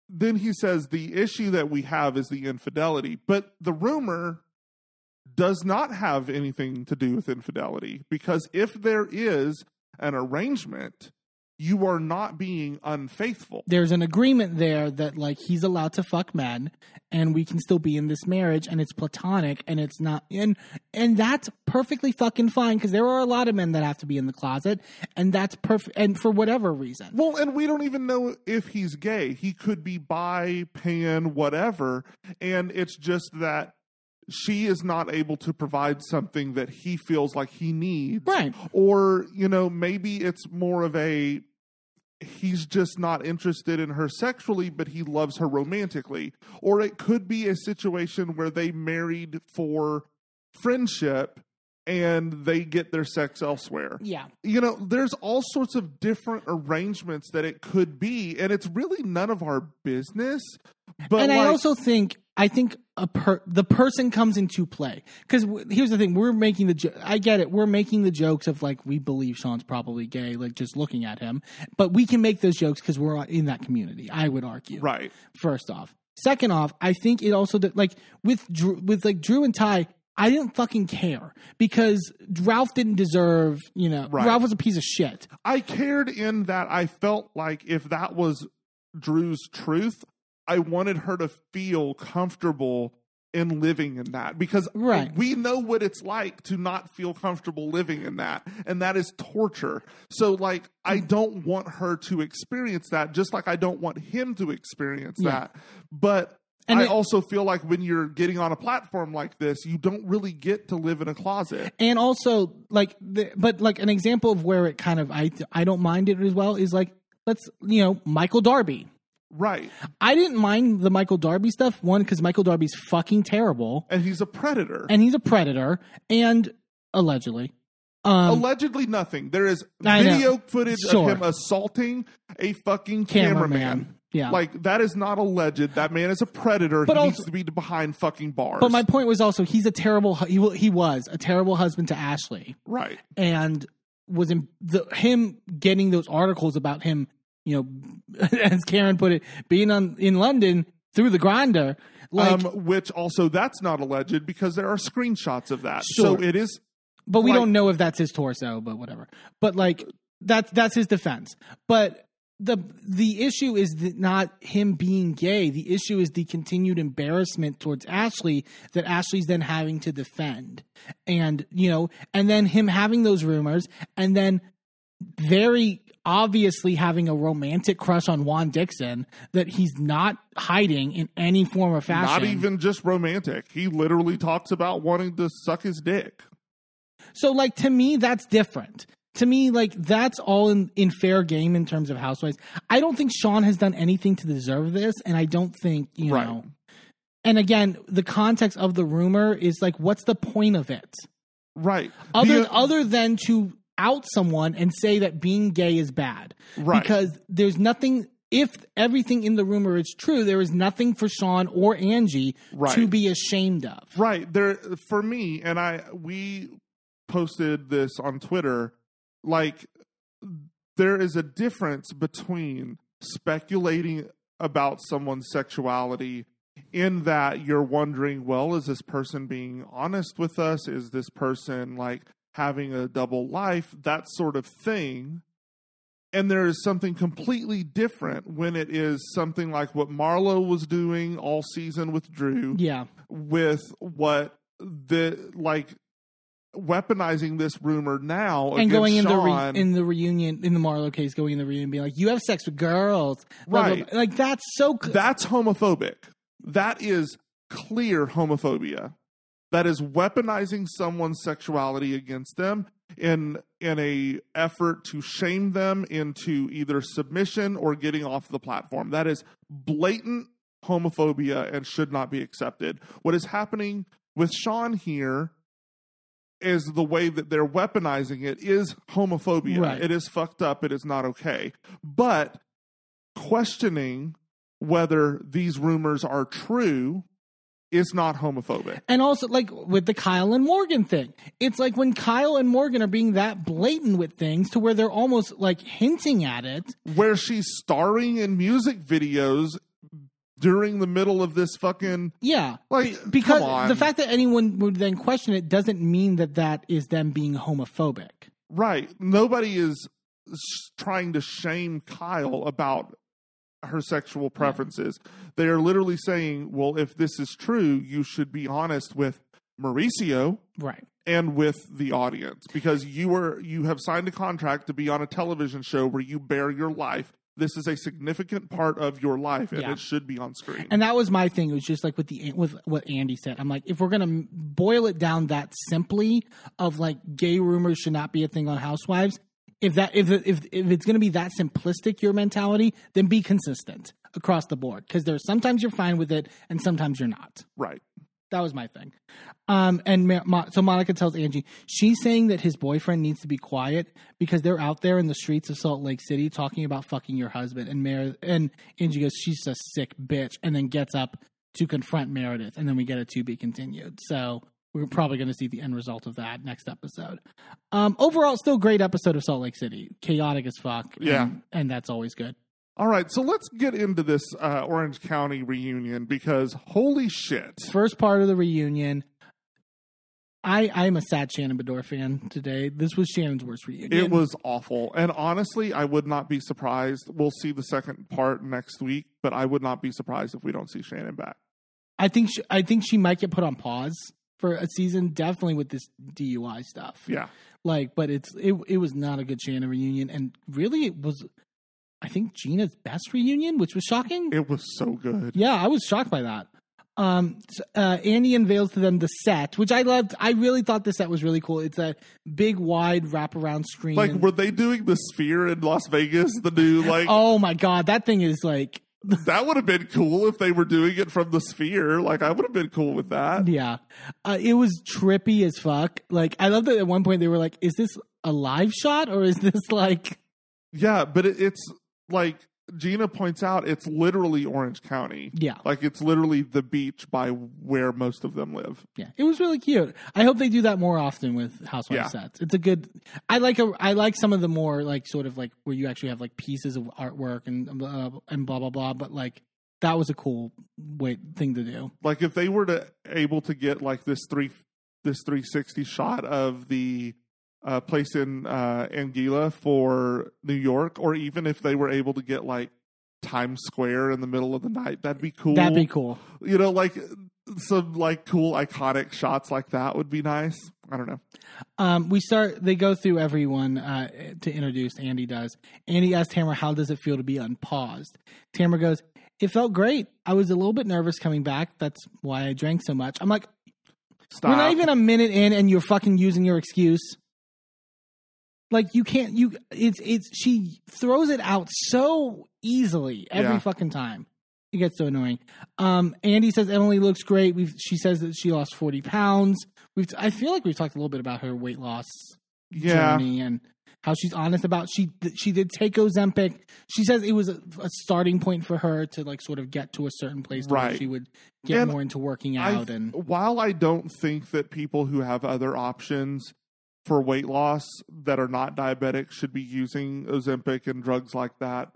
then he says the issue that we have is the infidelity, but the rumor does not have anything to do with infidelity because if there is an arrangement, you are not being unfaithful. There's an agreement there that like he's allowed to fuck men, and we can still be in this marriage, and it's platonic, and it's not, and and that's perfectly fucking fine because there are a lot of men that have to be in the closet, and that's perfect, and for whatever reason. Well, and we don't even know if he's gay. He could be bi, pan, whatever. And it's just that she is not able to provide something that he feels like he needs. Right. Or, you know, maybe it's more of a he's just not interested in her sexually, but he loves her romantically. Or it could be a situation where they married for friendship and they get their sex elsewhere. Yeah. You know, there's all sorts of different arrangements that it could be, and it's really none of our business. But and I also think I think a per, the person comes into play because w- here's the thing: we're making the jo- I get it. We're making the jokes of like we believe Sean's probably gay, like just looking at him. But we can make those jokes because we're in that community. I would argue, right. First off, second off, I think it also that like with Drew, with like Drew and Ty. I didn't fucking care because Ralph didn't deserve, you know, Right. Ralph was a piece of shit. I cared in that I felt like if that was Drew's truth, I wanted her to feel comfortable in living in that because Right. we know what it's like to not feel comfortable living in that and that is torture. So like I mm. don't want her to experience that just like I don't want him to experience Yeah. that. But And I it- also feel like when you're getting on a platform like this, you don't really get to live in a closet. and also like the, but like an example of where it kind of I I don't mind it as well is like let's you know Michael Darby. Right. I didn't mind the Michael Darby stuff one because Michael Darby's fucking terrible And he's a predator. and he's a predator and allegedly. Um, Allegedly nothing. There is I know. video footage Sure. of him assaulting a fucking cameraman. Cameraman. Yeah. Like that is not alleged. That man is a predator. But he also- needs to be behind fucking bars. but my point was also he's a terrible he he was a terrible husband to Ashley right. and was in the him getting those articles about him you know *laughs* as Karen put it being on in London through the Grindr like um, which also that's not alleged because there are screenshots of that. Sure. So it is But we Like- don't know if that's his torso, but whatever. But like that's that's his defense. But the the issue is that not him being gay. The issue is the continued embarrassment towards Ashley that Ashley's then having to defend. And you know, and then him having those rumors and then very obviously having a romantic crush on Juan Dixon that he's not hiding in any form or fashion. not even just romantic. He literally talks about wanting to suck his dick. So like to me that's different. To me like that's all in in fair game in terms of housewives. I don't think Sean has done anything to deserve this and I don't think, you Right. know. And again, the context of the rumor is like what's the point of it? Right. Other The- uh, other than to out someone and say that being gay is bad. Right. Because there's nothing if everything in the rumor is true, there is nothing for Sean or Angie Right. to be ashamed of. Right. There for me, and I we posted this on Twitter, like there is a difference between speculating about someone's sexuality in that you're wondering, well, is this person being honest with us? Is this person like having a double life? That sort of thing. And there is something completely different when it is something like what Marlo was doing all season with Drew Yeah. with what the like weaponizing this rumor now and going in the re- in the reunion in the Marlo case, going in the reunion, being like, "You have sex with girls," Right. Like that's so. cl- that's homophobic. That is clear homophobia. That is weaponizing someone's sexuality against them in in a effort to shame them into either submission or getting off the platform. That is blatant homophobia and should not be accepted. What is happening with Sean here is the way that they're weaponizing it is homophobia. Right. It is fucked up. It is not okay. But questioning whether these rumors are true is not homophobic. and also, like with the Kyle and Morgan thing, it's like when Kyle and Morgan are being that blatant with things to where they're almost like hinting at it. Where she's starring in music videos during the middle of this fucking Yeah, like because come on. the fact that anyone would then question it doesn't mean that that is them being homophobic. right nobody is trying to shame Kyle about her sexual preferences. They are literally saying, "Well, if this is true, you should be honest with Mauricio Right. and with the audience because you were you have signed a contract to be on a television show where you bear your life. This is a significant part of your life, and Yeah. it should be on screen." And that was my thing. It was just like with the with what Andy said. I'm like, if we're gonna boil it down that simply, of like gay rumors should not be a thing on Housewives. If that if if if it's gonna be that simplistic your mentality, then be consistent across the board. Because there's sometimes you're fine with it, and sometimes you're not. right. That was my thing. Um, and Ma- Ma- so Monica tells Angie she's saying that his boyfriend needs to be quiet because they're out there in the streets of Salt Lake City talking about fucking your husband. And Mer- and Angie goes, she's a sick bitch, and then gets up to confront Meredith, and then we get a to be continued. So we're probably going to see the end result of that next episode. Um, overall, still great episode of Salt Lake City, chaotic as fuck. Yeah. and, and that's always good. All right, so let's get into this uh, Orange County reunion because holy shit. First part of the reunion. I I'm a sad Shannon Beador fan today. This was Shannon's worst reunion. It was awful. And honestly, I would not be surprised. We'll see the second part next week, but I would not be surprised if we don't see Shannon back. I think she, I think she might get put on pause for a season, definitely with this DUI stuff. Yeah. Like, but it's it it was not a good Shannon reunion, and really it was. I think Gina's best reunion, which was shocking. It was so good. Yeah, I was shocked by that. Um, uh, Andy unveils to them the set, which I loved. I really thought the set was really cool. It's a big, wide wraparound screen. Like, were they doing the sphere in Las Vegas? The new, like, *laughs* oh my god, that thing is like, *laughs* that would have been cool if they were doing it from the sphere. Like, I would have been cool with that. yeah, uh, it was trippy as fuck. Like, I love that at one point they were like, "Is this a live shot or is this like?" Yeah, but it, it's like Gina points out, it's literally Orange County. Yeah, Like, it's literally the beach by where most of them live. yeah, it was really cute. I hope they do that more often with housewife Yeah. sets. It's a good. I like a. I like some of the more like sort of like where you actually have like pieces of artwork and uh, and blah blah blah. But like that was a cool way thing to do. like if they were to able to get like this three this 360 shot of the uh, place in uh, Anguilla for New York, or even if they were able to get like Times Square in the middle of the night, that'd be cool. That'd be cool. You know, like some like cool iconic shots like that would be nice. I don't know. Um, we start. They go through everyone uh, to introduce. Andy does. Andy asks Tamra, "How does it feel to be unpaused?" Tamra goes, "It felt great. I was a little bit nervous coming back. That's why I drank so much." I'm like, Stop. "We're not even a minute in, and you're fucking using your excuse." Like you can't. You it's it's. She throws it out so easily every Yeah. fucking time. It gets so annoying. Um, Andy says Emily looks great. We've she says that she lost forty pounds. We've I feel like we've talked a little bit about her weight loss yeah. journey and how she's honest about she she did take Ozempic. She says it was a, a starting point for her to like sort of get to a certain place where she would get And more into working out and while I don't think that people who have other options for weight loss that are not diabetic should be using Ozempic and drugs like that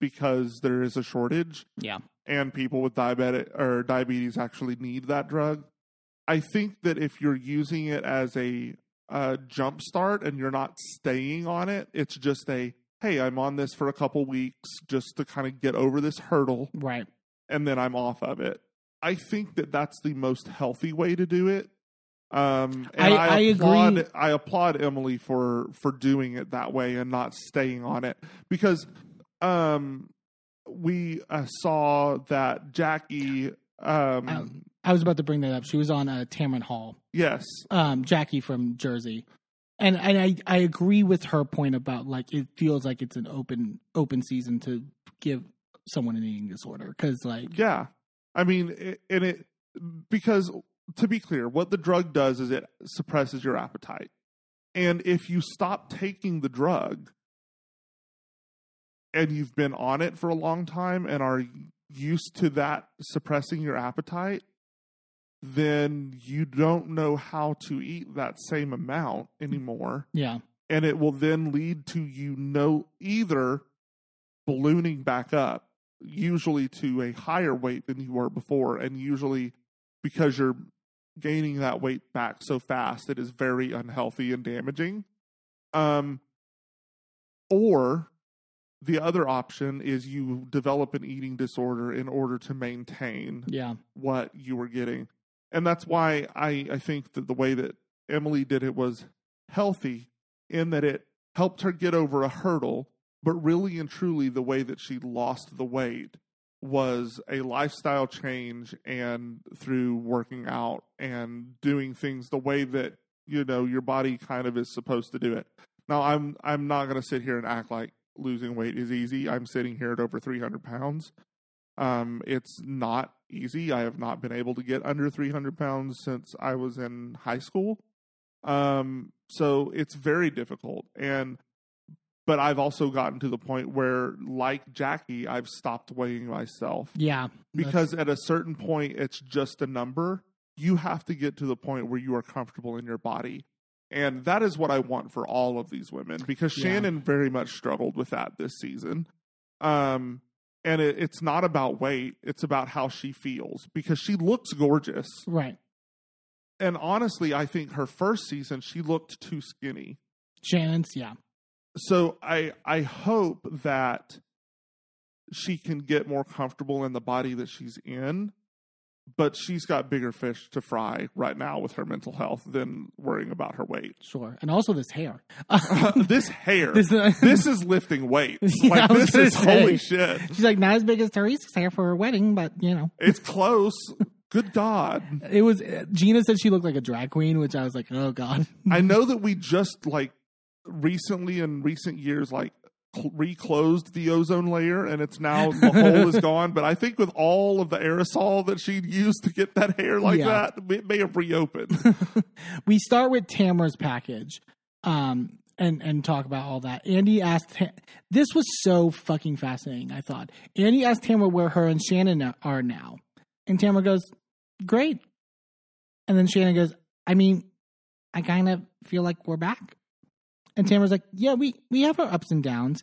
because there is a shortage yeah and people with diabetic or diabetes actually need that drug. I think that if you're using it as a uh, jump start and you're not staying on it, it's just a hey, I'm on this for a couple weeks just to kind of get over this hurdle right and then I'm off of it. I think that that's the most healthy way to do it. Um, I- I, I applaud, agree. I applaud Emily for for doing it that way and not staying on it because um, we uh, saw that Jackie. Um, Um, I was about to bring that up. She was on uh, Tamron Hall, yes, um, Jackie from Jersey, and and I I agree with her point about like it feels like it's an open open season to give someone an eating disorder because like yeah. I mean, it, and it because to be clear, what the drug does is it suppresses your appetite, and if you stop taking the drug, and you've been on it for a long time and are used to that suppressing your appetite, then you don't know how to eat that same amount anymore. yeah And it will then lead to you no either ballooning back up, usually to a higher weight than you were before, and usually because you're gaining that weight back so fast, it is very unhealthy and damaging. Um, or the other option is you develop an eating disorder in order to maintain yeah what you were getting. And that's why I, I think that the way that Emily did it was healthy in that it helped her get over a hurdle, but really and truly the way that she lost the weight was a lifestyle change and through working out and doing things the way that you know your body kind of is supposed to do it. Now I'm I'm not going to sit here and act like losing weight is easy. I'm sitting here at over 300 pounds, Um, it's not easy. I have not been able to get under 300 pounds since I was in high school. Um, so it's very difficult. And, but I've also gotten to the point where, like Jackie, I've stopped weighing myself Yeah. because at a certain point, it's just a number. You have to get to the point where you are comfortable in your body. And that is what I want for all of these women because Yeah. Shannon very much struggled with that this season. Um, and it, it's not about weight, it's about how she feels because she looks gorgeous. right. And honestly, I think her first season, she looked too skinny. Shannon's, yeah. So I, I hope that she can get more comfortable in the body that she's in but she's got bigger fish to fry right now with her mental health than worrying about her weight. Sure. And also this hair. *laughs* this hair, This- *laughs* this, is lifting weight. Yeah, like this is holy shit. She's like, not as big as Teresa's hair for her wedding, but you know. It's close. Good God. It was Gina said she looked like a drag queen, which I was like, oh god. I *laughs* know that we just like recently in recent years like reclosed the ozone layer and it's now *laughs* the hole is gone but i think with all of the aerosol that she'd used to get that hair like Yeah. that it may have reopened *laughs* we start with Tamra's package, um, and and talk about all that. Andy asked. This was so fucking fascinating. I thought Andy asked Tamra where her and Shannon are now, and Tamra goes, "Great," and then Shannon goes, "I mean, I kind of feel like we're back." And Tamra's like, "Yeah, we we have our ups and downs."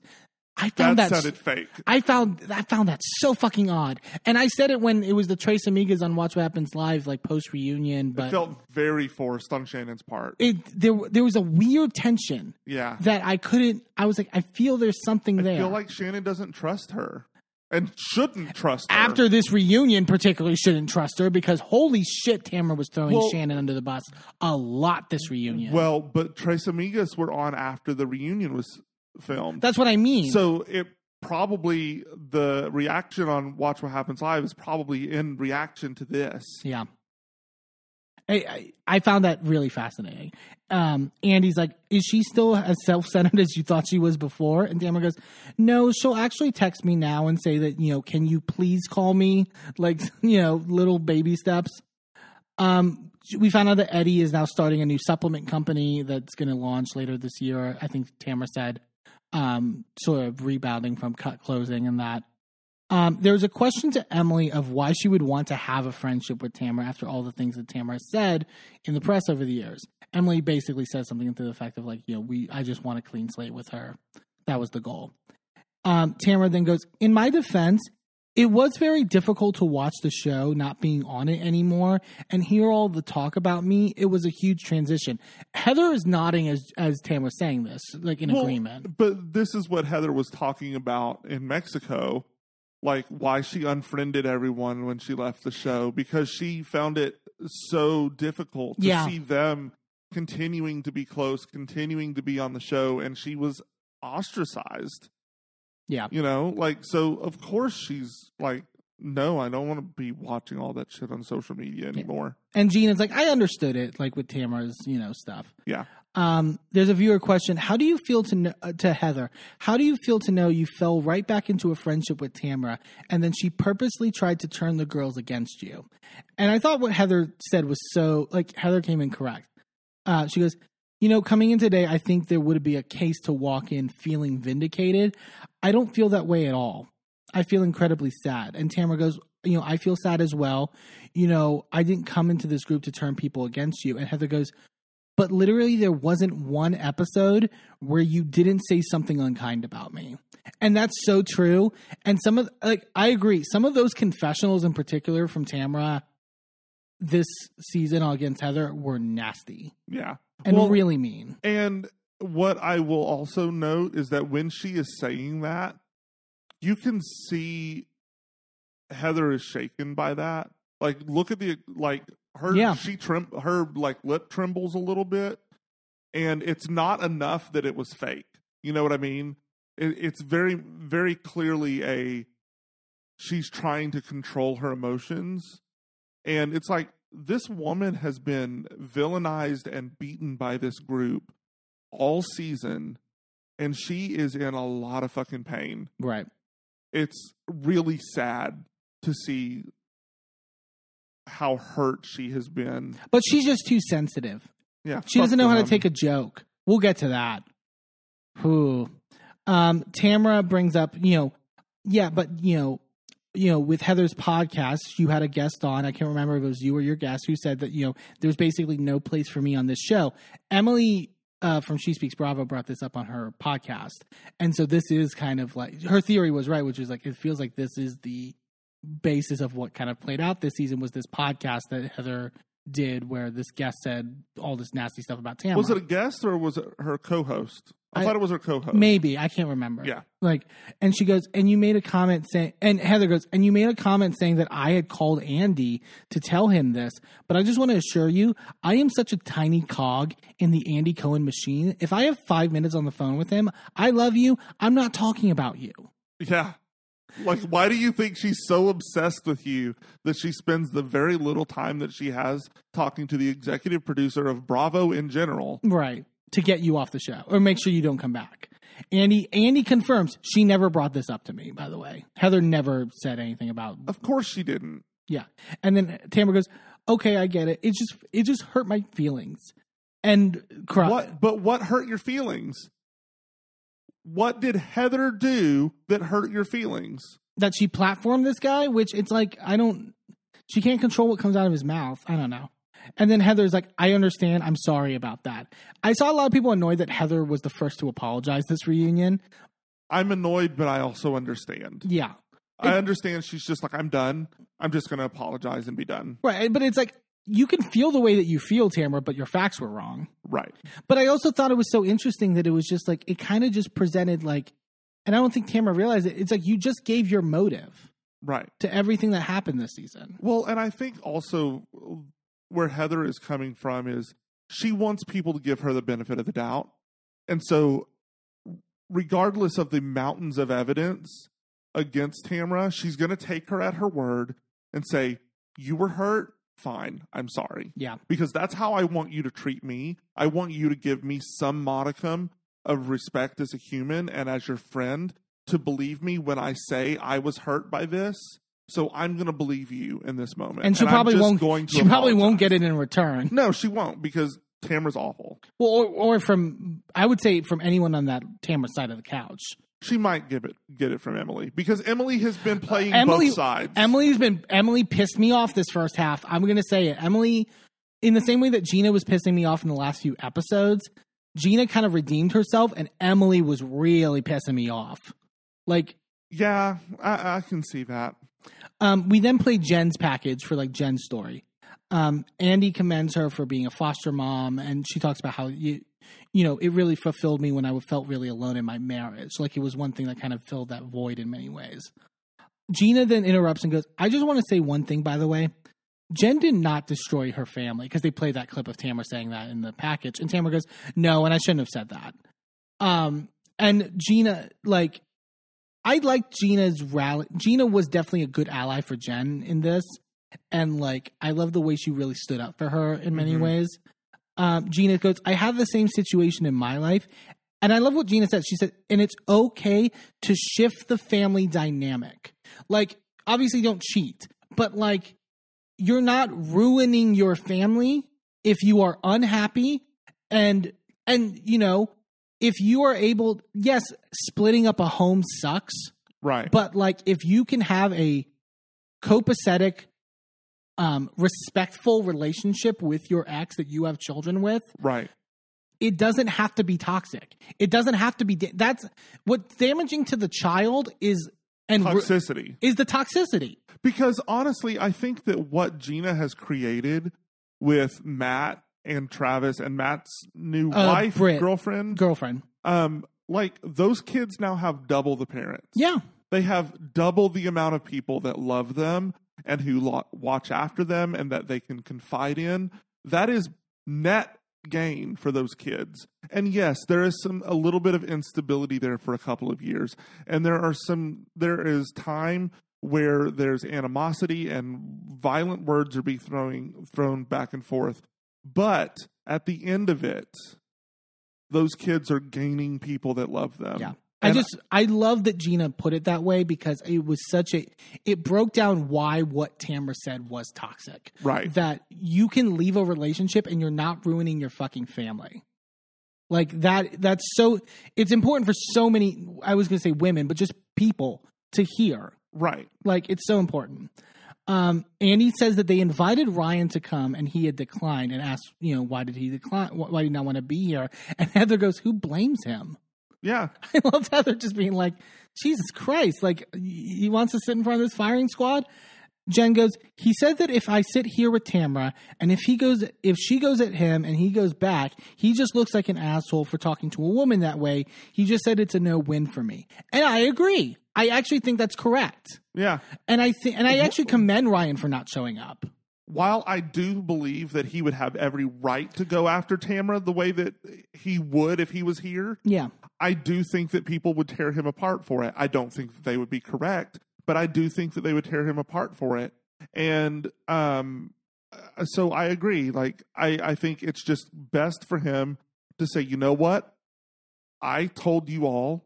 I found that, sounded fake I found I found that so fucking odd, and I said it when it was the Tres Amigas on Watch What Happens Live, like post reunion, it but felt very forced on shannon's part it there there was a weird tension yeah that I couldn't. I was like, I feel there's something i there. I feel like shannon doesn't trust her and shouldn't trust her. After this reunion, particularly shouldn't trust her because holy shit, Tamra was throwing Well- Shannon under the bus a lot this reunion. well but tres amigas were on after the reunion was filmed That's what I mean. So it probably the reaction on Watch What Happens Live is probably in reaction to this. yeah, I, I found that really fascinating. Um, Andy's like, is she still as self centered *laughs* as you thought she was before? And Tamra goes, no, she'll actually text me now and say that you know, can you please call me? *laughs* Like you know, little baby steps. Um, we found out that Eddie is now starting a new supplement company that's going to launch later this year. I think Tamra said, um, sort of rebounding from cut closing and that. Um, there was a question to Emily of why she would want to have a friendship with Tamra after all the things that Tamra said in the press over the years. Emily basically said something to the effect of like, you know, we I just want a clean slate with her. That was the goal. Um, Tamra then goes, in my defense, it was very difficult to watch the show not being on it anymore and hear all the talk about me. It was a huge transition. Heather is nodding as as Tamra was saying this, like in Well, agreement. But this is what Heather was talking about in Mexico, like why she unfriended everyone when she left the show because she found it so difficult to Yeah. see them continuing to be close, continuing to be on the show, and she was ostracized. Yeah. You know, like so of course she's like, No, I don't want to be watching all that shit on social media anymore. And Gina's like, I understood it, like with Tamra's, you know, stuff. Yeah. Um, there's a viewer question. How do you feel to uh, to Heather? How do you feel to know you fell right back into a friendship with Tamra, and then she purposely tried to turn the girls against you? And I thought what Heather said was so like Heather came in correct. Uh, she goes, you know, coming in today, I think there would be a case to walk in feeling vindicated. I don't feel that way at all. I feel incredibly sad. And Tamra goes, you know, I feel sad as well. You know, I didn't come into this group to turn people against you. And Heather goes, but literally there wasn't one episode where you didn't say something unkind about me. And that's so true. And some of like I agree, some of those confessionals in particular from Tamra this season against Heather were nasty Yeah. and Well, really mean. And what I will also note is that when she is saying that, you can see Heather is shaken by that. Like, look at the like her. Yeah. She trim her like lip trembles a little bit, and it's not enough that it was fake. You know what I mean? It, it's very, very clearly a. She's trying to control her emotions, and it's like this woman has been villainized and beaten by this group all season and she is in a lot of fucking pain. Right. It's really sad to see how hurt she has been. But she's just too sensitive. Yeah, She doesn't know how to take a joke. We'll get to that. Who? Um, Tamra brings up, you know, yeah, but you know, you know, with Heather's podcast, you had a guest on. I can't remember if it was you or your guest who said that you know there's basically no place for me on this show. Emily uh, from She Speaks Bravo brought this up on her podcast, and so this is kind of like her theory was right, which is like it feels like this is the basis of what kind of played out this season was this podcast that Heather did where this guest said all this nasty stuff about Tamra. Was it a guest or was it her co-host? I, I- thought it was her co-host. Maybe I can't remember. Yeah. Like, and she goes, and you made a comment saying, and Heather goes, and you made a comment saying that I had called Andy to tell him this, but I just want to assure you, I am such a tiny cog in the Andy Cohen machine. If I have five minutes on the phone with him, I love you. I'm not talking about you. Yeah. Like, why do you think she's so obsessed with you that she spends the very little time that she has talking to the executive producer of Bravo in general? Right. To get you off the show or make sure you don't come back. Andy Andy confirms she never brought this up to me, by the way. Heather never said anything about Of course she didn't. Yeah. And then Tamra goes, "Okay, I get it. It just it just hurt my feelings." And cry. What? But what hurt your feelings? What did Heather do that hurt your feelings? that she platformed this guy, which it's like I don't she can't control what comes out of his mouth. I don't know. And then Heather's like, "I understand. I'm sorry about that." I saw a lot of people annoyed that Heather was the first to apologize this reunion. I'm annoyed, but I also understand. Yeah. I understand she's just like, I'm done. I'm just going to apologize and be done. Right, but it's like you can feel the way that you feel, Tamra, but your facts were wrong. Right. But I also thought it was so interesting that it was just like it kind of just presented like and I don't think Tamra realized it. It's like you just gave your motive Right. to everything that happened this season. Well, and I think also uh, where Heather is coming from is she wants people to give her the benefit of the doubt. And so, regardless of the mountains of evidence against Tamra, she's going to take her at her word and say, You were hurt. Fine. I'm sorry. Yeah. Because that's how I want you to treat me. I want you to give me some modicum of respect as a human and as your friend to believe me when I say I was hurt by this. So I'm going to believe you in this moment. And she I'm probably won't Going to she probably won't get it in return. No, she won't because Tamra's awful. Well, or, or from I would say from anyone on that Tamra side of the couch. She might give it get it from Emily because Emily has been playing Emily both sides. Emily's been Emily pissed me off this first half. I'm going to say it. Emily in the same way that Gina was pissing me off in the last few episodes, Gina kind of redeemed herself and Emily was really pissing me off. Like yeah, I, I can see that. Um, we then played Jen's package for like Jen's story. Um, Andy commends her for being a foster mom, and she talks about how you, you know, it really fulfilled me when I felt really alone in my marriage. Like it was one thing that kind of filled that void in many ways. Gina then interrupts and goes, "I just want to say one thing, by the way." Jen did not destroy her family because they played that clip of Tamra saying that in the package, and Tamra goes, "No," and I shouldn't have said that. Um, and Gina, like, I liked Gina's rally. Gina was definitely a good ally for Jen in this, and like I love the way she really stood up for her in many Mhm. ways. Um, Gina goes, "I have the same situation in my life," and I love what Gina said. She said, "And it's okay to shift the family dynamic. Like, obviously, don't cheat, but like, you're not ruining your family if you are unhappy and and you know." If you are able, yes, splitting up a home sucks, Right. but like if you can have a copacetic um respectful relationship with your ex that you have children with right. it doesn't have to be toxic it doesn't have to be da- that's what's damaging to the child is and re- Toxicity. is the toxicity Because honestly, I think that what Gina has created with Matt and Travis and Matt's new Uh, wife, Britt. girlfriend, girlfriend um, like those kids now have double the parents. yeah They have double the amount of people that love them and who lo- watch after them and that they can confide in. That is net gain for those kids. And yes, there is some a little bit of instability there for a couple of years. And there are some there is time where there's animosity and violent words are being throwing thrown back and forth. But at the end of it, those kids are gaining people that love them. Yeah. I And- just I love that Gina put it that way because it was such a it broke down why what Tamra said was toxic. Right. That you can leave a relationship and you're not ruining your fucking family. Like that that's so it's important for so many I was going to say women, but just people to hear. Right. Like it's so important. Um, Andy says that they invited Ryan to come and he had declined and asked, you know, why did he decline? Why why did he not want to be here? And *laughs* Heather goes, "Who blames him?" Yeah. *laughs* I love Heather just being like, Jesus Christ, like he wants to sit in front of this firing squad. Jen goes, he said that if I sit here with Tamra and if he goes if she goes at him and he goes back, he just looks like an asshole for talking to a woman that way. He just said it's a no win for me. And I agree. I actually think that's correct. Yeah. And I think and I actually commend Ryan for not showing up. While I do believe that he would have every right to go after Tamra the way that he would if he was here, Yeah. I do think that people would tear him apart for it. I don't think that they would be correct, but I do think that they would tear him apart for it. And um, uh, so I agree. Like I, I think it's just best for him to say, you know what, I told you all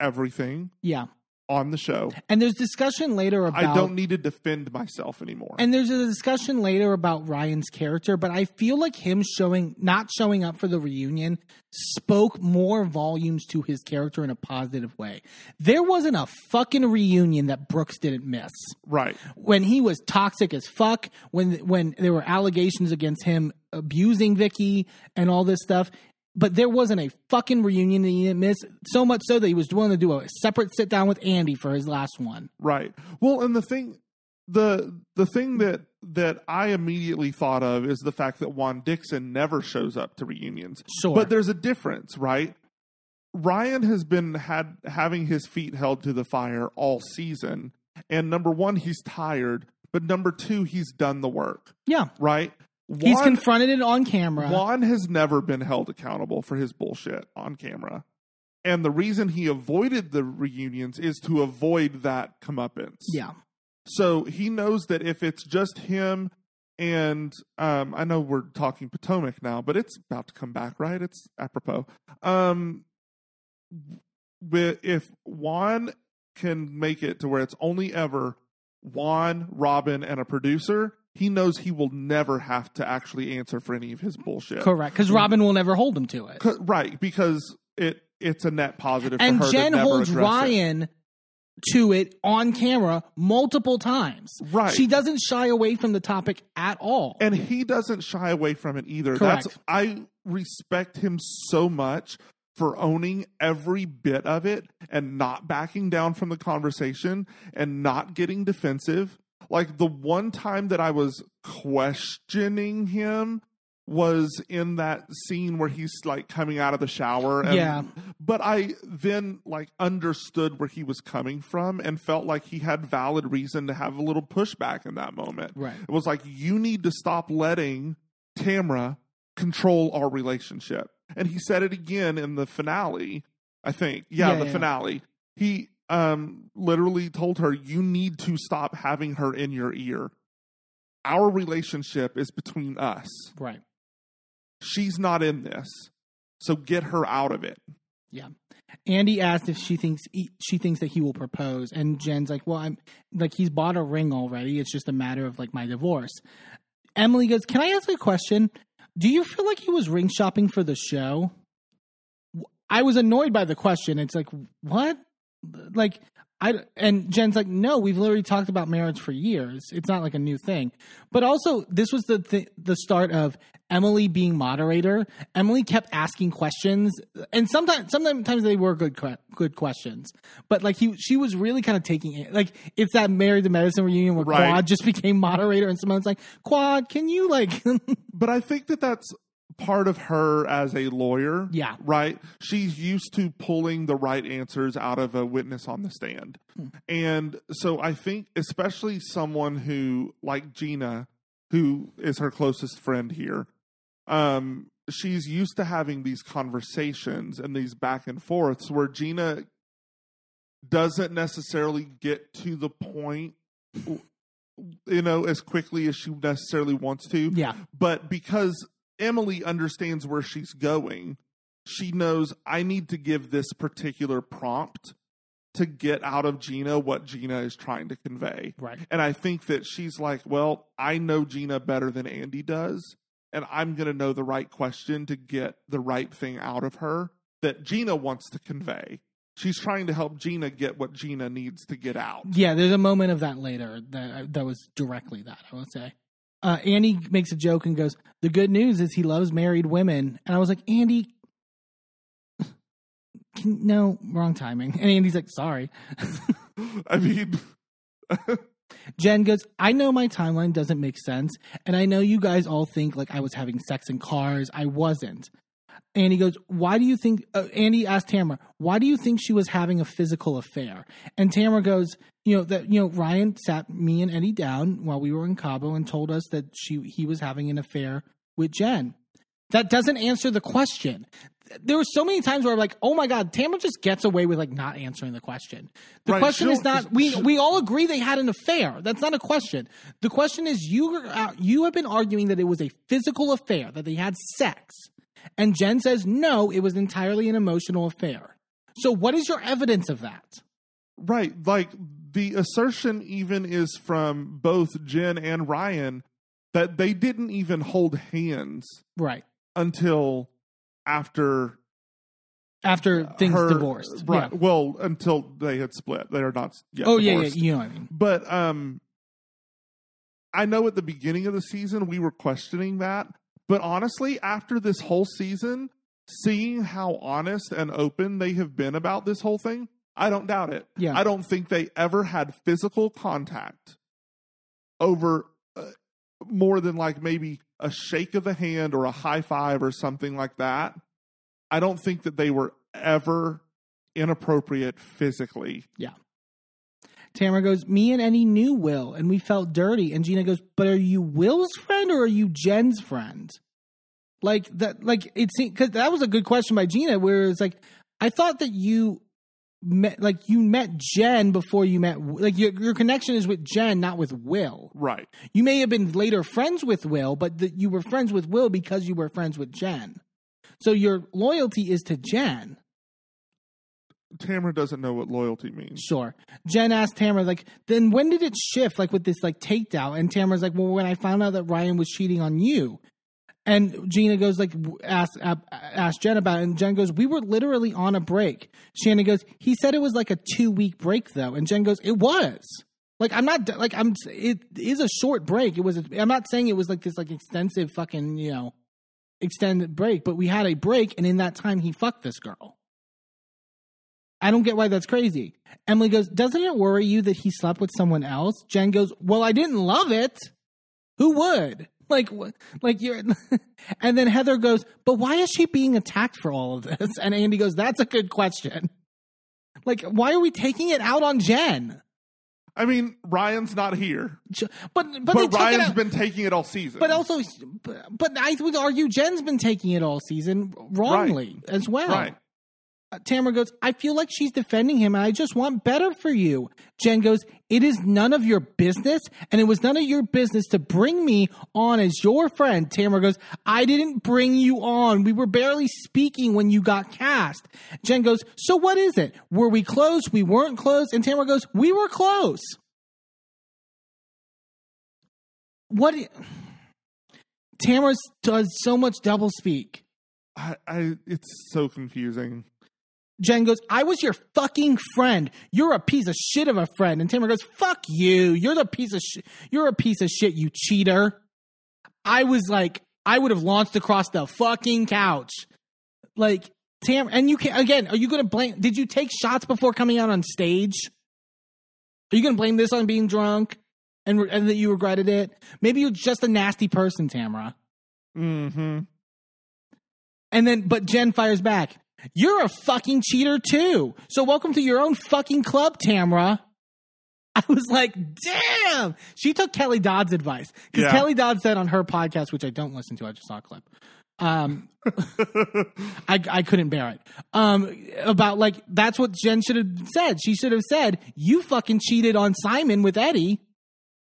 everything Yeah. On the show. And there's discussion later about I don't need to defend myself anymore. And there's a discussion later about Ryan's character, but I feel like him showing not showing up for the reunion spoke more volumes to his character in a positive way. There wasn't a fucking reunion that Brooks didn't miss. right. When he was toxic as fuck, when when there were allegations against him abusing Vicki and all this stuff. But there wasn't a fucking reunion that he didn't miss. So much so that he was willing to do a separate sit down with Andy for his last one. Right. Well, and the thing the the thing that that I immediately thought of is the fact that Juan Dixon never shows up to reunions. Sure. But there's a difference, right? Ryan has been had having his feet held to the fire all season. And number 1, he's tired, but number 2, he's done the work, Yeah. right? He's confronted it on camera. Juan has never been held accountable for his bullshit on camera. And the reason he avoided the reunions is to avoid that comeuppance. Yeah. So he knows that if it's just him and um, I know we're talking Potomac now, but it's about to come back, right? It's apropos. Um, if Juan can make it to where it's only ever Juan, Robyn, and a producer, he knows he will never have to actually answer for any of his bullshit. Correct, because Robyn will never hold him to it. Right, because it it's a net positive. And for her Jen holds address it. Ryan to it on camera multiple times. Right. She doesn't shy away from the topic at all. and he doesn't shy away from it either. Correct. That's I respect him so much for owning every bit of it and not backing down from the conversation and not getting defensive. Like the one time that I was questioning him was in that scene where he's like coming out of the shower and Yeah. but I then like understood where he was coming from and felt like he had valid reason to have a little pushback in that moment. Right. It was like you need to stop letting Tamra control our relationship. And he said it again in the finale, I think. Yeah, Yeah, the yeah. finale. He um literally told her you need to stop having her in your ear. Our relationship is between us. right. She's not in this. So get her out of it. Yeah. Andy asked if she thinks he, she thinks that he will propose, and Jen's like, "Well, I'm like he's bought a ring already. It's just a matter of like my divorce." Emily goes, "Can I ask a question? Do you feel like he was ring shopping for the show?" I was annoyed by the question. It's like, what? Like, I and Jen's like, no, we've literally talked about marriage for years. It's not like a new thing. But also, this was the th- the start of Emily being moderator. Emily kept asking questions, and sometimes sometimes they were good good questions. But like he, she was really kind of taking it. Like it's that Married to Medicine reunion where Right. Quad just became moderator, and Simone's like, Quad, can you like? *laughs* But I think that that's part of her as a lawyer. Yeah. Right? She's used to pulling the right answers out of a witness on the stand. And so I think, especially someone who, like Gina, who is her closest friend here, um, she's used to having these conversations and these back and forths where Gina doesn't necessarily get to the point you know as quickly as she necessarily wants to yeah, but because Emily understands where she's going, she knows I need to give this particular prompt to get out of Gina what Gina is trying to convey. Right. And I think that she's like, well, I know Gina better than Andy does, and I'm going to know the right question to get the right thing out of her that Gina wants to convey. She's trying to help Gina get what Gina needs to get out. Yeah, there's a moment of that later that that was directly that I would say. Uh, Andy makes a joke and goes, "The good news is he loves married women," and I was like, "Andy, can, no, wrong timing." And Andy's like, "Sorry." *laughs* I mean, *laughs* Jen goes, I know my timeline doesn't make sense, and I know you guys all think like I was having sex in cars. I wasn't. Andy goes, Why do you think? Uh, Andy asked Tamra, Why do you think she was having a physical affair? And Tamra goes, You know that you know Ryan sat me and Eddie down while we were in Cabo and told us that she he was having an affair with Jen. That doesn't answer the question. There were so many times where I'm like, oh my god, Tamra just gets away with like not answering the question. The Right, question is not we we all agree they had an affair. That's not a question. The question is you uh, you have been arguing that it was a physical affair that they had sex, and Jen says no, it was entirely an emotional affair. So what is your evidence of that? right. Like the assertion even is from both Jen and Ryan that they didn't even hold hands Right until after after things her- divorced, Right. Yeah. Well, until they had split. They are not yet Oh yeah, yeah, divorced. you know what I mean. But um I know at the beginning of the season we were questioning that, but honestly, after this whole season, seeing how honest and open they have been about this whole thing, I don't doubt it. Yeah. I don't think they ever had physical contact over uh, more than like maybe a shake of the hand or a high five or something like that. I don't think that they were ever inappropriate physically. Tamra goes, Me and Eddie knew Will, and we felt dirty. And Gina goes, But are you Will's friend or are you Jen's friend? Like that, like it seemed because that was a good question by Gina, where it's like, I thought that you met, like you met Jen before you met, like your your connection is with Jen, not with Will. Right. You may have been later friends with Will, but that you were friends with Will because you were friends with Jen. So your loyalty is to Jen. Tamra doesn't know what loyalty means. Sure. Jen asked Tamra, like, then when did it shift, like, with this, like, takedown? And Tamra's like, well, when I found out that Ryan was cheating on you. And Gina goes, like, ask, ask Jen about it. And Jen goes, we were literally on a break. Shannon goes, he said it was like a two week break, though. And Jen goes, it was. Like, I'm not, like, I'm, it is a short break. It was, I'm not saying it was like this, like, extensive fucking, you know, extended break, but we had a break. And in that time, he fucked this girl. I don't get why that's crazy. Emily goes, Doesn't it worry you that he slept with someone else? Jen goes, Well, I didn't love it. Who would? *laughs* Like, like you're. *laughs* and then Heather goes, But why is she being attacked for all of this? *laughs* And Andy goes, That's a good question. Like, why are we taking it out on Jen? I mean, Ryan's not here, But but, but Ryan's been taking it all season. But also, but, but I would argue Jen's been taking it all season wrongly as well. right. Uh, Tamra goes, I feel like she's defending him and I just want better for you. Jen goes, It is none of your business and it was none of your business to bring me on as your friend. Tamra goes, I didn't bring you on. We were barely speaking when you got cast. Jen goes, So what is it? Were we close? We weren't close? And Tamra goes, We were close. What? Tamra does so much double speak. I, I, it's so confusing. Jen goes, I was your fucking friend. You're a piece of shit of a friend. And Tamra goes, fuck you. You're the piece of shit. You're a piece of shit, you cheater. I was like, I would have launched across the fucking couch. Like, Tam, and you can't, again, are you going to blame, did you take shots before coming out on stage? Are you going to blame this on being drunk and, and that you regretted it? Maybe you're just a nasty person, Tamra. hmm And then, but Jen fires back. You're a fucking cheater too. So welcome to your own fucking club, Tamra. *laughs* I was like, damn. She took Kelly Dodd's advice because Yeah. Kelly Dodd said on her podcast, which I don't listen to. I just saw a clip. Um, *laughs* I, I couldn't bear it. Um, about like that's what Jen should have said. She should have said, "You fucking cheated on Simon with Eddie."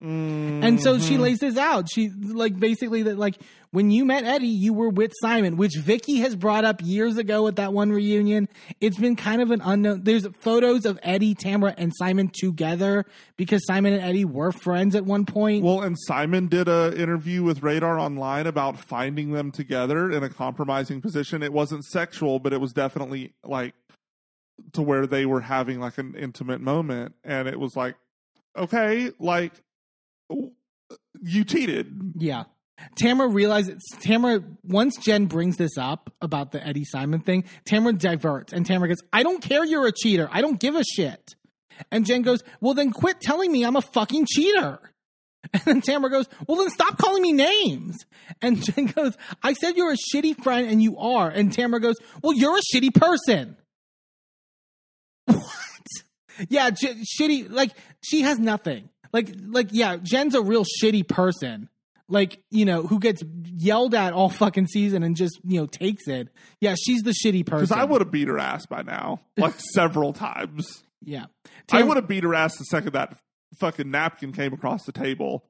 And so she mm-hmm. lays this out. She like basically that like when you met Eddie, you were with Simon, which Vicki has brought up years ago at that one reunion. It's been kind of an unknown. There's photos of Eddie, Tamra, and Simon together because Simon and Eddie were friends at one point. Well, and Simon did a interview with Radar Online about finding them together in a compromising position. It wasn't sexual, but it was definitely like to where they were having like an intimate moment, and it was like, okay, like you cheated. Yeah. Tamra realizes Tamra once Jen brings this up about the Eddie Simon thing, Tamra diverts and Tamra goes, I don't care you're a cheater. I don't give a shit. And Jen goes, Well then quit telling me I'm a fucking cheater. *laughs* And then Tamra goes, Well then stop calling me names. And *laughs* Jen goes, I said you're a shitty friend and you are. And Tamra goes, Well, you're a shitty person. *laughs* What? Yeah, j- shitty like she has nothing. Like like yeah, Jen's a real shitty person. Like you know who gets yelled at all fucking season and just you know takes it. Yeah she's the shitty person. Because I would have beat her ass by now, like *laughs* several times. yeah. I would have beat her ass the second that fucking napkin came across the table.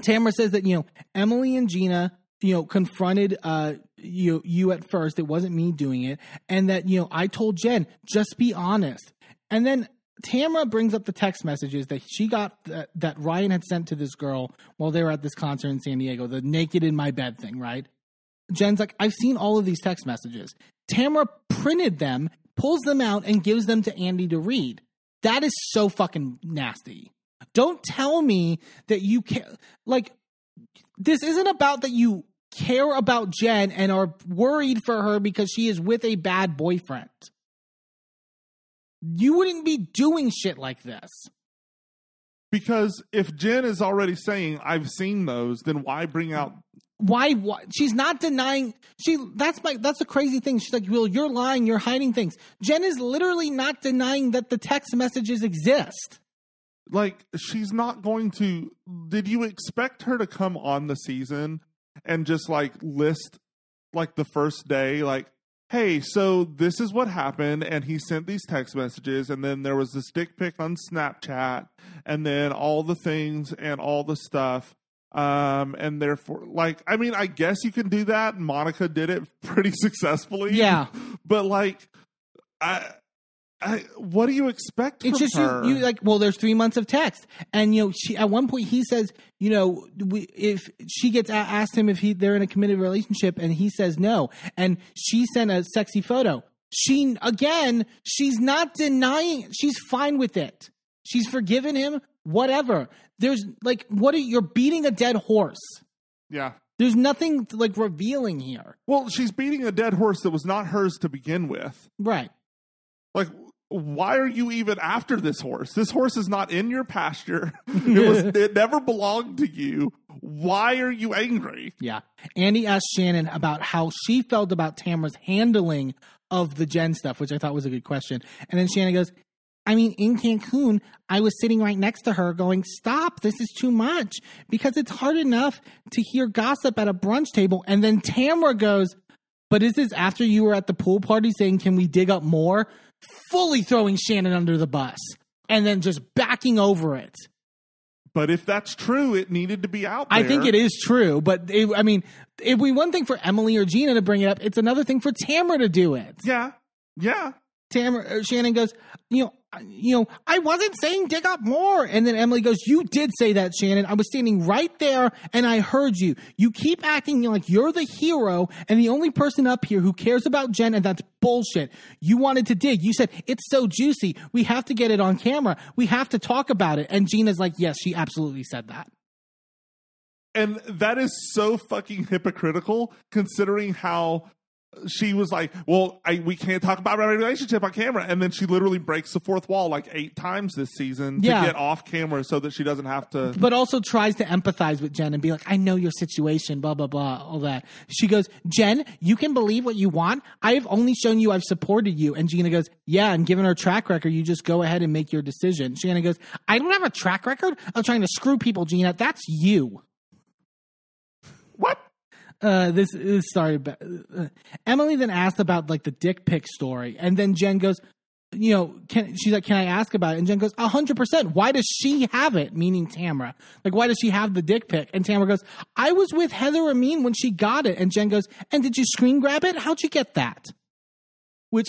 tamra says that you know emily and gina you know confronted uh you you at first. It wasn't me doing it. And that you know i told jen just be honest. And then tamra brings up the text messages that she got that, that ryan had sent to this girl while they were at this concert in san diego the naked in my bed thing right Jen's like, I've seen all of these text messages. Tamra printed them, pulls them out, and gives them to Andy to read. That is so fucking nasty. Don't tell me that you care. Like, this isn't about that you care about Jen and are worried for her because she is with a bad boyfriend. You wouldn't be doing shit like this. Because if Jen is already saying I've seen those, then why bring out? why, why she's not denying she that's my that's the crazy thing she's like well you're lying you're hiding things jen is literally not denying that the text messages exist Like she's not going to. Did you expect her to come on the season and just like list like the first day, like, hey, so this is what happened, and he sent these text messages, and then there was this dick pic on Snapchat, and then all the things and all the stuff. Um, and therefore, like, I mean, I guess you can do that. Monica did it *laughs* pretty successfully. Yeah. but like, I. I, what do you expect it's from just her? you, you like well there's three months of text. And you know she at one point he says you know we, if she gets asked him if he they're in a committed relationship and he says no. And she sent a sexy photo. She again she's not denying she's fine with it. She's forgiven him whatever. There's like what are you're beating a dead horse. Yeah. there's nothing like revealing here. Well, she's beating a dead horse that was not hers to begin with. right. Like, why are you even after this horse? This horse is not in your pasture. *laughs* It was. it never belonged to you. Why are you angry? Yeah. Andy asked Shannon about how she felt about Tamra's handling of the Jen stuff, which I thought was a good question. And then Shannon goes, I mean, in Cancun, I was sitting right next to her going, Stop, this is too much. Because it's hard enough to hear gossip at a brunch table. And then Tamra goes, But is this after you were at the pool party saying, Can we dig up more? Fully throwing Shannon under the bus and then just backing over it. But if that's true, it needed to be out there. I think it is true, but it, I mean, it'd be one thing for Emily or Gina to bring it up. It's another thing for Tamra to do it. Yeah. Yeah. Tamra, uh, Shannon goes, you know, you know, I wasn't saying dig up more. And then Emily goes, you did say that, Shannon. I was standing right there and I heard you. You keep acting like you're the hero and the only person up here who cares about Jen, and that's bullshit. You wanted to dig. You said, it's so juicy. We have to get it on camera. We have to talk about it. And Gina's like, yes, she absolutely said that. And that is so fucking hypocritical considering how she was like, well, I, we can't talk about our relationship on camera. And then she literally breaks the fourth wall like eight times this season Yeah. to get off camera so that she doesn't have to. but also tries to empathize with Jen and be like, I know your situation, blah, blah, blah, all that. She goes, Jen, you can believe what you want. I have only shown you I've supported you. And Gina goes, Yeah, and given her track record, you just go ahead and make your decision. Shannon goes, I don't have a track record of trying to screw people, Gina. That's you. What? Uh, this is sorry. But, uh, Emily then asked about like the dick pic story, and then Jen goes, you know, can she's like, can I ask about it? And Jen goes, a hundred percent. Why does she have it? Meaning Tamra. Like, why does she have the dick pic? And Tamra goes, I was with Heather Amin when she got it. And Jen goes, and did you screen grab it? How'd you get that? Which,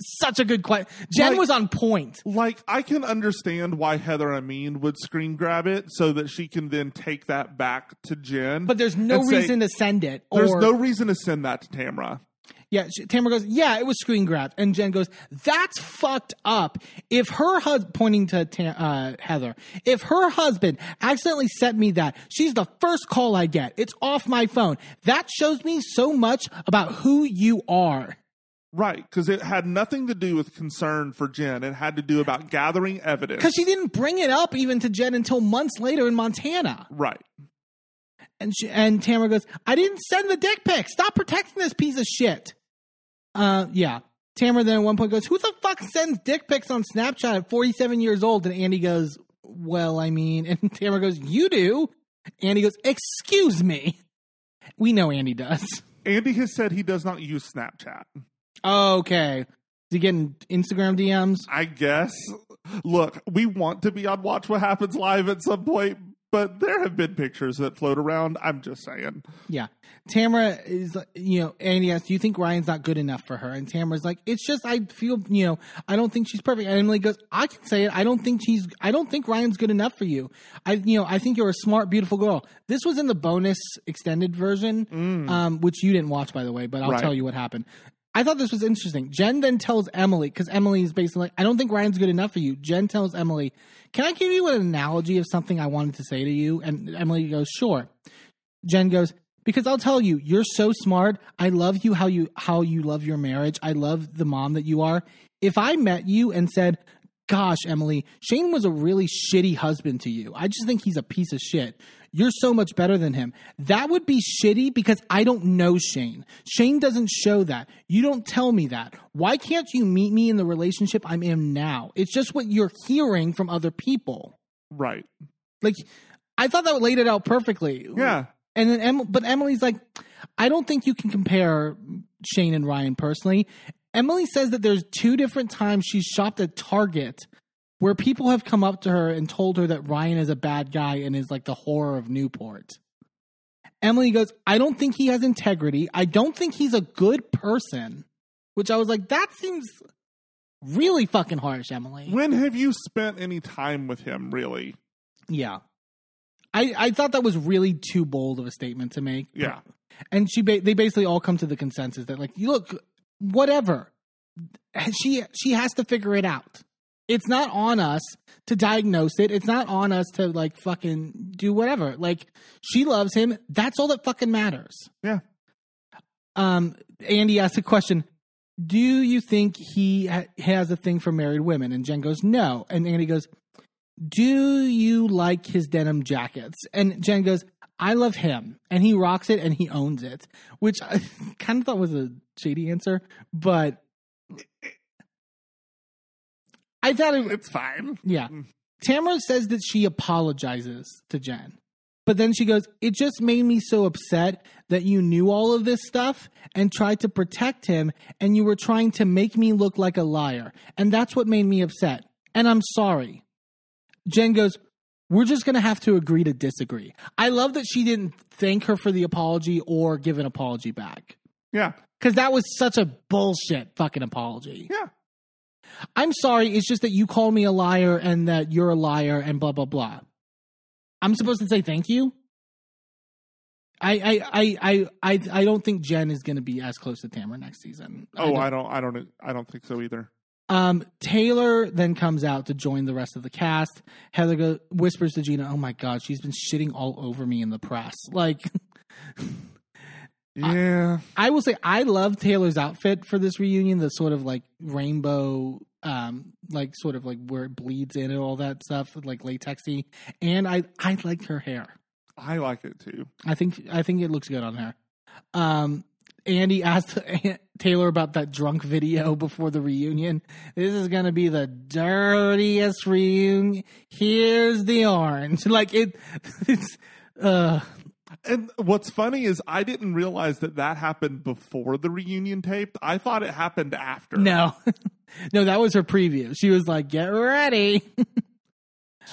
such a good question. Jen Like- was on point. Like I can understand why Heather Amin would screen grab it so that she can then take that back to Jen. But there's no and say, reason to send it. There's or, no reason to send that to Tamra. Yeah, she, Tamra goes, yeah, it was screen grabbed, and Jen goes, that's fucked up. If her husband, pointing to Tam, uh, Heather, if her husband accidentally sent me that, she's the first call I get. It's off my phone. That shows me so much about who you are. Right, because it had nothing to do with concern for Jen. It had to do about gathering evidence. Because she didn't bring it up even to Jen until months later in Montana. right. And she, and Tamra goes, I didn't send the dick pic. Stop protecting this piece of shit. Uh, yeah. Tamra then at one point goes, Who the fuck sends dick pics on Snapchat at 47 years old? And Andy goes, Well, I mean, *laughs* and Tamra goes, You do? Andy goes, Excuse me. We know Andy does. Andy has said he does not use Snapchat. Okay. He getting Instagram DMs? I guess. Look, we want to be on Watch What Happens Live at some point, but there have been pictures that float around. I'm just saying. Yeah. Tamra is, you know, Andy asks, Do you think Ryan's not good enough for her? And Tamra's like, It's just, I feel, you know, I don't think she's perfect. And Emily goes, I can say it. I don't think she's, I don't think Ryan's good enough for you. I, you know, I think you're a smart, beautiful girl. This was in the bonus extended version, um, which you didn't watch, by the way, but I'll Right. tell you what happened. I thought this was interesting. Jen then tells Emily, because Emily is basically like, I don't think Ryan's good enough for you. Jen tells Emily, Can I give you an analogy of something I wanted to say to you? And Emily goes, Sure. Jen goes, because I'll tell you, you're so smart. I love you how you how you love your marriage. I love the mom that you are. If I met you and said, "Gosh, Emily, Shane was a really shitty husband to you. I just think he's a piece of shit. You're so much better than him." That would be shitty because I don't know Shane. Shane doesn't show that. You don't tell me that. Why can't you meet me in the relationship I'm in now? It's just what you're hearing from other people. Right. Like I thought that laid it out perfectly. Yeah. And then, em- but Emily's like, I don't think you can compare Shane and Ryan personally. Emily says that there's two different times she's shopped at Target where people have come up to her and told her that Ryan is a bad guy and is like the horror of Newport. Emily goes, I don't think he has integrity. I don't think he's a good person. Which I was like, that seems really fucking harsh, Emily. When have you spent any time with him, really? Yeah. I, I thought that was really too bold of a statement to make. Yeah. and she ba- they basically all come to the consensus that like you look whatever she she has to figure it out it's not on us to diagnose it. It's not on us to like fucking do whatever. Like she loves him. That's all that fucking matters. Yeah. um andy asked a question. Do you think he ha- has a thing for married women? And jen goes no. And andy goes do you like his denim jackets? And jen goes I love him, and he rocks it, and he owns it, which I *laughs* kind of thought was a shady answer, but I thought it. It's fine. Yeah, mm. Tamra says that she apologizes to Jen, but then she goes, "It just made me so upset that you knew all of this stuff and tried to protect him, and you were trying to make me look like a liar, and that's what made me upset. And I'm sorry." Jen goes, we're just going to have to agree to disagree. I love that she didn't thank her for the apology or give an apology back. Yeah. Because that was such a bullshit fucking apology. Yeah. I'm sorry, it's just that you call me a liar and that you're a liar and blah, blah, blah. I'm supposed to say thank you? I I I I I, I don't think Jen is going to be as close to Tamra next season. Oh, don't- I don't, I don't, I don't think so either. Um, Taylor then comes out to join the rest of the cast. Heather go, whispers to Gina, "Oh my god, she's been shitting all over me in the press." Like, *laughs* Yeah. I will say, I love Taylor's outfit for this reunion. The sort of like rainbow, um, like sort of like where it bleeds in and all that stuff, like latexy. And I, I liked her hair. I like it too. I think, I think it looks good on her. Um, Andy asked *laughs* Taylor about that drunk video before the reunion. This is going to be the dirtiest reunion. Here's the orange. *laughs* Like it, *laughs* it's, uh, And what's funny is I didn't realize that that happened before the reunion taped. I thought it happened after. No, *laughs* no, that was her preview. She was like, "Get ready." *laughs*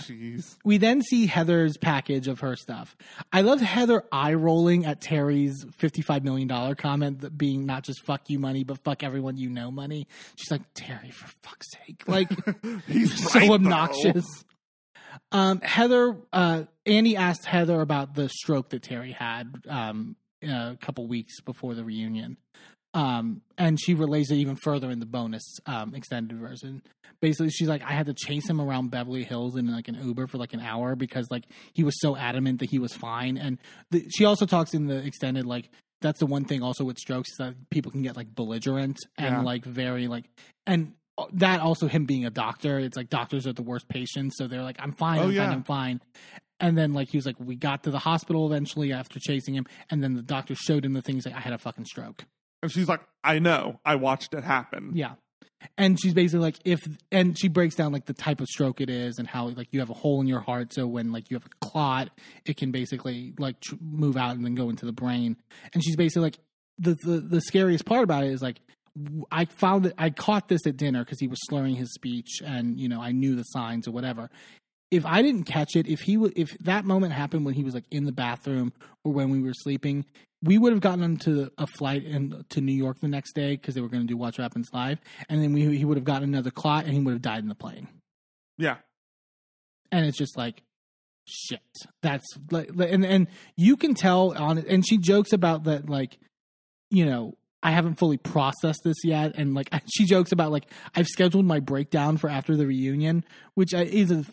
Jeez. we then see Heather's package of her stuff. I love Heather eye rolling at Terry's $55 million comment that being not just fuck you money, but fuck everyone you know money. She's like, Terry, for fuck's sake. Like, *laughs* He's so right, though. Um, Heather, uh, Andy asked Heather about the stroke that Terry had um, a couple weeks before the reunion. Um, and she relays it even further in the bonus um, extended version. Basically, she's like, I had to chase him around Beverly Hills in like an Uber for like an hour because like he was so adamant that he was fine. And the, she also talks in the extended like that's the one thing also with strokes is that people can get like belligerent and Yeah. like very like and that also him being a doctor it's like doctors are the worst patients so they're like i'm fine Oh, i'm yeah. fine i'm fine and then like he was like we got to the hospital eventually after chasing him and then the doctor showed him the things like i had a fucking stroke And she's like, I know. I watched it happen. yeah and she's basically like if and she breaks down like the type of stroke it is and how like you have a hole in your heart so when like you have a clot it can basically like tr- move out and then go into the brain and she's basically like the the, the scariest part about it is like I found that I caught this at dinner because he was slurring his speech and you know I knew the signs or whatever if I didn't catch it, if he w- if that moment happened when he was like in the bathroom or when we were sleeping, we would have gotten onto a flight in, to New York the next day because they were going to do Watch What Happens Live, and then we, he would have gotten another clot and he would have died in the plane. Yeah. And it's just like, shit. That's like, and and you can tell on it. And she jokes about that, like, you know. I haven't fully processed this yet, and like *laughs* she jokes about like I've scheduled my breakdown for after the reunion, which I, is a,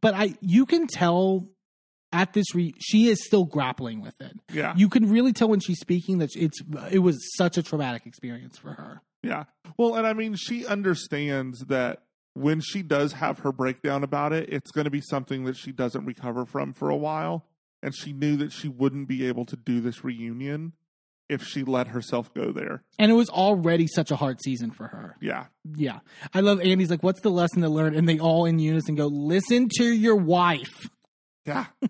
but I you can tell at this re she is still grappling with it. Yeah. You can really tell when she's speaking that it's it was such a traumatic experience for her. Yeah. Well, and I mean, she understands that when she does have her breakdown about it, it's going to be something that she doesn't recover from for a while. And she knew that she wouldn't be able to do this reunion if she let herself go there. And it was already such a hard season for her. Yeah. Yeah. I love Andy's like, what's the lesson to learn? And they all in unison go, listen to your wife. Yeah. *laughs*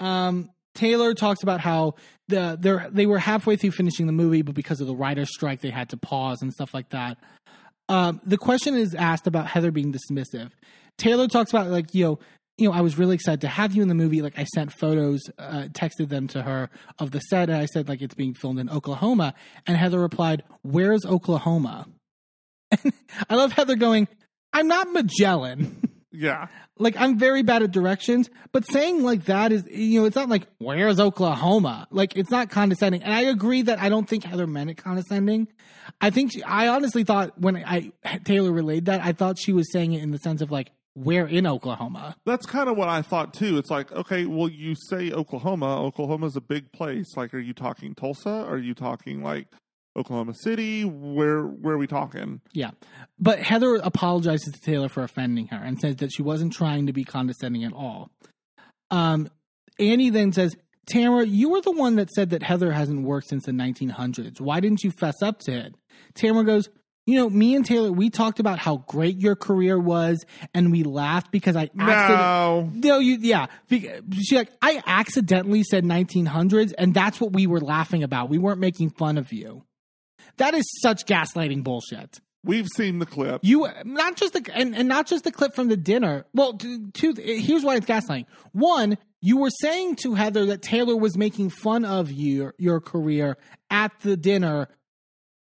Um, Taylor talks about how the they they were halfway through finishing the movie, but because of the writer's strike, they had to pause and stuff like that. Um, the question is asked about Heather being dismissive. Taylor talks about like you know, you know, I was really excited to have you in the movie. Like I sent photos, uh, texted them to her of the set, and I said like it's being filmed in Oklahoma. And Heather replied, "Where's Oklahoma?" *laughs* I love Heather going, "I'm not Magellan." *laughs* Yeah. like I'm very bad at directions, but saying like that is you know it's not like where's Oklahoma? Like it's not condescending. And I agree that I don't think Heather meant it condescending. I think she, I honestly thought when I Taylor relayed that I thought she was saying it in the sense of like where in Oklahoma. That's kind of what I thought too. It's like, okay, well, you say Oklahoma. Oklahoma's a big place. Like, are you talking Tulsa? Are you talking like Oklahoma City? Where where are we talking? Yeah. But Heather apologizes to Taylor for offending her and says that she wasn't trying to be condescending at all. Um, Andy then says, Tamra, you were the one that said that Heather hasn't worked since the 1900s. Why didn't you fess up to it? Tamra goes, You know, me and Taylor, we talked about how great your career was, and we laughed because I accidentally. No. No, you yeah. She like I accidentally said 1900s, and that's what we were laughing about. We weren't making fun of you. That is such gaslighting bullshit. We've seen the clip. You not just the and, and not just the clip from the dinner. Well, two. Here's why it's gaslighting. One, you were saying to Heather that Taylor was making fun of your your career at the dinner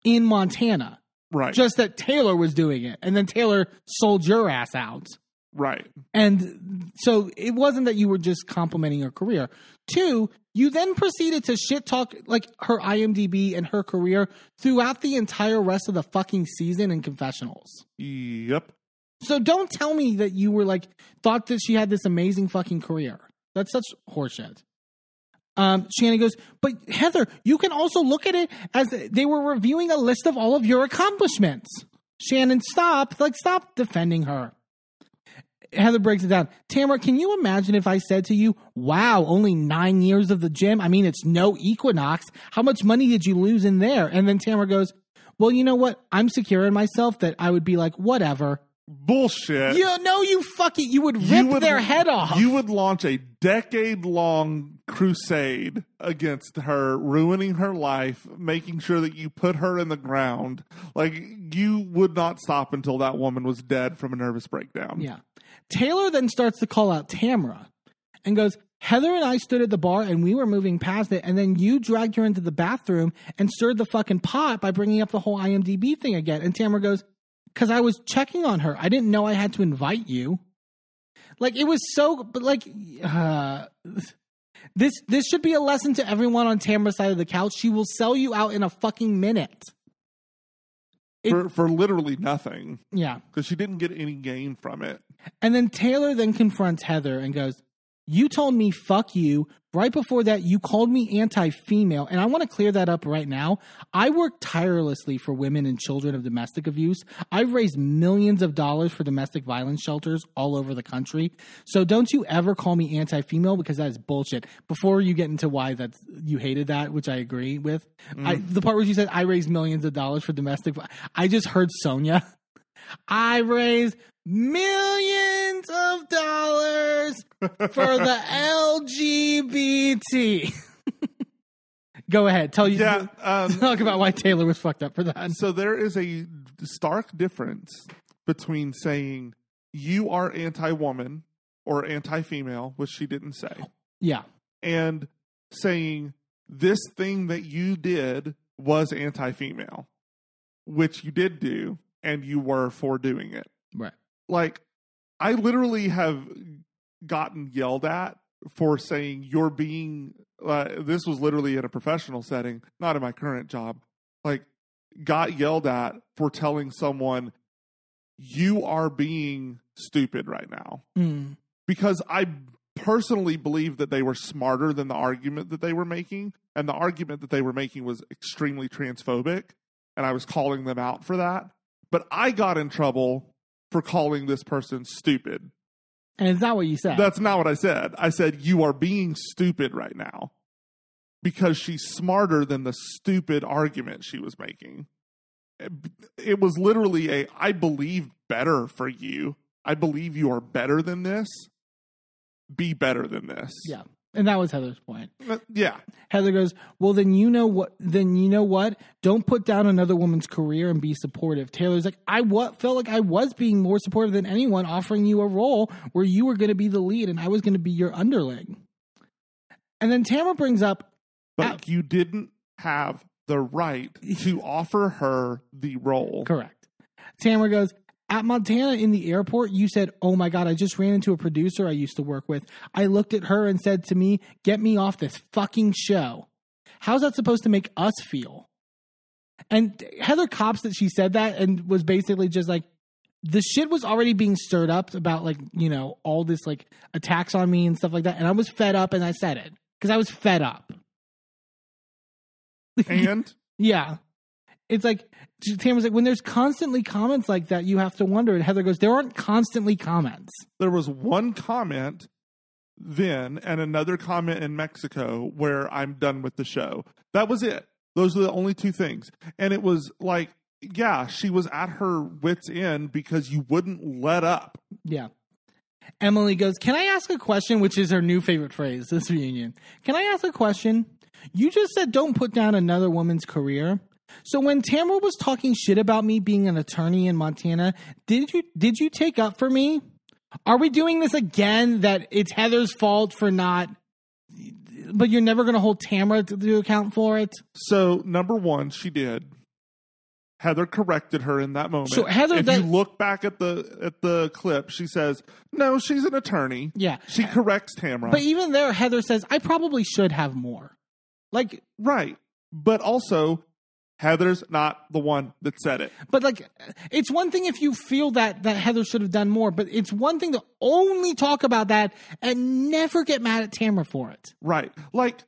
in Montana. Right. Just that Taylor was doing it, and then Taylor sold your ass out. right. And so it wasn't that you were just complimenting her career. Two, you then proceeded to shit talk like her IMDb and her career throughout the entire rest of the fucking season in confessionals. Yep. So don't tell me that you were like thought that she had this amazing fucking career. That's such horseshit. Um, Shannon goes, but Heather, you can also look at it as they were reviewing a list of all of your accomplishments. Shannon, stop! Like, stop defending her. Heather breaks it down. Tamra, can you imagine if I said to you, wow, only nine years of the gym? I mean, it's no equinox. How much money did you lose in there? And then Tamra goes, well, you know what? I'm secure in myself that I would be like, whatever. Bullshit. You know, you fucking, you would rip You would- their head off. You would launch a decade long crusade against her, ruining her life, making sure that you put her in the ground. Like you would not stop until that woman was dead from a nervous breakdown. Yeah. Taylor then starts to call out Tamra and goes, Heather and I stood at the bar and we were moving past it, and then you dragged her into the bathroom and stirred the fucking pot by bringing up the whole IMDb thing again. And Tamra goes, Because I was checking on her. I didn't know I had to invite you. Like, it was so, but like, uh, this this should be a lesson to everyone on Tamra's side of the couch. She will sell you out in a fucking minute. It- For, for literally nothing Yeah. because she didn't get any gain from it. And then Taylor then confronts Heather and goes, You told me fuck you. Right before that, you called me anti female. And I want to clear that up right now. I work tirelessly for women and children of domestic abuse. I've raised millions of dollars for domestic violence shelters all over the country. So don't you ever call me anti female because that is bullshit. Before you get into why that's, you hated that, which I agree with, mm. I, the part where you said I raised millions of dollars for domestic, I just heard Sonja. *laughs* I raised millions of dollars for the *laughs* LGBT. Go ahead, tell you. Yeah. Um, *laughs* Talk about why Taylor was fucked up for that. so there is a stark difference between saying you are anti woman or anti female, which she didn't say, Yeah, and saying this thing that you did was anti female, which you did do, and you were for doing it. right. Like, I literally have gotten yelled at for saying you're being, uh, this was literally in a professional setting, not in my current job. Like, got yelled at for telling someone, you are being stupid right now Mm. because I personally believe that they were smarter than the argument that they were making, and the argument that they were making was extremely transphobic, and I was calling them out for that. But I got in trouble for calling this person stupid. And is that what you said? That's not what I said. I said you are being stupid right now because she's smarter than the stupid argument she was making. It, it was literally a I believe better for you. I believe you are better than this. Be better than this. yeah, and that was Heather's point. Uh, Yeah. Heather goes, "Well, then you know what? Then you know what? Don't put down another woman's career and be supportive." Taylor's like, "I what felt like I was being more supportive than anyone, offering you a role where you were going to be the lead and I was going to be your underling." And then Tamra brings up, But you didn't have the right *laughs* to offer her the role. correct. Tamra goes, "At Montana in the airport, you said, "Oh my god, I just ran into a producer I used to work with. I looked at her and said to me, "Get me off this fucking show." How's that supposed to make us feel? And Heather cops that she said that and was basically just like, the shit was already being stirred up about like, you know, all this like attacks on me and stuff like that. And I was fed up and I said it because I was fed up. And *laughs* Yeah. It's like, Tam was like, when there's constantly comments like that, you have to wonder. And Heather goes, there aren't constantly comments. there was one comment then and another comment in Mexico where I'm done with the show. That was it. Those are the only two things. And it was like, yeah, she was at her wits' end because you wouldn't let up. Yeah. Emily goes, Can I ask a question? Which is her new favorite phrase this reunion. Can I ask a question? You just said don't put down another woman's career. So when Tamra was talking shit about me being an attorney in Montana, did you did you take up for me? Are we doing this again that it's Heather's fault for not but you're never going to hold Tamra to, to account for it? So, number one, she did. Heather corrected her in that moment. So Heather- if that- you look back at the at the clip, she says, "No, she's an attorney." Yeah. She corrects Tamra. But even there Heather says I probably should have more. Like right. But also, Heather's not the one that said it. But like, it's one thing if you feel that that Heather should have done more, but it's one thing to only talk about that and never get mad at Tamra for it. Right. Like,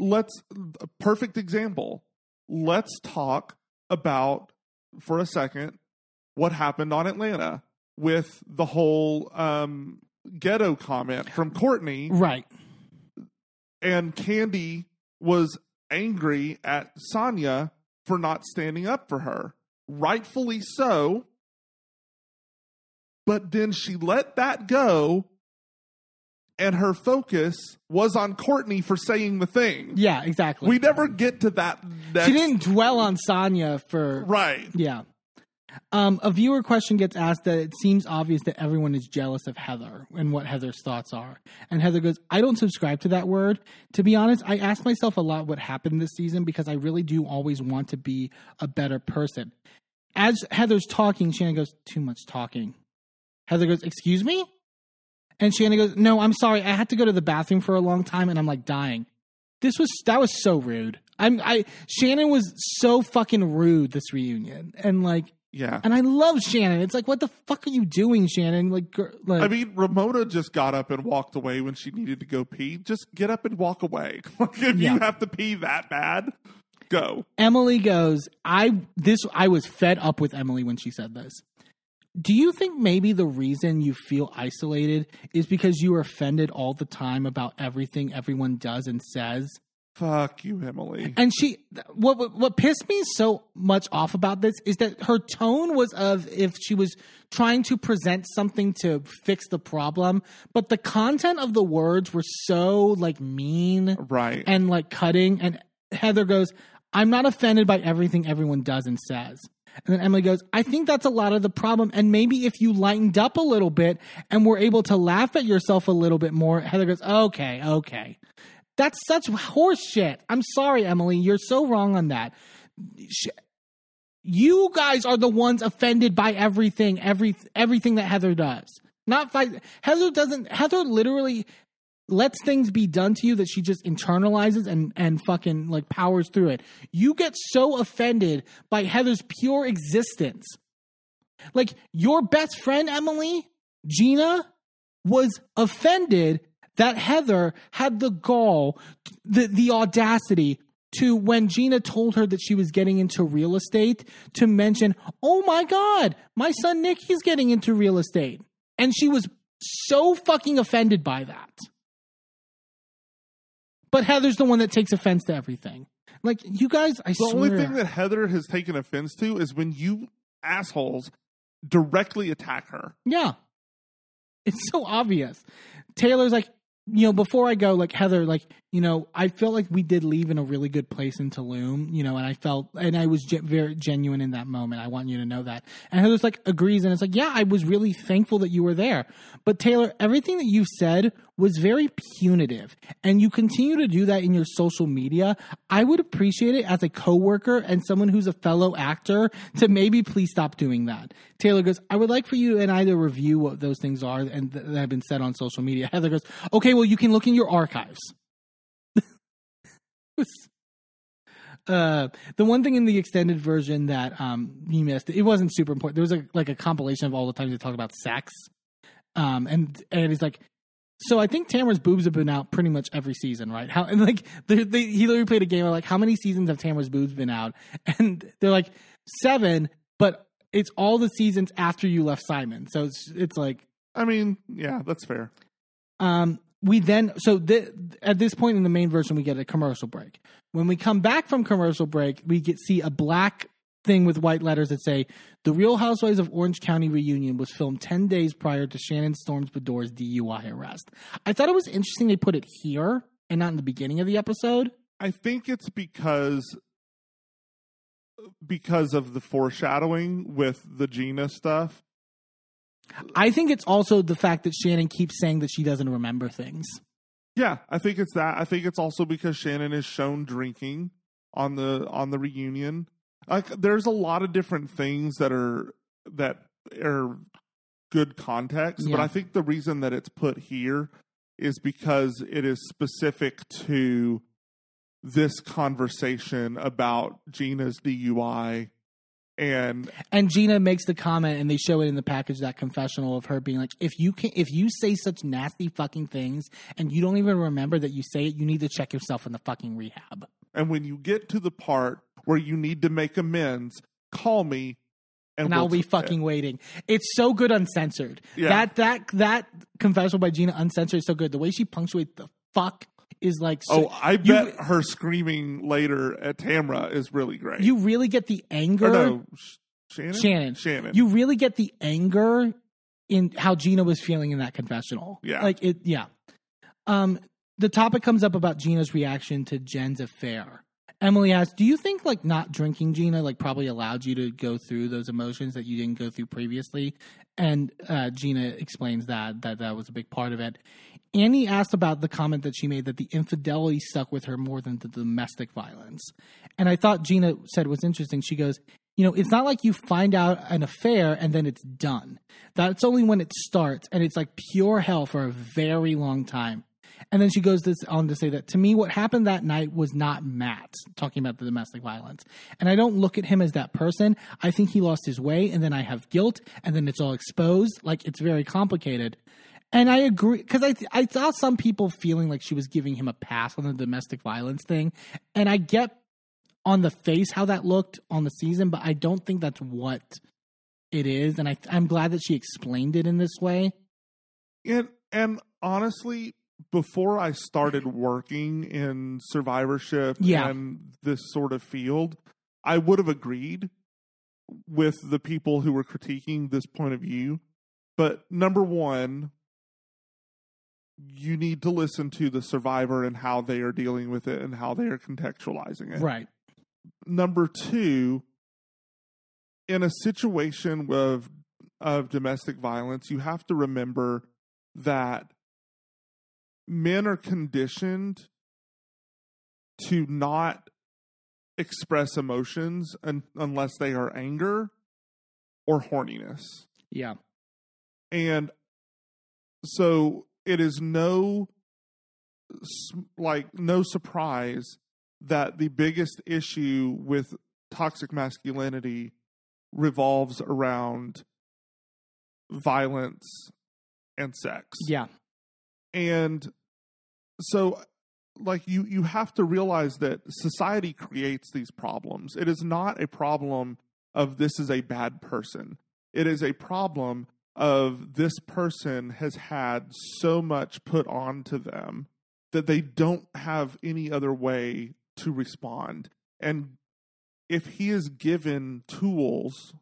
let's, a perfect example. Let's talk about, for a second, what happened on Atlanta with the whole um, ghetto comment from Courtney. Right. And Kandi was angry at Sanya for not standing up for her. Rightfully so. But then she let that go and her focus was on Courtney for saying the thing. Yeah, exactly. We never get to that. Next, she didn't dwell on Sanya for Right. Yeah. Um, a viewer question gets asked that it seems obvious that everyone is jealous of Heather and what Heather's thoughts are. And Heather goes, I don't subscribe to that word. To be honest, I ask myself a lot what happened this season because I really do always want to be a better person. As Heather's talking, Shannon goes, Too much talking. Heather goes, Excuse me? And Shannon goes, No, I'm sorry. I had to go to the bathroom for a long time and I'm like dying. This was that was so rude. I'm I Shannon was so fucking rude this reunion. And like Yeah. and I love Shannon. It's like, what the fuck are you doing, Shannon? Like, like I mean, Ramona just got up and walked away when she needed to go pee. Just get up and walk away. *laughs* Like, if Yeah. you have to pee that bad, go. Emily goes, I this I was fed up with Emily when she said this. Do you think maybe the reason you feel isolated is because you are offended all the time about everything everyone does and says? Fuck you, Emily. And she, what, what what pissed me so much off about this is that her tone was of if she was trying to present something to fix the problem, but the content of the words were so like mean Right. and like cutting. And Heather goes, "I'm not offended by everything everyone does and says." And then Emily goes, I think that's a lot of the problem. And maybe if you lightened up a little bit and were able to laugh at yourself a little bit more, Heather goes, okay, okay. That's such horse shit. I'm sorry, Emily. You're so wrong on that. You guys are the ones offended by everything, every everything that Heather does. Not fight. Heather doesn't. Heather literally lets things be done to you that she just internalizes and and fucking like powers through it. You get so offended by Heather's pure existence. Like your best friend Emily, Gina was offended that Heather had the gall, the the audacity to when Gina told her that she was getting into real estate to mention, "Oh my god, my son Nicky's getting into real estate." And she was so fucking offended by that. But Heather's the one that takes offense to everything. Like you guys, I the swear. The only thing that Heather has taken offense to is when you assholes directly attack her. Yeah. It's so obvious. Taylor's like, you know, before I go, like Heather, like, you know, I felt like we did leave in a really good place in Tulum, you know, and I felt, and I was ge- very genuine in that moment. I want you to know that. And Heather's like, agrees. And it's like, yeah, I was really thankful that you were there. But Taylor, everything that you said was very punitive. And you continue to do that in your social media. I would appreciate it as a coworker and someone who's a fellow actor to maybe please stop doing that. Taylor goes, I would like for you and I to review what those things are and th- that have been said on social media. *laughs* Heather goes, okay, well, you can look in your archives. *laughs* uh, the one thing in the extended version that um, you missed, it wasn't super important. There was a, like a compilation of all the times they talk about sex. Um, and, and it's like, so I think Tamra's boobs have been out pretty much every season, right? How and like they, they, he literally played a game of like how many seasons have Tamra's boobs been out, *laughs* and they're like seven, but it's all the seasons after you left Simon. So it's it's like I mean, yeah, that's fair. um, we then so th- at this point in the main version we get a commercial break. When we come back from commercial break, we get see a black thing with white letters that say the Real Housewives of Orange County reunion was filmed 10 days prior to Shannon Storms Beador's DUI arrest. I thought it was interesting they put it here and not in the beginning of the episode. I think it's because because of the foreshadowing with the Gina stuff. I think it's also the fact that Shannon keeps saying that she doesn't remember things. Yeah, I think it's that. I think it's also because Shannon is shown drinking on the on the reunion. Like there's a lot of different things that are that are good context, but I think the reason that it's put here is because it is specific to this conversation about Gina's DUI and And Gina makes the comment, and they show it in the package that confessional of her being like, "If you can, if you say such nasty fucking things, and you don't even remember that you say it, you need to check yourself in the fucking rehab." and when you get to the part where you need to make amends, call me and, And we'll I'll be fucking waiting. It's so good uncensored. Yeah. That that that confessional by Gina uncensored is so good. The way she punctuates the fuck is like. So, Oh, I you- bet her screaming later at Tamra is really great. you really get the anger. or no, Shannon. Shannon. Shannon. you really get the anger in how Gina was feeling in that confessional. Yeah. Like it yeah. Um, the topic comes up about Gina's reaction to Jen's affair. Emily asks, "Do you think like not drinking Gina like probably allowed you to go through those emotions that you didn't go through previously?" And uh, Gina explains that that that was a big part of it. Andy asked about the comment that she made that the infidelity stuck with her more than the domestic violence. And I thought Gina said was interesting. She goes, you know, it's not like you find out an affair and then it's done. That's only when it starts and it's like pure hell for a very long time. And then she goes this on to say that to me, what happened that night was not Matt talking about the domestic violence. And I don't look at him as that person. I think he lost his way and then I have guilt and then it's all exposed. Like it's very complicated. And I agree because I I saw some people feeling like she was giving him a pass on the domestic violence thing, and I get on the face how that looked on the season, but I don't think that's what it is. And I I'm glad that she explained it in this way. And and honestly, before I started working in survivorship Yeah. and this sort of field, I would have agreed with the people who were critiquing this point of view. But number one, you need to listen to the survivor and how they are dealing with it and how they are contextualizing it. Right. Number two, in a situation of of domestic violence, you have to remember that men are conditioned to not express emotions un- unless they are anger or horniness. Yeah. And so it is no like no surprise that the biggest issue with toxic masculinity revolves around violence and sex. Yeah. And so like you you have to realize that society creates these problems. It is not a problem of this is a bad person. It is a problem of this person has had so much put onto them that they don't have any other way to respond. And if he is given tools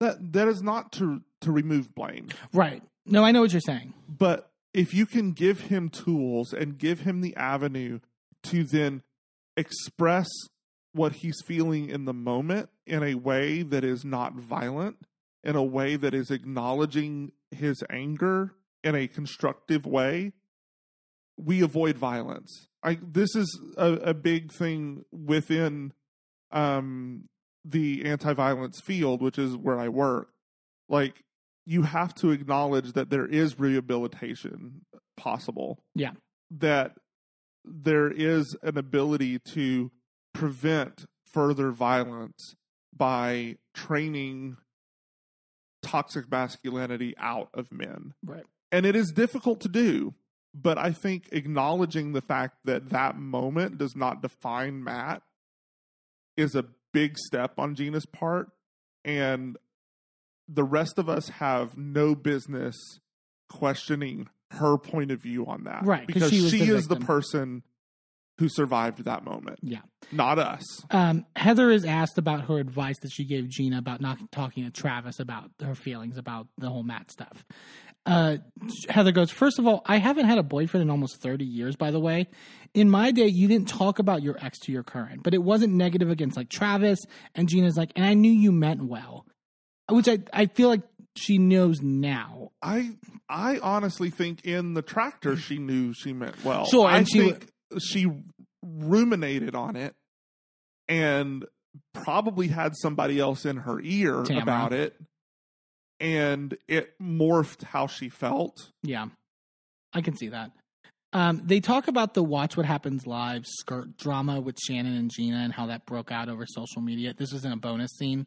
that that is not to to remove blame Right. No, I know what you're saying. but if you can give him tools and give him the avenue to then express what he's feeling in the moment in a way that is not violent, in a way that is acknowledging his anger in a constructive way, we avoid violence. I this is a, a big thing within um, the anti-violence field, which is where I work. Like you have to acknowledge that there is rehabilitation possible. Yeah. That there is an ability to prevent further violence by training toxic masculinity out of men. Right. And it is difficult to do, but I think acknowledging the fact that that moment does not define Matt is a big step on Gina's part. And the rest of us have no business questioning her point of view on that. Right, 'cause Because she she, the is the person who survived that moment, Yeah. not us. Um, Heather is asked about her advice that she gave Gina about not talking to Travis about her feelings about the whole Matt stuff. Uh, Heather goes, First of all, I haven't had a boyfriend in almost 30 years, by the way. In my day, you didn't talk about your ex to your current, but it wasn't negative against like Travis. And Gina's like, And I knew you meant well, which I, I feel like she knows now. I I honestly think in the tractor she knew she meant well. Sure, I and she think she ruminated on it and probably had somebody else in her ear Tamra. about it, and it morphed how she felt. Yeah, I can see that. Um, they talk about the Watch What Happens Live skirt drama with Shannon and Gina and how that broke out over social media. This was in a bonus scene.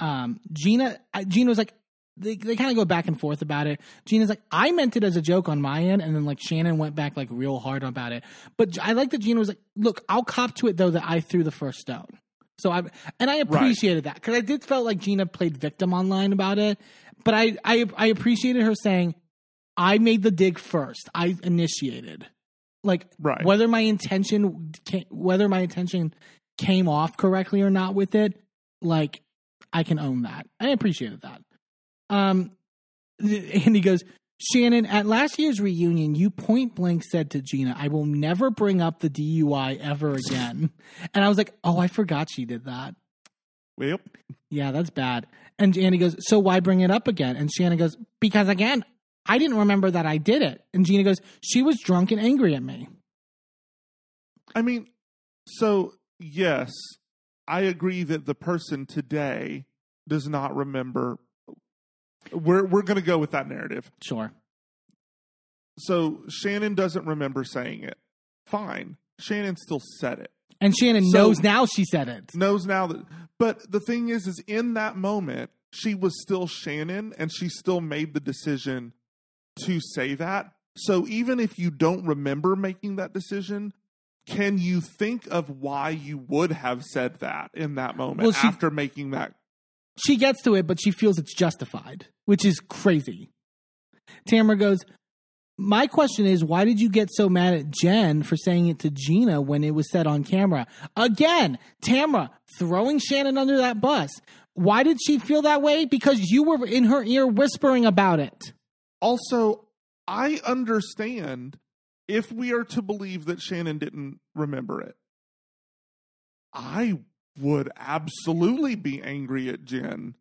Um, Gina, I- Gina was like, they, they kind of go back and forth about it. Gina's like, I meant it as a joke on my end, and then like Shannon went back like real hard about it. But I like that Gina was like, look, I'll cop to it though that I threw the first stone. So I and I appreciated that because I did felt like Gina played victim online about it, but I I I appreciated her saying, I made the dig first. I initiated. Like Right. whether my intention ca- whether my intention came off correctly or not with it, like I can own that. I appreciated that. Um and he goes, Shannon, at last year's reunion, you point blank said to Gina, I will never bring up the DUI ever again. *laughs* and I was like, oh, I forgot she did that. Yep. Yeah, that's bad. And Andy goes, so why bring it up again? And Shannon goes, because again, I didn't remember that I did it. And Gina goes, she was drunk and angry at me. I mean, so yes, I agree that the person today does not remember. We're we're going to go with that narrative. Sure. So Shannon doesn't remember saying it. Fine. Shannon still said it. And Shannon So- knows now she said it. Knows now that but the thing is is in that moment she was still Shannon and she still made the decision to say that. So even if you don't remember making that decision, can you think of why you would have said that in that moment Well, she- after making that She gets to it, but she feels it's justified, which is crazy. Tamra goes, My question is, why did you get so mad at Jen for saying it to Gina when it was said on camera? Again, Tamra throwing Shannon under that bus. Why did she feel that way? Because you were in her ear whispering about it. Also, I understand if we are to believe that Shannon didn't remember it. I would absolutely be angry at Jen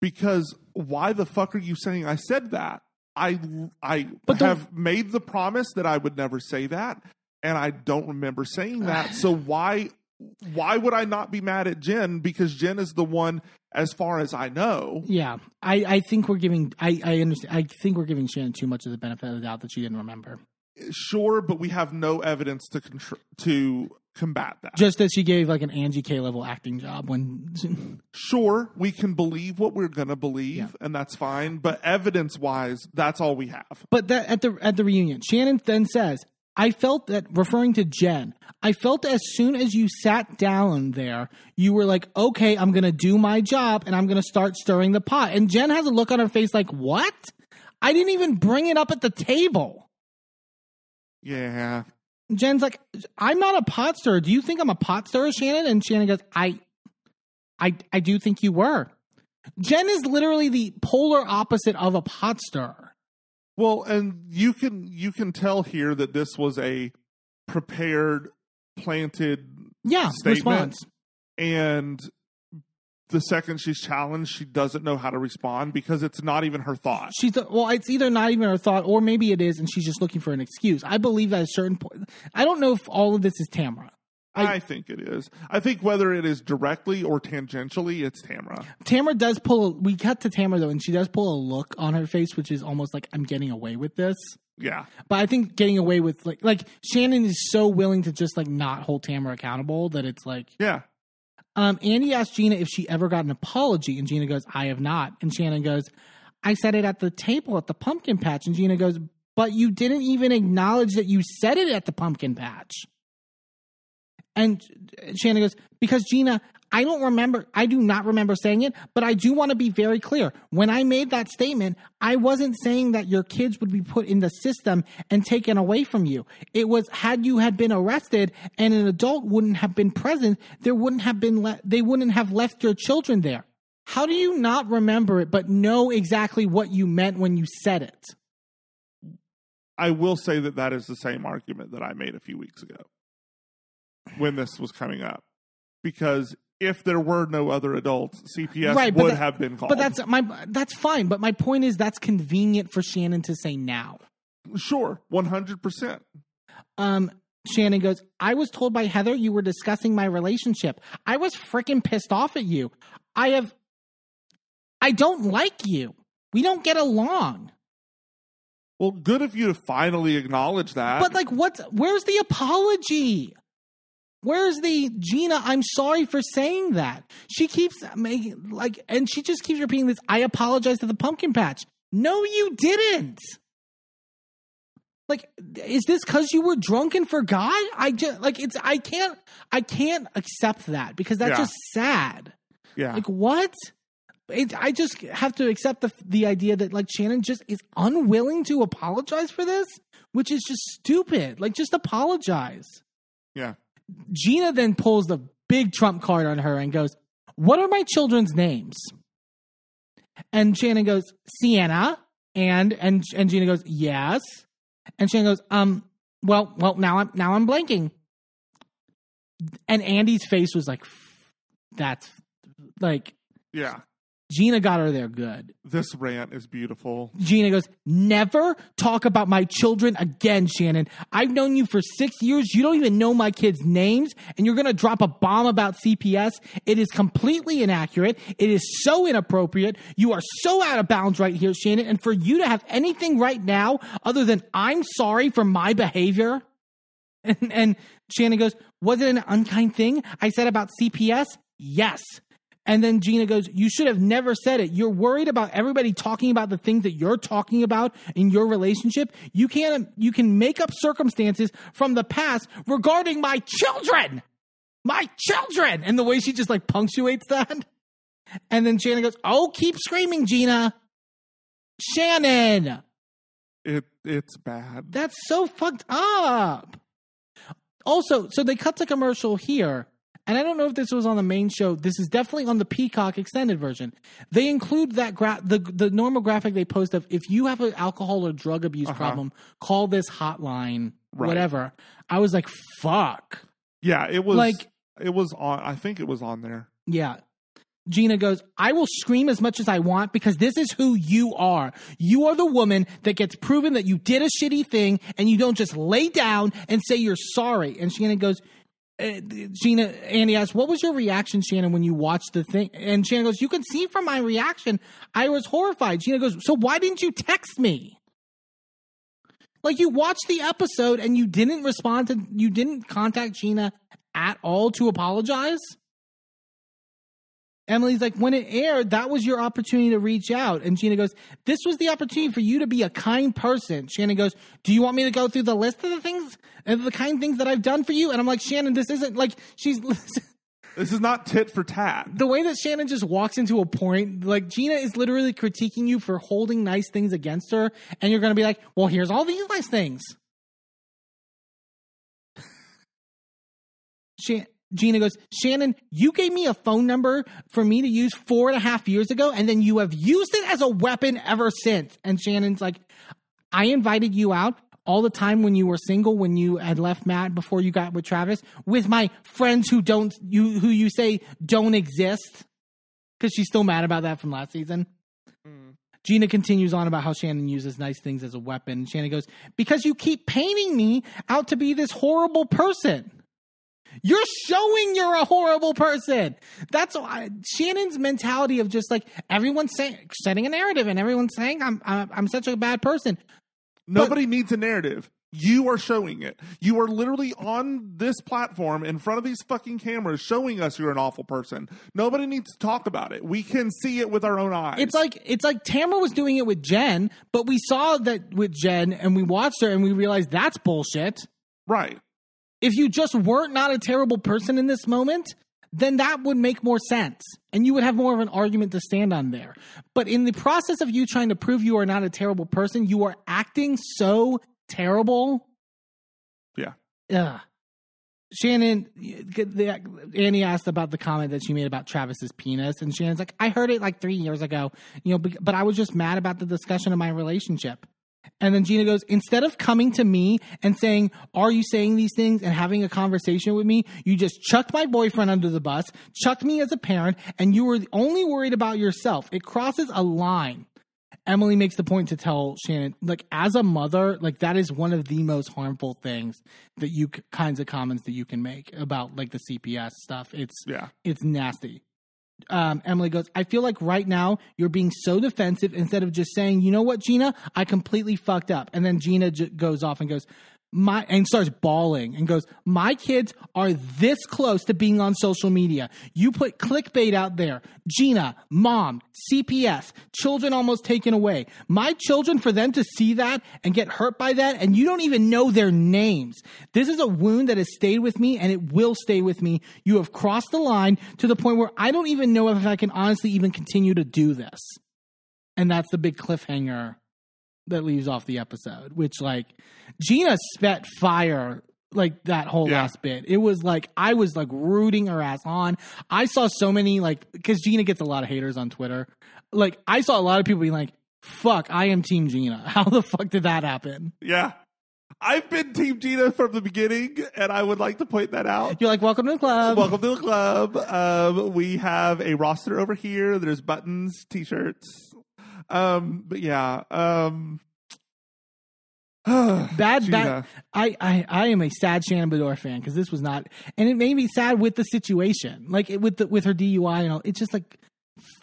because why the fuck are you saying I said that? I I But have made the promise that I would never say that and I don't remember saying that. so *sighs* why why would I not be mad at Jen because Jen is the one as far as I know Yeah, I, I think we're giving. I, I understand. I think we're giving Shannon too much of the benefit of the doubt that she didn't remember. sure, but we have no evidence to contr- to combat that. Just as she gave like an Angie K level acting job when. *laughs* sure, we can believe what we're going to believe, Yeah. and that's fine. But evidence wise, that's all we have. But that at the at the reunion, Shannon then says, "I felt that referring to Jen. I felt as soon as you sat down there, you were like, okay, I'm gonna do my job and I'm gonna start stirring the pot." And Jen has a look on her face like, "What? I didn't even bring it up at the table." Yeah, Jen's like, "I'm not a pot stirrer. Do you think I'm a pot stirrer, Shannon?" And Shannon goes, "I, I, I do think you were." Jen is literally the polar opposite of a pot stirrer. well, and you can you can tell here that this was a prepared, planted Yeah, Statement. response. and the second she's challenged, she doesn't know how to respond because it's not even her thought. She's well, it's either not even her thought, or maybe it is, and she's just looking for an excuse. I believe at a certain point. I don't know if all of this is Tamra. I- I, think it is. I think whether it is directly or tangentially, it's Tamra. Tamra does pull. We cut to Tamra though, and she does pull a look on her face, which is almost like I'm getting away with this. Yeah. But I think getting away with like like Shannon is so willing to just like not hold Tamra accountable that it's like. Yeah. Um, Andy asked Gina if she ever got an apology, and Gina goes, "I have not." And Shannon goes, "I said it at the table at the pumpkin patch." And Gina goes, "But you didn't even acknowledge that you said it at the pumpkin patch." And Shannon goes, "Because Gina, I don't remember. I do not remember saying it, but I do want to be very clear. When I made that statement, I wasn't saying that your kids would be put in the system and taken away from you. It was had you had been arrested and an adult wouldn't have been present, there wouldn't have been le- they wouldn't have left your children there. How do you not remember it but know exactly what you meant when you said it? I will say that that is the same argument that I made a few weeks ago when this was coming up. Because if there were no other adults, CPS Right, would that- have been called. But that's my that's fine, but my point is that's convenient for Shannon to say now. sure, 100%. um, Shannon goes, I was told by Heather you were discussing my relationship. I was freaking pissed off at you. I have, I don't like you. We don't get along. Well, good of you to finally acknowledge that. But like, what? Where's the apology? Where's the Gina? I'm sorry for saying that. She keeps making like, and she just keeps repeating this. I apologize to the pumpkin patch. No, you didn't. Like, is this because you were drunk and forgot? I just like it's. I can't. I can't accept that because that's Yeah. just sad. yeah. Like what? It, I just have to accept the the idea that like Shannon just is unwilling to apologize for this, which is just stupid. Like just apologize. yeah. Gina then pulls the big trump card on her and goes, "What are my children's names?" And Shannon goes, "Sienna, And and and Gina goes, "Yes." And Shannon goes, "Um, well, well, now I'm now I'm blanking." And Andy's face was like, "That's like Yeah. Gina got her there good." This rant is beautiful. Gina goes, Never talk about my children again, Shannon. I've known you for six years. You don't even know my kids' names, and you're going to drop a bomb about CPS. It is completely inaccurate. It is so inappropriate. You are so out of bounds right here, Shannon. And for you to have anything right now other than I'm sorry for my behavior. And, and Shannon goes, Was it an unkind thing I said about CPS? Yes. And then Gina goes, You should have never said it. You're worried about everybody talking about the things that you're talking about in your relationship. You can't, you can make up circumstances from the past regarding my children. My children. And the way she just like punctuates that. And then Shannon goes, Oh, keep screaming, Gina. Shannon. It it's bad. That's so fucked up. Also, so they cut to commercial here, and I don't know if this was on the main show. This is definitely on the Peacock extended version. They include that gra- the the normal graphic they post of if you have an alcohol or drug abuse uh-huh. problem, call this hotline, Right. whatever. I was like, fuck. Yeah, it was Like- it was on I think it was on there. Yeah. Gina goes, I will scream as much as I want because this is who you are. You are the woman that gets proven that you did a shitty thing and you don't just lay down and say you're sorry. And Shannon goes, uh, Gina, Andy asks, what was your reaction, Shannon, when you watched the thing? And Shannon goes, you can see from my reaction, I was horrified. Gina goes, so why didn't you text me? Like you watched the episode and you didn't respond to, you didn't contact Gina at all to apologize? Emily's like, when it aired, that was your opportunity to reach out. And Gina goes, this was the opportunity for you to be a kind person. Shannon goes, do you want me to go through the list of the things, of the kind things that I've done for you? And I'm like, Shannon, this isn't like, she's, *laughs* This is not tit for tat. the way that Shannon just walks into a point, like Gina is literally critiquing you for holding nice things against her. And you're going to be like, well, here's all these nice things. *laughs* Shan- Gina goes, Shannon, you gave me a phone number for me to use four and a half years ago, and then you have used it as a weapon ever since. And Shannon's like, I invited you out all the time when you were single, when you had left Matt before you got with Travis, with my friends who don't you who you say don't exist. Because she's still mad about that from last season. Mm. Gina continues on about how Shannon uses nice things as a weapon. Shannon goes, Because you keep painting me out to be this horrible person. You're showing you're a horrible person. That's why Shannon's mentality of just like everyone's saying, setting a narrative, and everyone's saying I'm I'm, I'm such a bad person. Nobody needs a narrative. You are showing it. You are literally on this platform in front of these fucking cameras showing us you're an awful person. Nobody needs to talk about it. We can see it with our own eyes. It's like it's like Tamra was doing it with Jen, but we saw that with Jen, and we watched her, and we realized that's bullshit. right. If you just weren't not a terrible person in this moment, then that would make more sense. And you would have more of an argument to stand on there. But in the process of you trying to prove you are not a terrible person, you are acting so terrible. Yeah. Yeah. Shannon, Andy asked about the comment that she made about Travis's penis, and Shannon's like, "I heard it like three years ago, you know, but I was just mad about the discussion of my relationship." And then Gina goes, instead of coming to me and saying, Are you saying these things and having a conversation with me, you just chucked my boyfriend under the bus, chucked me as a parent, and you were only worried about yourself. It crosses a line. Emily makes the point to tell Shannon, like, as a mother, like, that is one of the most harmful things that you kinds of comments that you can make about, like, the CPS stuff. It's, Yeah. it's nasty. Um, Emily goes, I feel like right now you're being so defensive instead of just saying, you know what, Gina, I completely fucked up. And then Gina j- goes off and goes, my, and starts bawling and goes, my kids are this close to being on social media. You put clickbait out there. Gina, mom, CPS, children almost taken away. My children, for them to see that and get hurt by that, and you don't even know their names. This is a wound that has stayed with me and it will stay with me. You have crossed the line to the point where I don't even know if I can honestly even continue to do this. And that's the big cliffhanger that leaves off the episode, which like Gina spat fire like that whole Yeah. last bit. It was like I was like rooting her ass on. I saw so many like because Gina gets a lot of haters on Twitter. Like I saw a lot of people being like, fuck, I am Team Gina. *laughs* How the fuck did that happen? Yeah. I've been Team Gina from the beginning, and I would like to point that out. You're like, welcome to the club. Welcome to the club. Um, we have a roster over here. There's buttons, t-shirts. Um, but yeah, um, Bad, bad. Gina. I, I, I am a sad Shannon Beador fan because this was not, and it made me sad with the situation, like it, with the with her DUI and all. It's just like,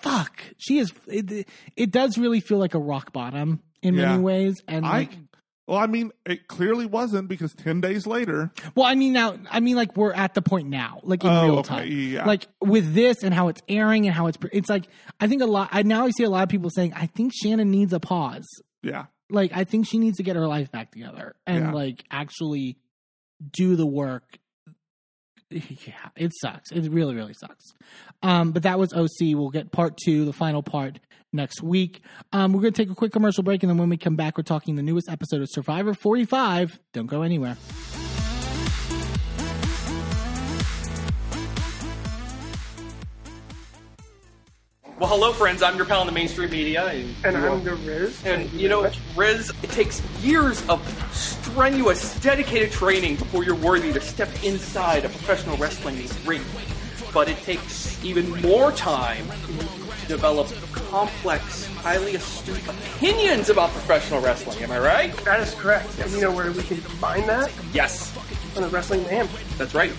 fuck. She is. It, it does really feel like a rock bottom in Yeah. many ways, and I, like, well, I mean, it clearly wasn't because 10 days later, well, I mean now, I mean like we're at the point now, like in Oh, real okay, time, yeah. like with this and how it's airing and how it's, it's like I think a lot. I now I see a lot of people saying I think Shannon needs a pause. yeah. like I think she needs to get her life back together and Yeah. like actually do the work. Yeah, it sucks. It really, really sucks. Um, but that was OC. We'll get part two, the final part, next week. Um, we're gonna take a quick commercial break, and then when we come back, we're talking the newest episode of Survivor 45. Don't go anywhere. Well, hello, friends. I'm your pal in the mainstream media. And, And I'm are- the Riz. And you know, very. Riz, it takes years of strenuous, dedicated training before you're worthy to step inside a professional wrestling ring. But it takes even more time to develop complex, highly astute opinions about professional wrestling. Am I right? that is correct. And you know where we can find that? Yes, On the Wrestling Mayhem. that's right.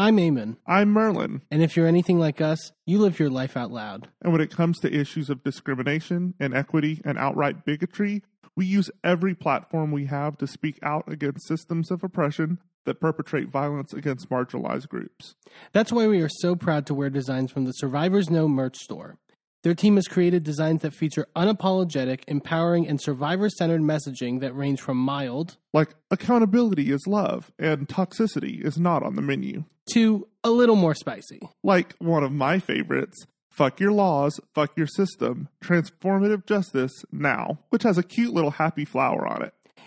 I'm Eamon, I'm Merlin. and if you're anything like us, you live your life out loud. And when it comes to issues of discrimination, inequity, and outright bigotry, we use every platform we have to speak out against systems of oppression that perpetrate violence against marginalized groups. That's why we are so proud to wear designs from the Survivors Know merch store. Their team has created designs that feature unapologetic, empowering, and survivor centered messaging that range from mild Like, accountability is love, and toxicity is not on the menu. to a little more spicy. Like one of my favorites, Fuck Your Laws, Fuck Your System, Transformative Justice Now, which has a cute little happy flower on it.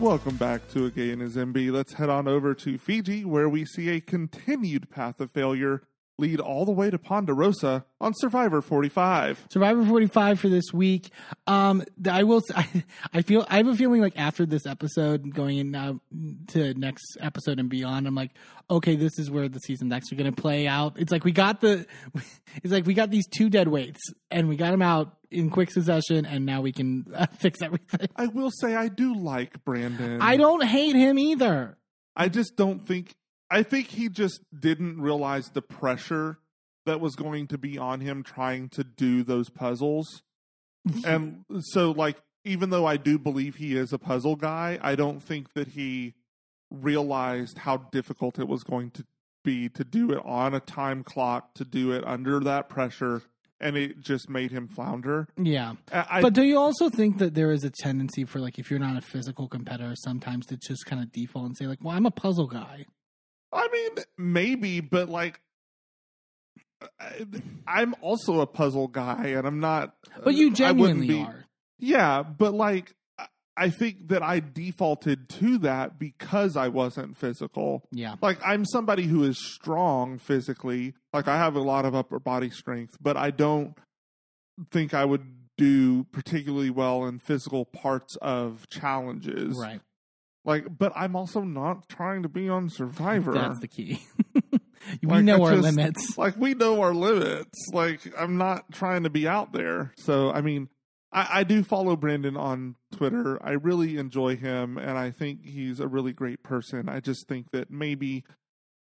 Welcome back to A Gay and His Enby. Let's head on over to Fiji, where we see a continued path of failure lead all the way to Ponderosa on Survivor 45. Survivor 45 for this week. Um, I will. *laughs* I, I feel. I have a feeling like after this episode, going in now to next episode and beyond, I'm like, okay, this is where the season's actually going to play out. It's like we got the. *laughs* It's like we got these two dead weights, and we got them out in quick succession, and now we can uh, *laughs* fix everything. I will say I do like Brandon. I don't hate him either. I just don't think. I think he just didn't realize the pressure that was going to be on him trying to do those puzzles. *laughs* and so, like, even though I do believe he is a puzzle guy, I don't think that he realized how difficult it was going to be to do it on a time clock, to do it under that pressure, and it just made him flounder. Yeah. I, but do you also think that there is a tendency for like if you're not a physical competitor sometimes to just kind of default and say like, "Well, I'm a puzzle guy." I mean, maybe, but like, I'm also a puzzle guy, and I'm not. But you genuinely be- are. Yeah, but like, I think that I defaulted to that because I wasn't physical. Yeah. Like, I'm somebody who is strong physically. Like, I have a lot of upper body strength, but I don't think I would do particularly well in physical parts of challenges. Right. Like, but I'm also not trying to be on Survivor. That's the key. *laughs* we Like, know I our just- limits. Like we know our limits. Like I'm not trying to be out there. So I mean, I, I do follow Brandon on Twitter. I really enjoy him, and I think he's a really great person. I just think that maybe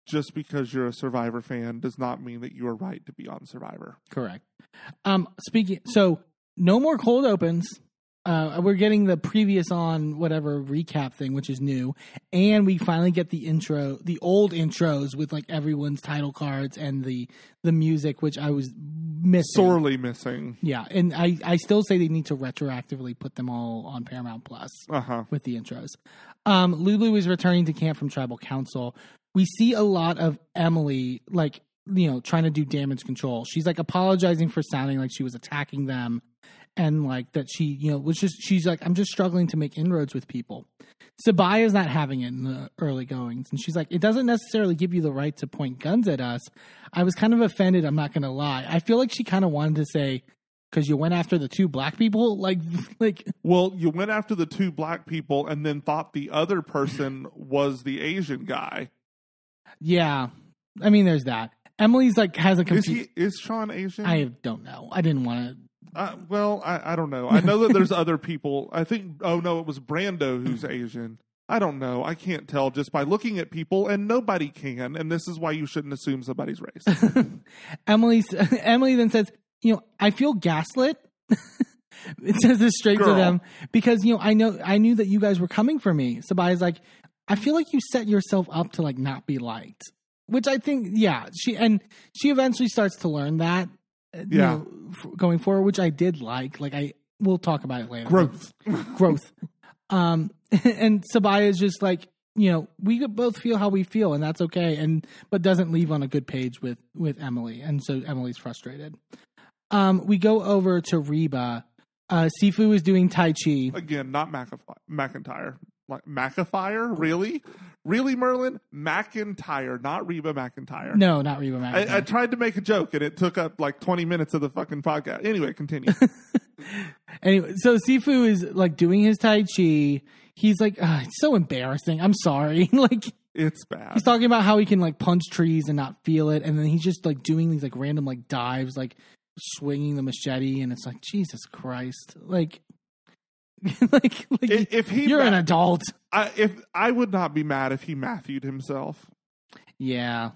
just because you're a Survivor fan does not mean that you are right to be on Survivor. Correct. Um, speaking, so no more cold opens. Uh, we're getting the previous on whatever recap thing, which is new, and we finally get the intro, the old intros with like everyone's title cards and the the music, which I was missing. Sorely missing. Yeah, and I I still say they need to retroactively put them all on Paramount Plus Uh huh. with the intros. Um, Lulu is returning to camp from tribal council. We see a lot of Emily, like, you know, trying to do damage control. She's like apologizing for sounding like she was attacking them and like that she, you know, was just, she's like, I'm just struggling to make inroads with people. Sabiyah's not having it in the early goings. And she's like, it doesn't necessarily give you the right to point guns at us. I was kind of offended. I'm not going to lie. I feel like she kind of wanted to say, because you went after the two black people, *laughs* like, like, Well, you went after the two black people and then thought the other person was the Asian guy. Yeah, I mean, there's that. Emily's like has a Is he? Is Sean Asian? I don't know. I didn't want to. Uh, well, I, I don't know. I know that there's other people. I think. Oh no, it was Brando who's *laughs* Asian. I don't know. I can't tell just by looking at people, and nobody can. And this is why you shouldn't assume somebody's race. *laughs* Emily *laughs* Emily then says, "You know, I feel gaslit." it says this straight to them because you know I know I knew that you guys were coming for me. Sabiyah's like, I feel like you set yourself up to like not be liked, which I think yeah she and she eventually starts to learn that uh, you Yeah. know, f- going forward, which I did like. Like I we'll talk about it later. Growth. *laughs* growth. Um, *laughs* and Sabiyah is just like, you know, we could both feel how we feel, and that's okay. And but doesn't leave on a good page with with Emily, and so Emily's frustrated. Um, we go over to Reba. Uh, Sifu is doing Tai Chi. Again, not McAf- McEntire. Like? Really? Really, Merlin? McEntire, not Reba McEntire. No, not Reba. McEntire. I, I tried to make a joke and it took up like 20 minutes of the fucking podcast. Anyway, continue. *laughs* anyway, so Sifu is like doing his Tai Chi. He's like, "Ah, it's so embarrassing. I'm sorry. *laughs* like it's bad. he's talking about how he can like punch trees and not feel it, and then he's just like doing these like random like dives, like swinging the machete, and it's like Jesus Christ, like, *laughs* like, like if he you're ma- an adult. I, if I would not be mad if he Matthewed himself. Yeah,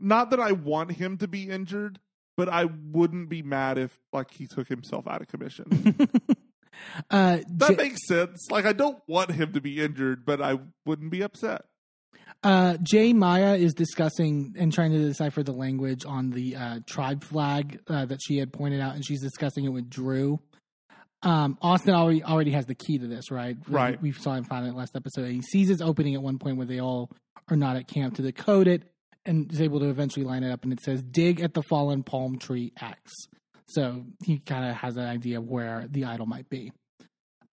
Not that I want him to be injured, but I wouldn't be mad if like he took himself out of commission. *laughs* uh, that J- makes sense. Like I don't want him to be injured, but I wouldn't be upset. Uh, J. Maya is discussing and trying to decipher the language on the uh, tribe flag uh, that she had pointed out, and she's discussing it with Drew. Um, Austin already already has the key to this, right? Right. We, we saw him find it last episode. He sees his opening at one point where they all are not at camp to decode it, and is able to eventually line it up. And it says, "Dig at the fallen palm tree X." So he kind of has an idea of where the idol might be.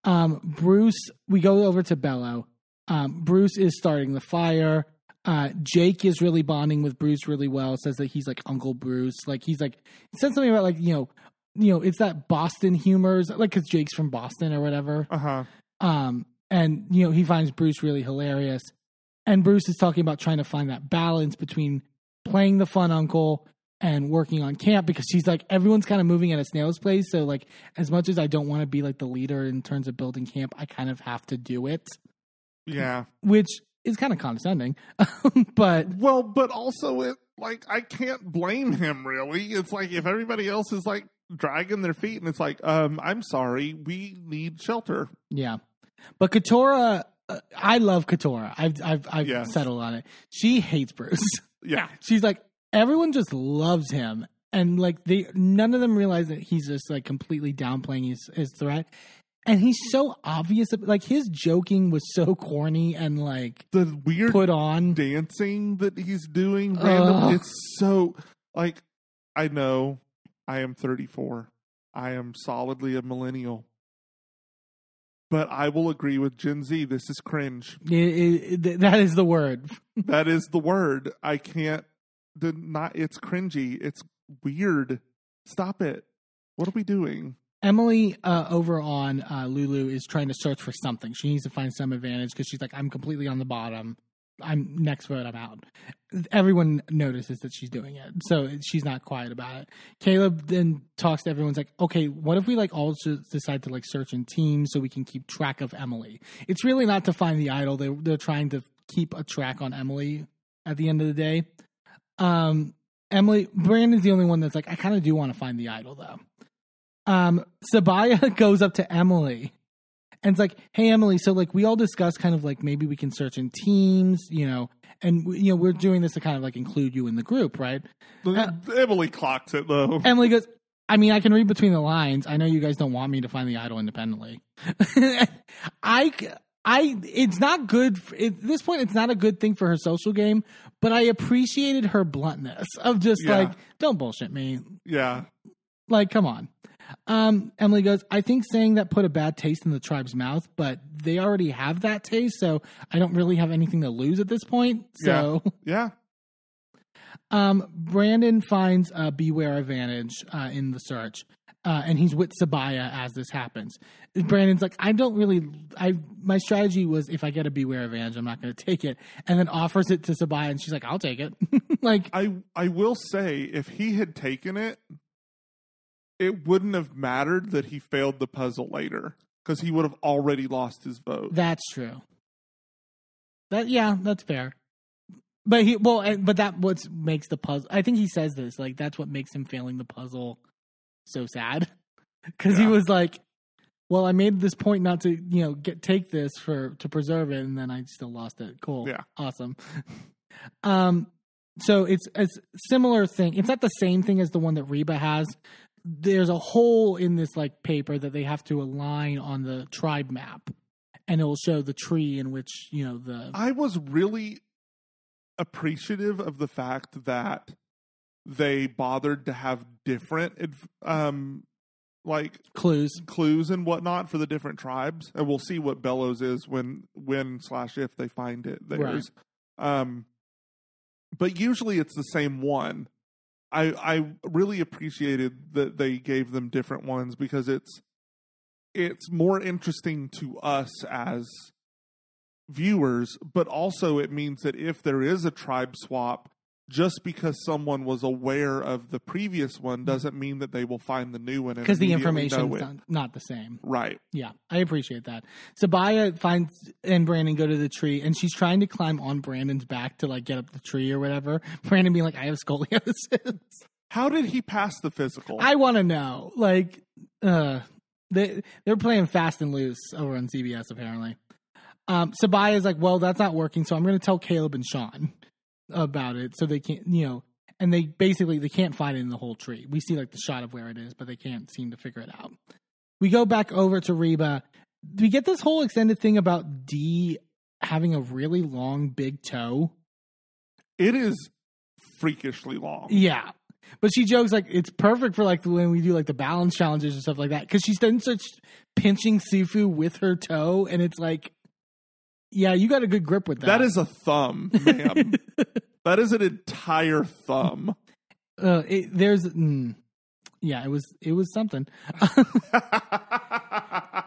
Um, Bruce, we go over to Belo. Um, Bruce is starting the fire. Uh, Jake is really bonding with Bruce really well. Says that he's like Uncle Bruce. Like he's like he said something about like you know, you know, it's that Boston humor, like because Jake's from Boston or whatever. Uh huh. Um, and you know, he finds Bruce really hilarious. And Bruce is talking about trying to find that balance between playing the fun uncle and working on camp because she's like everyone's kind of moving at a snail's pace. So like as much as I don't want to be like the leader in terms of building camp, I kind of have to do it, Yeah. which is kind of condescending. *laughs* but Well, but also it like I can't blame him really. It's like if everybody else is like dragging their feet and it's like, um, I'm sorry, we need shelter. yeah, but Katurah, uh, I love Katurah. I've I've I've Yes. settled on it. She hates Bruce. *laughs* Yeah. *laughs* she's like everyone just loves him and like they none of them realize that he's just like completely downplaying his his threat and he's so obvious like his joking was so corny and like The weird put on dancing that he's doing random Ugh. it's so like I know I am 34. I am solidly a millennial. But I will agree with Gen Z. This is cringe. It- it- it- that is the word *laughs* that is the word. I can't the not it's cringy. It's weird. Stop it. What are we doing? Emily uh, over on uh, lulu is trying to search for something she needs to find some advantage because she's like i'm completely on the bottom I'm next vote. I'm out. Everyone notices that she's doing it, so she's not quiet about it. Kaleb then talks to everyone's like, okay, what if we like all decide to like search in teams so we can keep track of Emily? It's really not to find the idol. They they're trying to keep a track on Emily at the end of the day. Um, Emily Brandon's the only one that's like, I kind of do want to find the idol though. Um, Sabiyah *laughs* goes up to Emily and it's like, hey Emily, so like we all discussed kind of like maybe we can search in teams, you know, and you know we're doing this to kind of like include you in the group, right? Uh, Emily clocks it though. *laughs* Emily goes, I mean, I can read between the lines. I know you guys don't want me to find the idol independently. *laughs* I, I, it's not good. For, at this point, it's not a good thing for her social game. But I appreciated her bluntness of just Yeah. like, don't bullshit me. Yeah. Like, come on. Um, Emily goes, I think saying that put a bad taste in the tribe's mouth, but they already have that taste, so I don't really have anything to lose at this point. So, Yeah. *laughs* um, Brandon finds a Beware Advantage uh, in the search, uh, and he's with Sabiyah as this happens. Brandon's like, I don't really, I my strategy was if I get a Beware Advantage, I'm not going to take it, and then offers it to Sabiyah, and she's like, I'll take it. *laughs* like, I I will say if he had taken it, it wouldn't have mattered that he failed the puzzle later because he would have already lost his vote. That's true. That yeah, that's fair. But he well, and- but that what makes the puzzle. I think he says this like that's what makes him failing the puzzle so sad *laughs* because he was like, "Well, I made this point not to you know get take this for to preserve it, and then I still lost it. Cool, Yeah. awesome." *laughs* um, so it's a similar thing. It's not the same thing as the one that Reba has. There's a hole in this like paper that they have to align on the tribe map, and it will show the tree in which you know the I was really appreciative of the fact that they bothered to have different um like clues. clues and whatnot for the different tribes and we'll see what bellows is when when slash if they find it. Theirs um but usually it's the same one i i really appreciated that they gave them different ones because it's it's more interesting to us as viewers but also it means that if there is a tribe swap just because someone was aware of the previous one doesn't mean that they will find the new one Because the information it. not, not the same. right Yeah, I appreciate that. Sabiyah finds and Brandon go to the tree, and she's trying to climb on Brandon's back to like get up the tree or whatever. *laughs* Brandon being like, "I have scoliosis." *laughs* how did he pass the physical I want to know. Like, uh, they they're playing fast and loose over on CBS apparently. Um, is like, "Well, that's not working, so I'm going to tell Kaleb and Sean about it, so they can't, you know." And they basically they can't find it in the whole tree. We see like the shot of where it is, but they can't seem to figure it out. We go back over to Reba. We get this whole extended thing about Dee having a really long big toe. it is freakishly long Yeah. But she jokes like it's perfect for like when we do like the balance challenges and stuff like that because she's then such pinching Sifu with her toe and it's like, yeah, you got a good grip with that. That is a thumb, ma'am. *laughs* that is an entire thumb. uh, it, there's, mm, yeah, it was it was something. *laughs*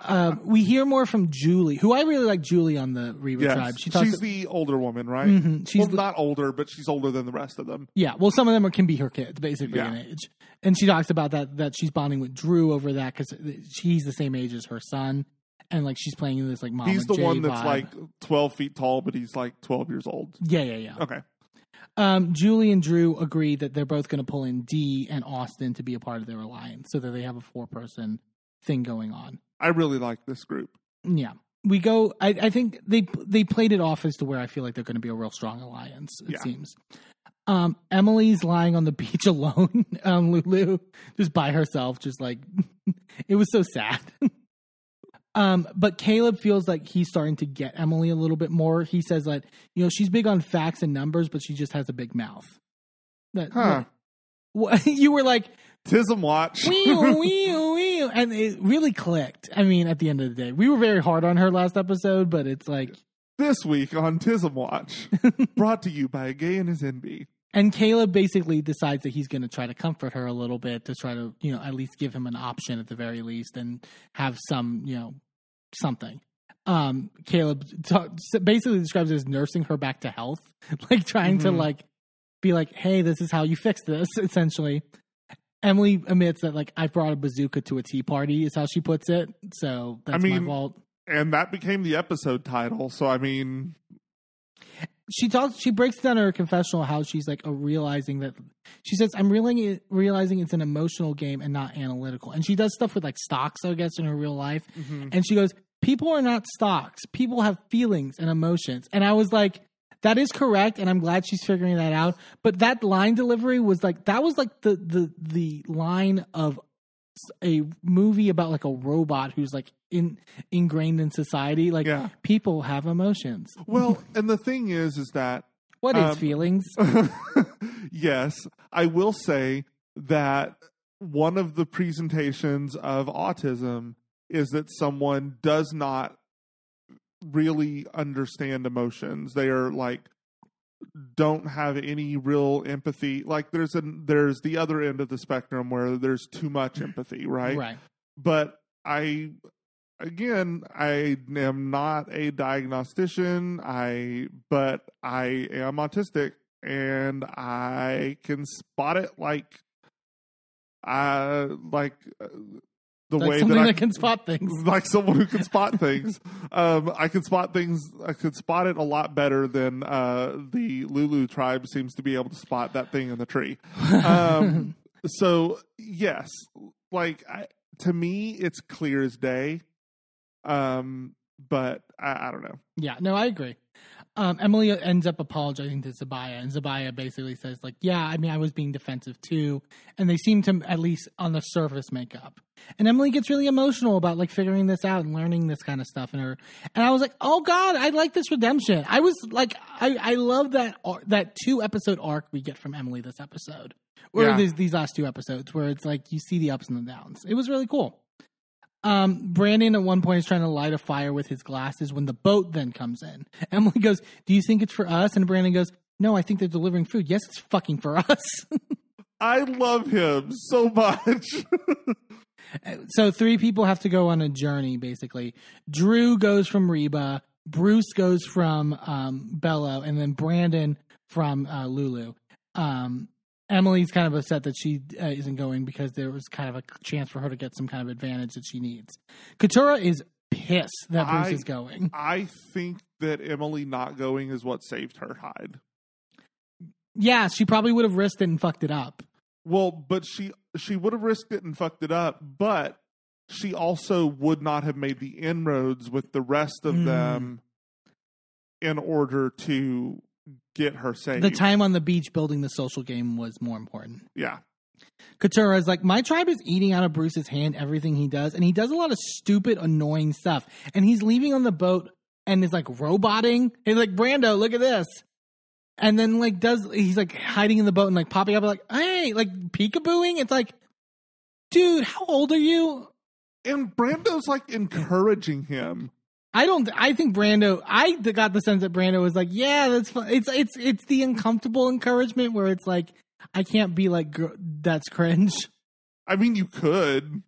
um, we hear more from Julie, who I really like. Julie on the Reba yes. tribe. She talks. she's the older woman, right? Mhm. She's well, the- not older, but she's older than the rest of them. Yeah, well, some of them are, can be her kids, basically Yeah. in age. And she talks about that that she's bonding with Drew over that because he's the same age as her son, and like she's playing in this like mom. he's the Jay one that's vibe. like 12 feet tall, but he's like 12 years old. yeah, yeah, yeah. Okay. Um, Julie and Drew agree that they're both going to pull in Dee and Austin to be a part of their alliance, so that they have a four person thing going on. I really like this group. Yeah. We go. I, I think they they played it off as to where I feel like they're going to be a real strong alliance. It Yeah. seems. Um, Emily's lying on the *laughs* beach alone, um, Lulu, just by herself, just like *laughs* it was so sad. *laughs* um, but Kaleb feels like he's starting to get Emily a little bit more. He says that you know she's big on facts and numbers, but she just has a big mouth. That Huh. *laughs* you were like Tism watch. wee *laughs* wee wee, and it really clicked. I mean, at the end of the day, we were very hard on her last episode, but it's like, this week on Tism Watch, *laughs* brought to you by a gay and his Enby. and Kaleb basically decides that he's going to try to comfort her a little bit to try to, you know, at least give him an option at the very least and have some, you know, something. um, Kaleb ta- basically describes it as nursing her back to health, *laughs* like trying to Mhm. like be like, "Hey, this is how you fix this." *laughs* Essentially, Emily admits that like I brought a bazooka to a tea party is how she puts it. So that's mean- my fault. And that became the episode title. So, I mean, She talks. She breaks down her confessional how she's like a realizing that she says I'm realizing realizing it's an emotional game and not analytical. And she does stuff with like stocks, I guess, in her real life. Mm-hmm. And she goes, "People are not stocks. People have feelings and emotions." And I was like, "That is correct." And I'm glad she's figuring that out. But that line delivery was like that was like the the the line of a movie about like a robot who's like in ingrained in society. Like Yeah. people have emotions. well, *laughs* and the thing is, is that What is Um, feelings? *laughs* yes, I will say that one of the presentations of autism is that someone does not really understand emotions. They are like don't have any real empathy. Like there's a there's the other end of the spectrum where there's too much empathy, right? Right. but I again I am not a diagnostician I but I am autistic and I can spot it like uh like uh, the Like way that I that can spot things. *laughs* like someone who can spot *laughs* things. Um, I can spot things. I can spot it a lot better than uh, the Lulu tribe seems to be able to spot that thing in the tree. Um, *laughs* so yes, like I, to me, it's clear as day. Um, but I, I don't know. Yeah, no, I agree. Um, Emily ends up apologizing to Sabiyah, and Sabiyah basically says, like, yeah, I mean, I was being defensive too. And they seem to, at least on the surface, make up. And Emily gets really emotional about like figuring this out and learning this kind of stuff. And her, and I was like, oh God, I like this redemption. I was like, I, I love that, that two episode arc we get from Emily this episode, or Yeah. these, these last two episodes, where it's like you see the ups and the downs. It was really cool. Um, Brandon at one point is trying to light a fire with his glasses when the boat then comes in. *laughs* Emily goes, Do you think it's for us? And Brandon goes, No, I think they're delivering food. Yes, it's fucking for us. *laughs* I love him so much. *laughs* so three people have to go on a journey, basically. Drew goes from Reba, Bruce goes from um, Belo, and then Brandon from uh, Lulu. Um, Emily's kind of upset that she uh, isn't going because there was kind of a chance for her to get some kind of advantage that she needs. Katurah is pissed that Bruce I- is going. I think that Emily not going is what saved her hide. Yeah, she probably would have risked it and fucked it up. Well, but she she would have risked it and fucked it up, but she also would not have made the inroads with the rest of Mm. them in order to get her saved. The time on the beach building the social game was more important. yeah. Katurah is like, my tribe is eating out of Bruce's hand everything he does, and he does a lot of stupid, annoying stuff. And he's leaving on the boat and is like roboting. He's like, Brando, look at this. And then like does he's like hiding in the boat and like popping up like, hey, like peekabooing. It's like, dude, how old are you? And Brando's like encouraging him. I don't. I think Brando. I got the sense that Brando was like, "Yeah, that's fun." It's it's it's the uncomfortable encouragement where it's like, I can't be like, "That's cringe." I mean, you could.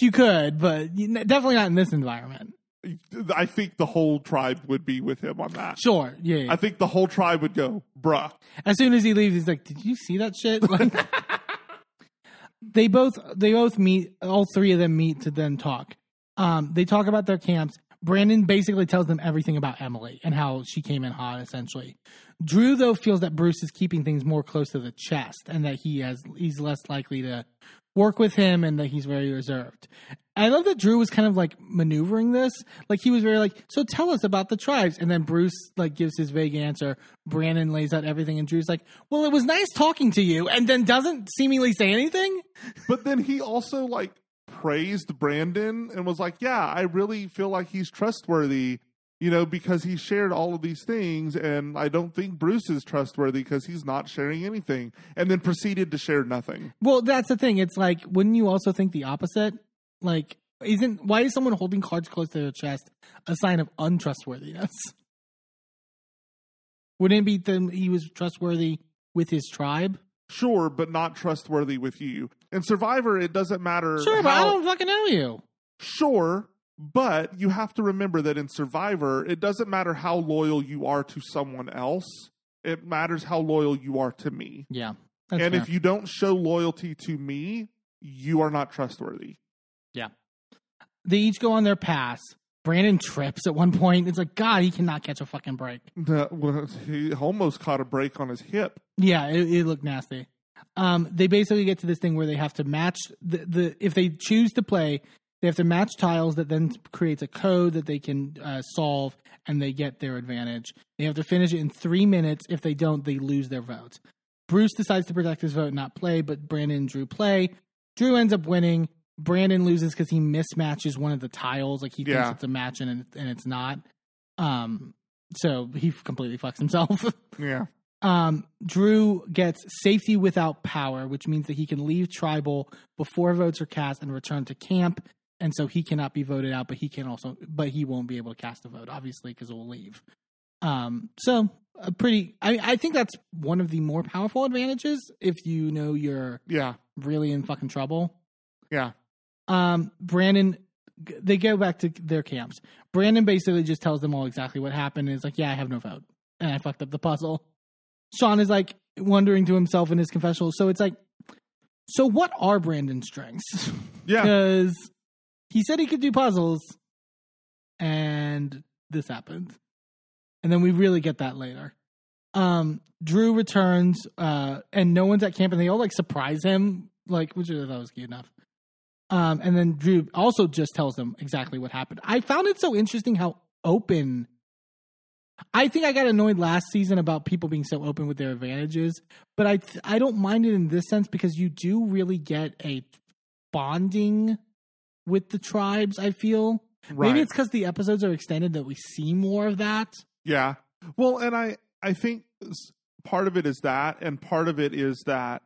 You could, but definitely not in this environment. I think the whole tribe would be with him on that. Sure, yeah. yeah. I think the whole tribe would go, bruh. as soon as he leaves, he's like, "Did you see that shit?" *laughs* Like, they both they both meet. All three of them meet to then talk. Um, they talk about their camps. Brandon basically tells them everything about Emily and how she came in hot. Essentially, Drew though feels that Bruce is keeping things more close to the chest and that he has he's less likely to work with him and that he's very reserved. I love that Drew was kind of like maneuvering this. Like he was very like, so tell us about the tribes. And then Bruce like gives his vague answer. Brandon lays out everything and Drew's like, well, it was nice talking to you. And then doesn't seemingly say anything. But then he also like praised Brandon and was like, "Yeah, I really feel like he's trustworthy, you know, because he shared all of these things and I don't think Bruce is trustworthy because he's not sharing anything." And then proceeded to share nothing. Well, that's the thing. It's like, wouldn't you also think the opposite? Like, isn't, why is someone holding cards close to their chest a sign of untrustworthiness? *laughs* Wouldn't it be that he was trustworthy with his tribe? Sure, but not trustworthy with you. In Survivor, it doesn't matter Sure, but I don't fucking know you. Sure, But you have to remember that in Survivor, it doesn't matter how loyal you are to someone else. It matters how loyal you are to me. Yeah. That's and fair. if you don't show loyalty to me, you are not trustworthy. Yeah. They each go on their pass. Brandon trips at one point. It's like, God, he cannot catch a fucking break. That was, he almost caught a break on his hip. Yeah, it, it looked nasty. Um, they basically get to this thing where they have to match the, the if they choose to play, they have to match tiles that then creates a code that they can uh, solve, and they get their advantage. They have to finish it in three minutes. If they don't, they lose their vote. Bruce decides to protect his vote, and not play, but Brandon and Drew play. Drew ends up winning. Brandon loses because he mismatches one of the tiles. Like he thinks it's a match and, and it's not. Um, so he completely fucks himself. *laughs* Yeah. Um, Drew gets safety without power, which means that he can leave tribal before votes are cast and return to camp, and so he cannot be voted out. But he can also, but he won't be able to cast a vote, obviously, because it will leave. Um, so a pretty, I, I think that's one of the more powerful advantages if you know you're Yeah. really in fucking trouble. Yeah. Um, Brandon, they go back to their camps. Brandon basically just tells them all exactly what happened. And is like, yeah, I have no vote, and I fucked up the puzzle. Sean is like wondering to himself in his confessional. So it's like, so what are Brandon's strengths? *laughs* Yeah. Because he said he could do puzzles, and this happened, and then we really get that later. Um, Drew returns, uh, and no one's at camp, and they all like surprise him, like which I thought was cute enough. Um, and then Drew also just tells them exactly what happened. I found it so interesting how open. I think I got annoyed last season about people being so open with their advantages, but I th- I don't mind it in this sense because you do really get a bonding with the tribes. I feel Right. maybe it's because the episodes are extended that we see more of that. Yeah. Well, and I I think part of it is that, and part of it is that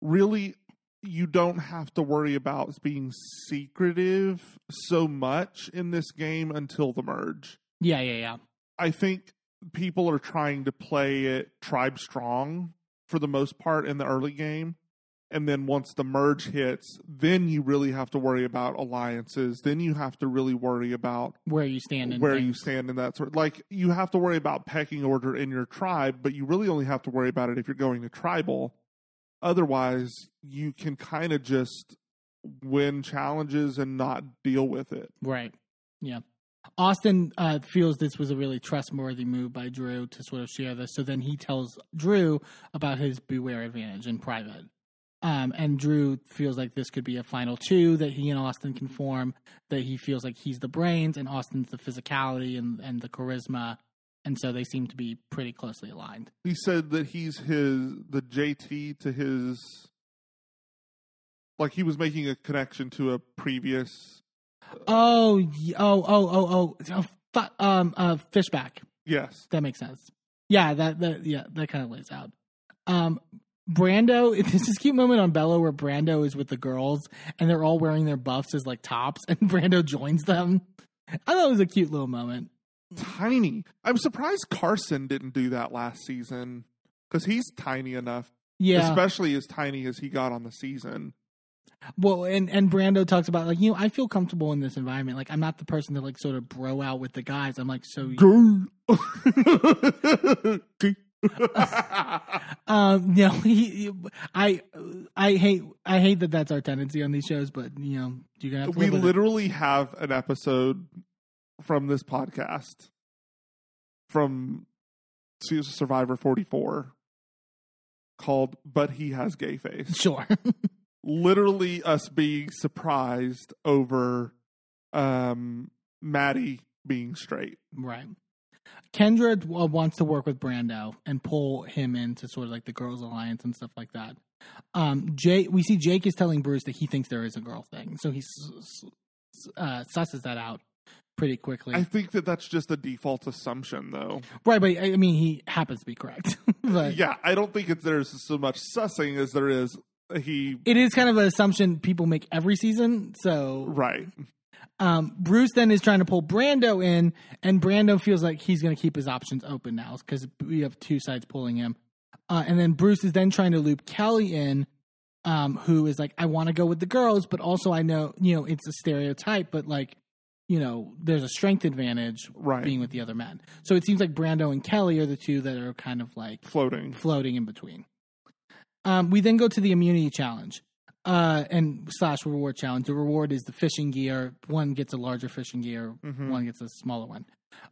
really you don't have to worry about being secretive so much in this game until the merge. Yeah, yeah, yeah. I think people are trying to play it tribe strong for the most part in the early game. And then once the merge hits, then you really have to worry about alliances. Then you have to really worry about Where you stand and where you things. stand in that sort. Like you have to worry about pecking order in your tribe, but you really only have to worry about it if you're going to tribal. Otherwise, you can kind of just win challenges and not deal with it. Right. Yeah. Austin uh, feels this was a really trustworthy move by Drew to sort of share this. So then he tells Drew about his beware advantage in private. Um, and Drew feels like this could be a final two that he and Austin can form. That he feels like he's the brains and Austin's the physicality and, and the charisma. And so they seem to be pretty closely aligned. He said that he's his the JT to his like he was making a connection to a previous Oh, oh, oh, oh, oh, oh fu- um, uh, Fishbach. yes. That makes sense. Yeah, that that yeah, that kind of lays out. Um Brando, *laughs* there's this cute moment on Belo where Brando is with the girls and they're all wearing their buffs as like tops *laughs* and Brando joins them. I thought it was a cute little moment. Tiny. I'm surprised Carson didn't do that last season cuz he's tiny enough, Yeah. especially as tiny as he got on the season. well, and and Brando talks about like, you know, I feel comfortable in this environment. Like I'm not the person to like sort of bro out with the guys. I'm like so *laughs* *laughs* um no, *laughs* he, I I hate I hate that that's our tendency on these shows, but you know, you're to have to we literally have an episode from this podcast from Survivor 44 called But He Has Gay Face. Sure. *laughs* Literally us being surprised over um Maddie being straight. Right. Kendra uh, wants to work with Brando and pull him into sort of like the girls' alliance and stuff like that. Um, Jake, we see Jake is telling Bruce that he thinks there is a girl thing, so he s- s- uh, susses that out pretty quickly. I think that that's just a default assumption though. right, but I mean, he happens to be correct. *laughs* but Yeah, I don't think it's there's so much sussing as there is he it is kind of an assumption people make every season. So right. Um, Bruce then is trying to pull Brando in, and Brando feels like he's going to keep his options open now because we have two sides pulling him. Uh, and then Bruce is then trying to loop Kellie in, um, who is like, I want to go with the girls, but also I know, you know, it's a stereotype, but like, you know, there's a strength advantage Right. being with the other men. So it seems like Brando and Kellie are the two that are kind of like Floating. floating in between. Um, we then go to the immunity challenge uh, and slash reward challenge. The reward is the fishing gear. One gets a larger fishing gear, Mhm. one gets a smaller one.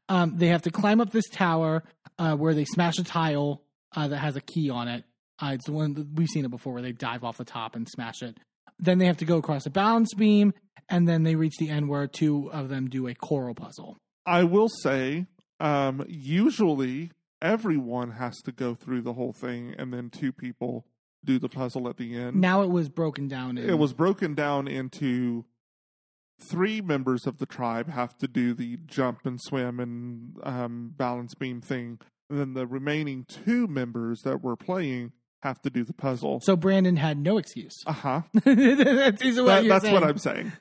Um, they have to climb up this tower uh, where they smash a tile uh, that has a key on it. Uh, it's the one that we've seen it before where they dive off the top and smash it. Then they have to go across a balance beam, and then they reach the end where two of them do a coral puzzle. I will say, um, usually everyone has to go through the whole thing, and then two people do the puzzle at the end. Now it was broken down. In, it was broken down into three members of the tribe have to do the jump and swim and um, balance beam thing, and then the remaining two members that were playing have to do the puzzle. so Brandon had no excuse. *laughs* Uh huh. that's what That, that's what. I'm saying.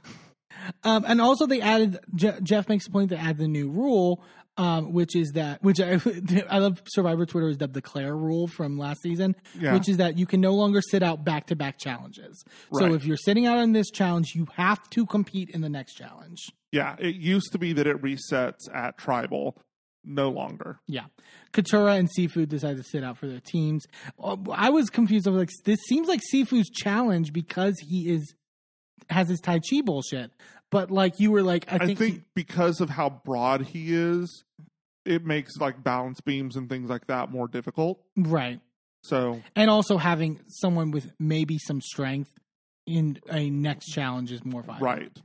Um, and also, they added. Je- Jeff makes a point to add the new rule, um, which is that which I, *laughs* I love. Survivor Twitter is dubbed the Claire rule from last season, Yeah. which is that you can no longer sit out back to back challenges. So if you're sitting out on this challenge, you have to compete in the next challenge. Yeah, it used to be that it resets at tribal. No longer. Yeah, Katurah and Sifu decided to sit out for their teams. Uh, I was confused. I was like, this seems like Sifu's challenge because he is has his Tai Chi bullshit. But like you were like, I I think, think, he- because of how broad he is, it makes like balance beams and things like that more difficult. right. So and also having someone with maybe some strength in a next challenge is more viable. right,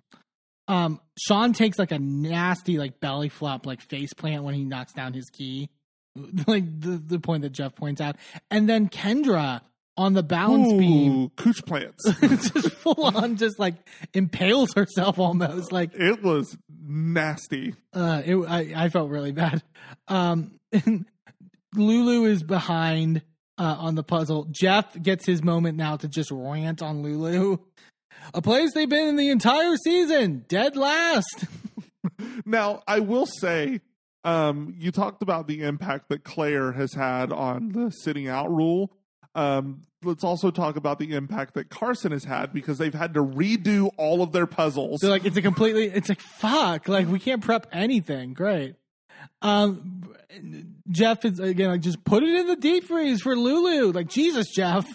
Um, Sean takes like a nasty like belly flop like face plant when he knocks down his key, *laughs* like the the point that Jeff points out, and then Kendra on the balance beam Ooh, cooch plants. *laughs* just full on just like impales herself almost like it was nasty. uh it, I, I felt really bad. Um *laughs* lulu is behind uh on the puzzle. Jeff gets his moment now to just rant on lulu a place they've been in the entire season dead last. *laughs* Now, I will say, um, you talked about the impact that Claire has had on the sitting out rule. Um, let's also talk about the impact that Carson has had because they've had to redo all of their puzzles. so like it's a completely it's like fuck like we can't prep anything. Great. Um jeff is again like just put it in the deep freeze for lulu. Like jesus jeff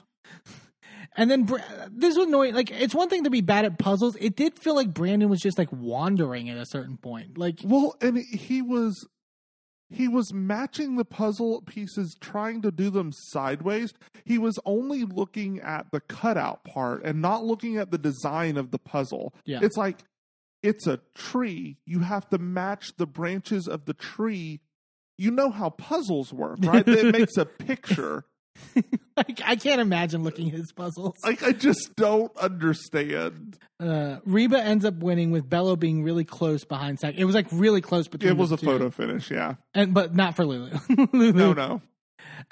And then this was annoying. Like, it's one thing to be bad at puzzles. It did feel like Brandon was just like wandering at a certain point. Like, Well, and he was he was matching the puzzle pieces trying to do them sideways. He was only looking at the cutout part and not looking at the design of the puzzle. Yeah. It's like it's a tree. You have to match the branches of the tree. You know how puzzles work, right? it makes a *laughs* picture. *laughs* like I can't imagine looking at his puzzles. Like I just don't understand. Uh, Reba ends up winning with Belo being really close behind Sack. It was like really close between. It was a two. photo finish, yeah. and but not for Lulu. *laughs* Lulu No, no.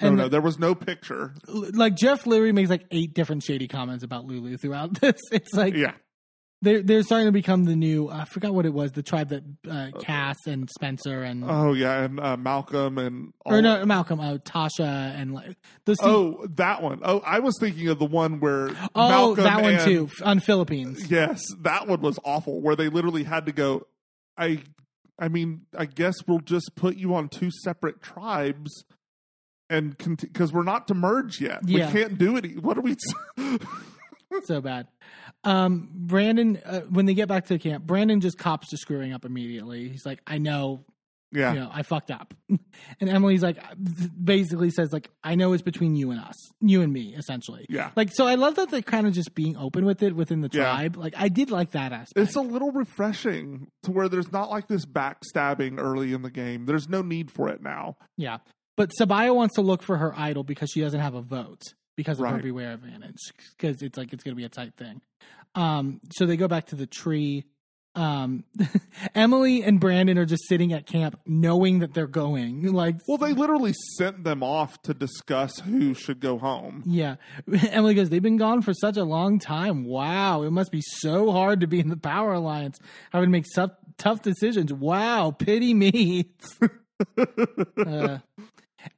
No, And no, the- there was no picture. like Jeff Leary makes like eight different shady comments about Lulu throughout *laughs* this. It's like Yeah. They're they're starting to become the new. I forgot what it was. The tribe that uh, Cass and Spencer and Oh yeah, and uh, Malcolm and all or no Malcolm, uh, Tasha and like the Oh, that one. Oh, I was thinking of the one where oh Malcolm that one and- too on Philippines. Yes, that one was awful. Where they literally had to go. I, I mean, I guess we'll just put you on two separate tribes, and because we're not to merge yet, Yeah. we can't do it. What are we? *laughs* *laughs* so bad. Um, Brandon, uh, when they get back to camp, Brandon just cops to screwing up immediately. He's like, I know, yeah, you know, I fucked up. *laughs* and Emily's like, basically says like, I know it's between you and us, you and me, essentially. yeah. Like, so I love that they're kind of just being open with it within the Yeah. tribe. Like, I did like that aspect. It's a little refreshing to where there's not like this backstabbing early in the game. There's no need for it now. yeah. But Sabiyah wants to look for her idol because she doesn't have a vote because of her Right. beware advantage because it's like it's going to be a tight thing. Um, so they go back to the tree. Um, *laughs* Emily and Brandon are just sitting at camp knowing that they're going. *laughs* Like, Well, they literally sent them off to discuss who should go home. yeah. *laughs* Emily goes, They've been gone for such a long time. Wow. It must be so hard to be in the Power Alliance, having to make tough, tough decisions. Wow. Pity me. Uh,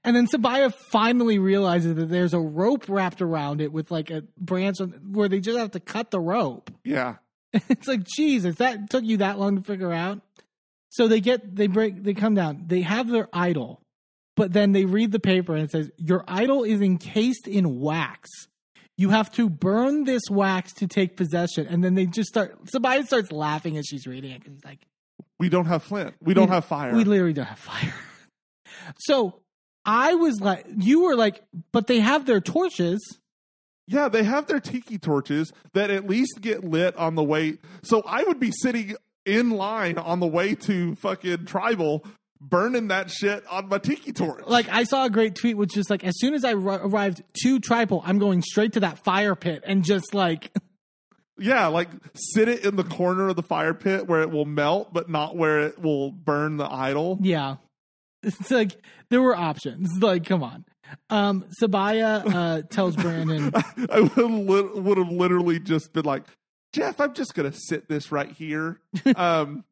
and then Sabiyah finally realizes that there's a rope wrapped around it with like a branch on, where they just have to cut the rope. *laughs* Yeah. it's like, Jesus, that took you that long to figure out? So they get they break they come down. They have their idol, but then they read the paper and it says your idol is encased in wax. You have to burn this wax to take possession. And then they just start. Sabiyah starts laughing as she's reading it because he's like, We don't have flint. We don't We- have fire. We literally don't have fire. *laughs* so I was like, you were like, but they have their torches. Yeah, they have their tiki torches that at least get lit on the way. So I would be sitting in line on the way to fucking tribal, burning that shit on my tiki torch. Like I saw a great tweet, which is like, as soon as I arrived to tribal, I'm going straight to that fire pit and just like, *laughs* yeah, like sit it in the corner of the fire pit where it will melt, but not where it will burn the idol. yeah. It's like there were options. *laughs* Like, come on. Um, Sabiyah uh, tells *laughs* Brandon, I would, would have literally just been like, Jeff, I'm just gonna sit this right here. *laughs* Um,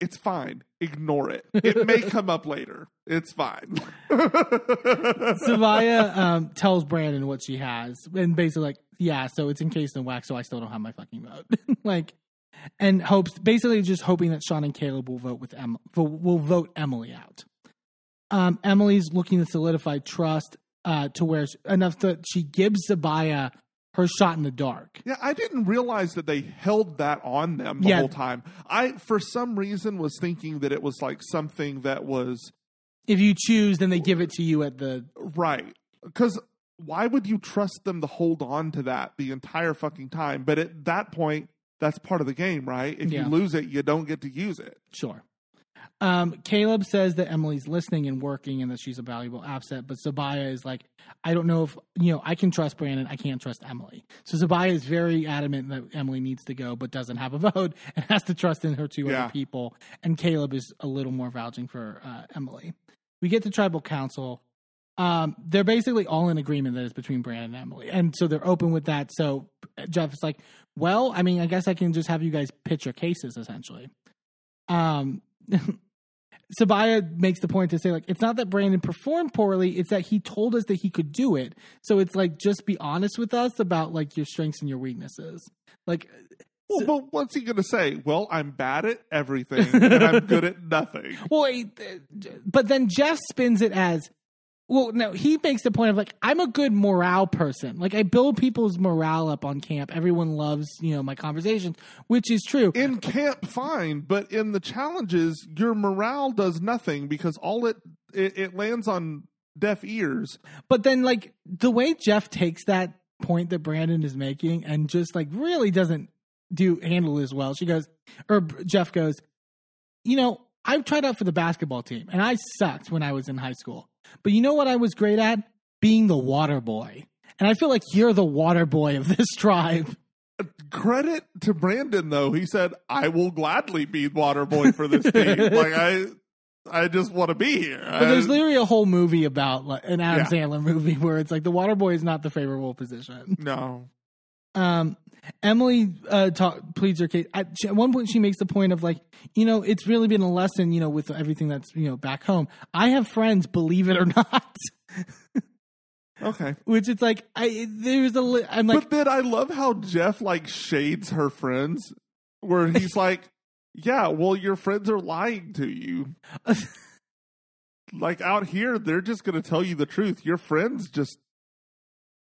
it's fine. Ignore it. It may come up later. It's fine. Sabiyah um, tells Brandon what she has, and basically like, yeah, so it's encased in wax, so I still don't have my fucking vote. like, and hopes basically just hoping that Sean and Kaleb will vote with em- will, will vote Emily out. Um, Emily's looking to solidify trust uh, to where enough that she gives Sabiyah her shot in the dark. Yeah, I didn't realize that they held that on them the Yeah. whole time. I, for some reason, was thinking that it was like something that was If you choose, then they give it to you at the right. Because why would you trust them to hold on to that the entire fucking time? But at that point, that's part of the game, right? If Yeah. you lose it, you don't get to use it. Sure. Um, Kaleb says that Emily's listening and working and that she's a valuable asset, but Sabiyah is like, I don't know if, you know, I can trust Brandon. I can't trust Emily. So Sabiyah is very adamant that Emily needs to go, but doesn't have a *laughs* vote and has to trust in her two Yeah. other people. And Kaleb is a little more vouching for uh, Emily. We get to tribal council. Um, they're basically all in agreement that it's between Brandon and Emily. And so they're open with that. So Jeff is like, well, I mean, I guess I can just have you guys pitch your cases essentially. Um, *laughs* Sabiyah makes the point to say, like, it's not that Brandon performed poorly, it's that he told us that he could do it. So it's like, just be honest with us about like your strengths and your weaknesses. Like, Well, but what's he going to say? Well, I'm bad at everything *laughs* and I'm good at nothing. well, uh, but then Jeff spins it as, well, no, he makes the point of like, I'm a good morale person. Like, I build people's morale up on camp. Everyone loves, you know, my conversations, which is true. In camp, fine, but in the challenges, your morale does nothing because all it it, it lands on deaf ears. But then, like the way Jeff takes that point that Brandon is making and just like really doesn't do handle as well. She goes, or Jeff goes, you know, I've tried out for the basketball team and I sucked when I was in high school. But you know what I was great at? Being the water boy. And I feel like you're the water boy of this *laughs* tribe. Credit to Brandon though. He said, "I will gladly be water boy for this team." *laughs* like I, I just want to be here. But there's literally a whole movie about like, an Adam Yeah. Sandler movie *laughs* where it's like the water boy is not the favorable position. no. um Emily uh talk, pleads her case. At, she- at one point, she makes the point of like, you know, it's really been a lesson, you know, with everything that's you know back home. I have friends, believe it or *laughs* not, Okay. which it's like I there's a li- I'm like but then I love how Jeff like shades her friends, where he's *laughs* like, "Yeah, well, your friends are lying to you." *laughs* like out here, they're just going to tell you the truth. Your friends just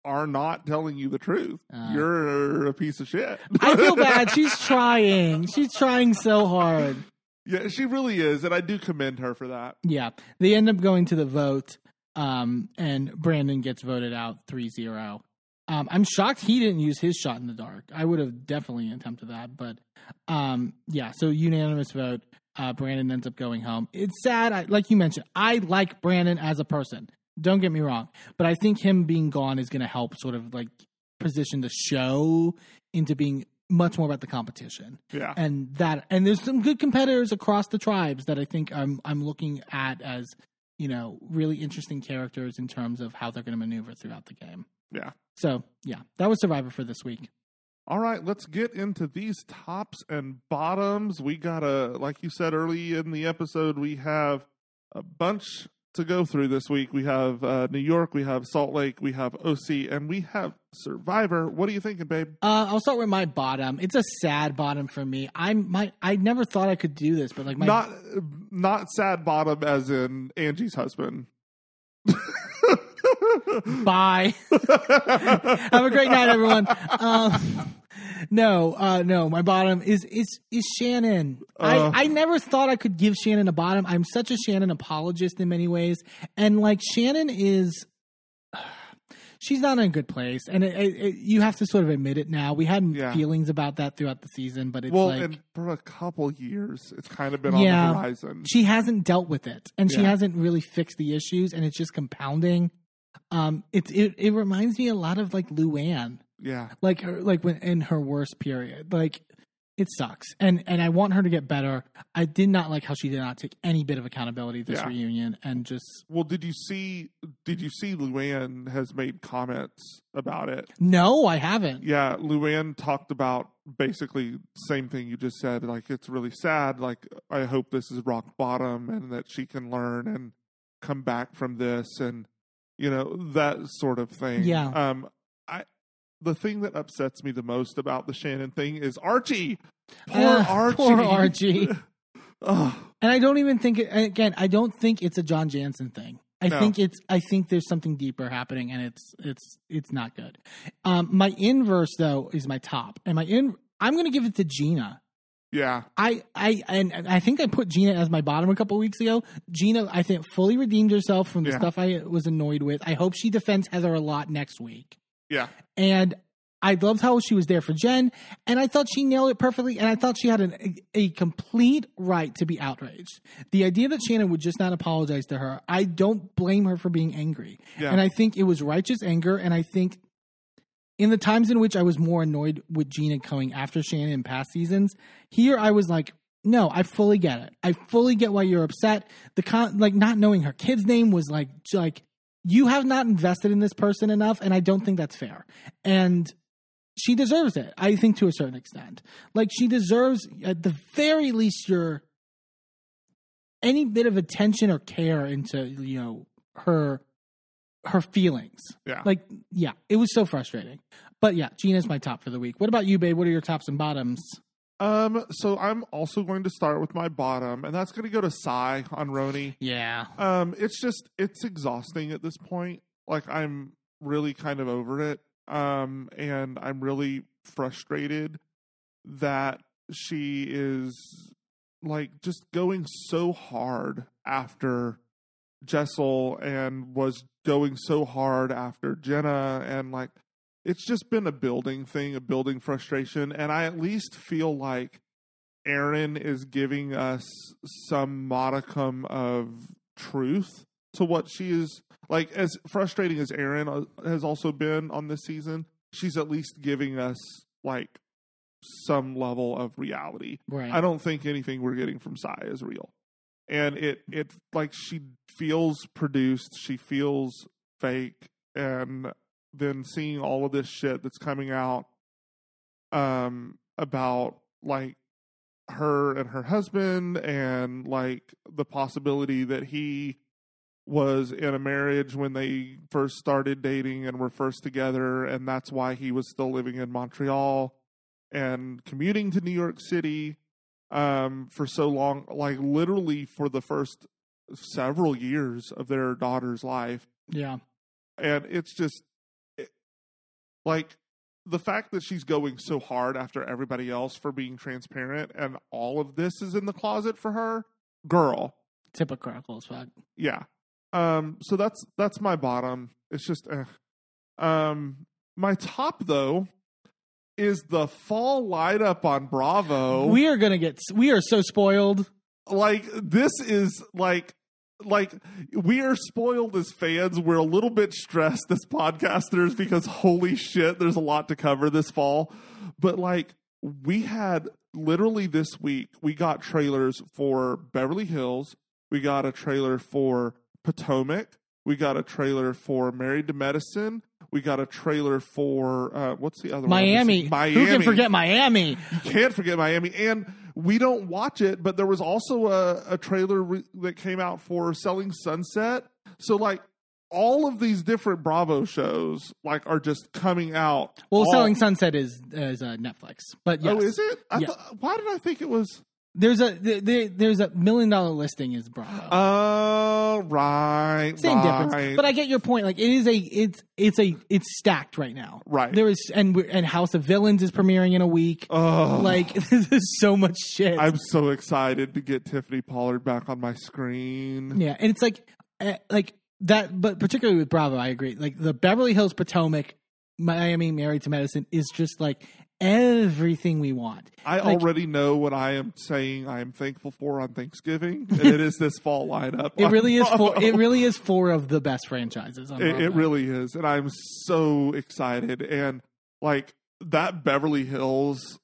are not telling you the truth. Uh. You're a piece of shit. I feel bad. *laughs* She's trying. She's trying so hard. yeah, she really is, and I do commend her for that. Yeah, they end up going to the vote, um, and Brandon gets voted out 3-0. Um, I'm shocked he didn't use his shot in the dark. I would have definitely attempted that, but um, yeah. So unanimous vote. Uh, Brandon ends up going home. It's sad. I, like you mentioned, I like Brandon as a person. Don't get me wrong, but I think him being gone is going to help sort of like position the show into being much more about the competition Yeah. and that and there's some good competitors across the tribes that I think I'm I'm looking at as you know really interesting characters in terms of how they're going to maneuver throughout the game. Yeah. So yeah, that was Survivor for this week. All right, let's get into these tops and bottoms. We got a, like you said early in the episode, we have a bunch to go through this week. We have uh, New York, we have Salt Lake, we have OC, and we have Survivor. What are you thinking, babe? Uh, I'll start with my bottom. It's a sad bottom for me. I'm my. I never thought I could do this, but like my not not sad bottom as in Angie's husband. bye. *laughs* Have a great night, everyone. Um, no, uh, no, my bottom is is is Shannon. Uh. I I never thought I could give Shannon a bottom. I'm such a Shannon apologist in many ways, and like Shannon is. *sighs* She's not in a good place, and it, it, it, you have to sort of admit it now. We had Yeah. feelings about that throughout the season, but it's well, like for a couple years, it's kind of been Yeah. on the horizon. she hasn't dealt with it and she hasn't really fixed the issues and it's just compounding um it it, it reminds me a lot of like luann Yeah, like her like when in her worst period like it sucks and and i want her to get better i did not like how she did not take any bit of accountability this Yeah. reunion and just Well, did you see? Did you see? Luann has made comments about it. no i haven't Yeah, Luann talked about basically same thing you just said. Like it's really sad. Like I hope this is rock bottom and that she can learn and come back from this and you know that sort of thing. Yeah. Um, the thing that upsets me the most about the Shannon thing is Archie. Poor Ah, Archie. poor Archie. *laughs* And i don't even think it again i don't think it's a john janssen thing I No. think it's. I think there's something deeper happening, and it's it's it's not good. Um, my inverse though is my top, and my in. I'm going to give it to Gina. yeah. I I and, and I think I put Gina as my bottom a couple weeks ago. Gina, I think, fully redeemed herself from the Yeah. stuff I was annoyed with. I hope she defends Heather a lot next week. Yeah. And I loved how she was there for Jen, and I thought she nailed it perfectly. And I thought she had an, a, a complete right to be outraged. The idea that Shannon would just not apologize to her, I don't blame her for being angry. Yeah. And I think it was righteous anger. And I think in the times in which I was more annoyed with Gina going after Shannon in past seasons, here I was like, no, I fully get it. I fully get why you're upset. The con- like not knowing her kid's name was like like you have not invested in this person enough, and I don't think that's fair. And she deserves it. I think to a certain extent, like she deserves at the very least your any bit of attention or care into you know her her feelings. Yeah. Like, yeah, it was so frustrating. But yeah, Gina's my top for the week. What about you, babe? What are your tops and bottoms? Um. So I'm also going to start with my bottom, and that's going to go to Sai on RHONY. Yeah. Um, it's just it's exhausting at this point. Like I'm really kind of over it. Um, and I'm really frustrated that she is like just going so hard after Jessel and was going so hard after Jenna and like it's just been a building thing, a building frustration, and I at least feel like Erin is giving us some modicum of truth to what she is like as frustrating as Erin uh, has also been on this season she's at least giving us like some level of reality Right. I don't think anything we're getting from Sai is real and it it like she feels produced she feels fake and then seeing all of this shit that's coming out um about like her and her husband and like the possibility that he was in a marriage when they first started dating and were first together and that's why he was still living in Montreal and commuting to New York City um for so long like literally for the first several years of their daughter's life yeah. and it's just like the fact that she's going so hard after everybody else for being transparent and all of this is in the closet for her girl Typical as fuck. yeah um so that's that's my bottom it's just eh. um my top though is the fall light up on bravo We are gonna get. We are so spoiled. like this is like like we are spoiled as fans we're a little bit stressed as podcasters because holy shit there's a lot to cover this fall but like we had literally this week we got trailers for beverly hills we got a trailer for potomac we got a trailer for married to medicine we got a trailer for uh, what's the other Miami. one miami Miami. Who can forget Miami? you can't forget Miami. And we don't watch it, but there was also a, a trailer re- that came out for Selling Sunset. So, like, all of these different Bravo shows like are just coming out. Well, all- Selling Sunset is is uh, Netflix, but yes. Oh, is it? I Yeah. thought, why did I think it was? There's a there, there- there's a million dollar listing is Bravo. Oh, right. Same right. difference, but I get your point. Like it is a it's it's a it's stacked right now. Right. There is and we're, and House of Villains is premiering in a week. Oh. Like *laughs* this is so much shit. I'm so excited to get Tiffany Pollard back on my screen. Yeah, and it's like, uh, like that, but particularly with Bravo, I agree. Like the Beverly Hills Potomac, Miami Married to Medicine is just like everything we want. I Like- already know what I am saying I am thankful for on Thanksgiving, and *laughs* it is this fall lineup. It really is four. It really is four of the best franchises. On It, it really is, and I'm so excited. And like that Beverly Hills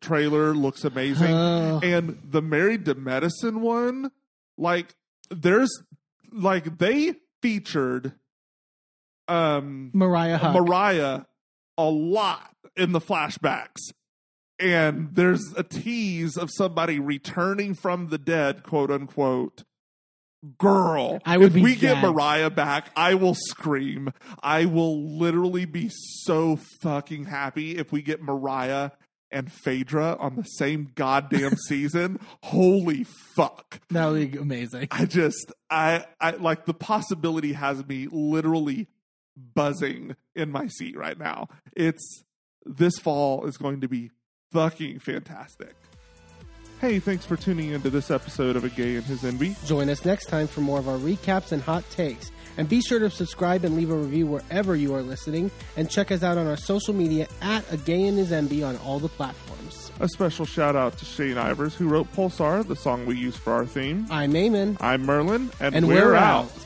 trailer looks amazing, Oh. *sighs* and the Married to Medicine one, like there's like they featured um Mariah Huq. Mariah a lot in the flashbacks. And there's a tease of somebody returning from the dead, quote unquote. Girl, I would if we get. Mariah back, I will scream. I will literally be so fucking happy if we get Mariah and Phaedra on the same goddamn *laughs* season. Holy fuck. that would be amazing. I just I I like the possibility has me literally buzzing in my seat right now. It's this fall is going to be fucking fantastic. Hey, thanks for tuning into this episode of A Gay and His Enby. Join us next time for more of our recaps and hot takes. And be sure to subscribe and leave a review wherever you are listening. And check us out on our social media at A Gay and His Enby on all the platforms. A special shout out to Shane Ivers, who wrote Pulsar, the song we use for our theme. I'm Eamon. I'm Merlin, and, And we're, we're out. out.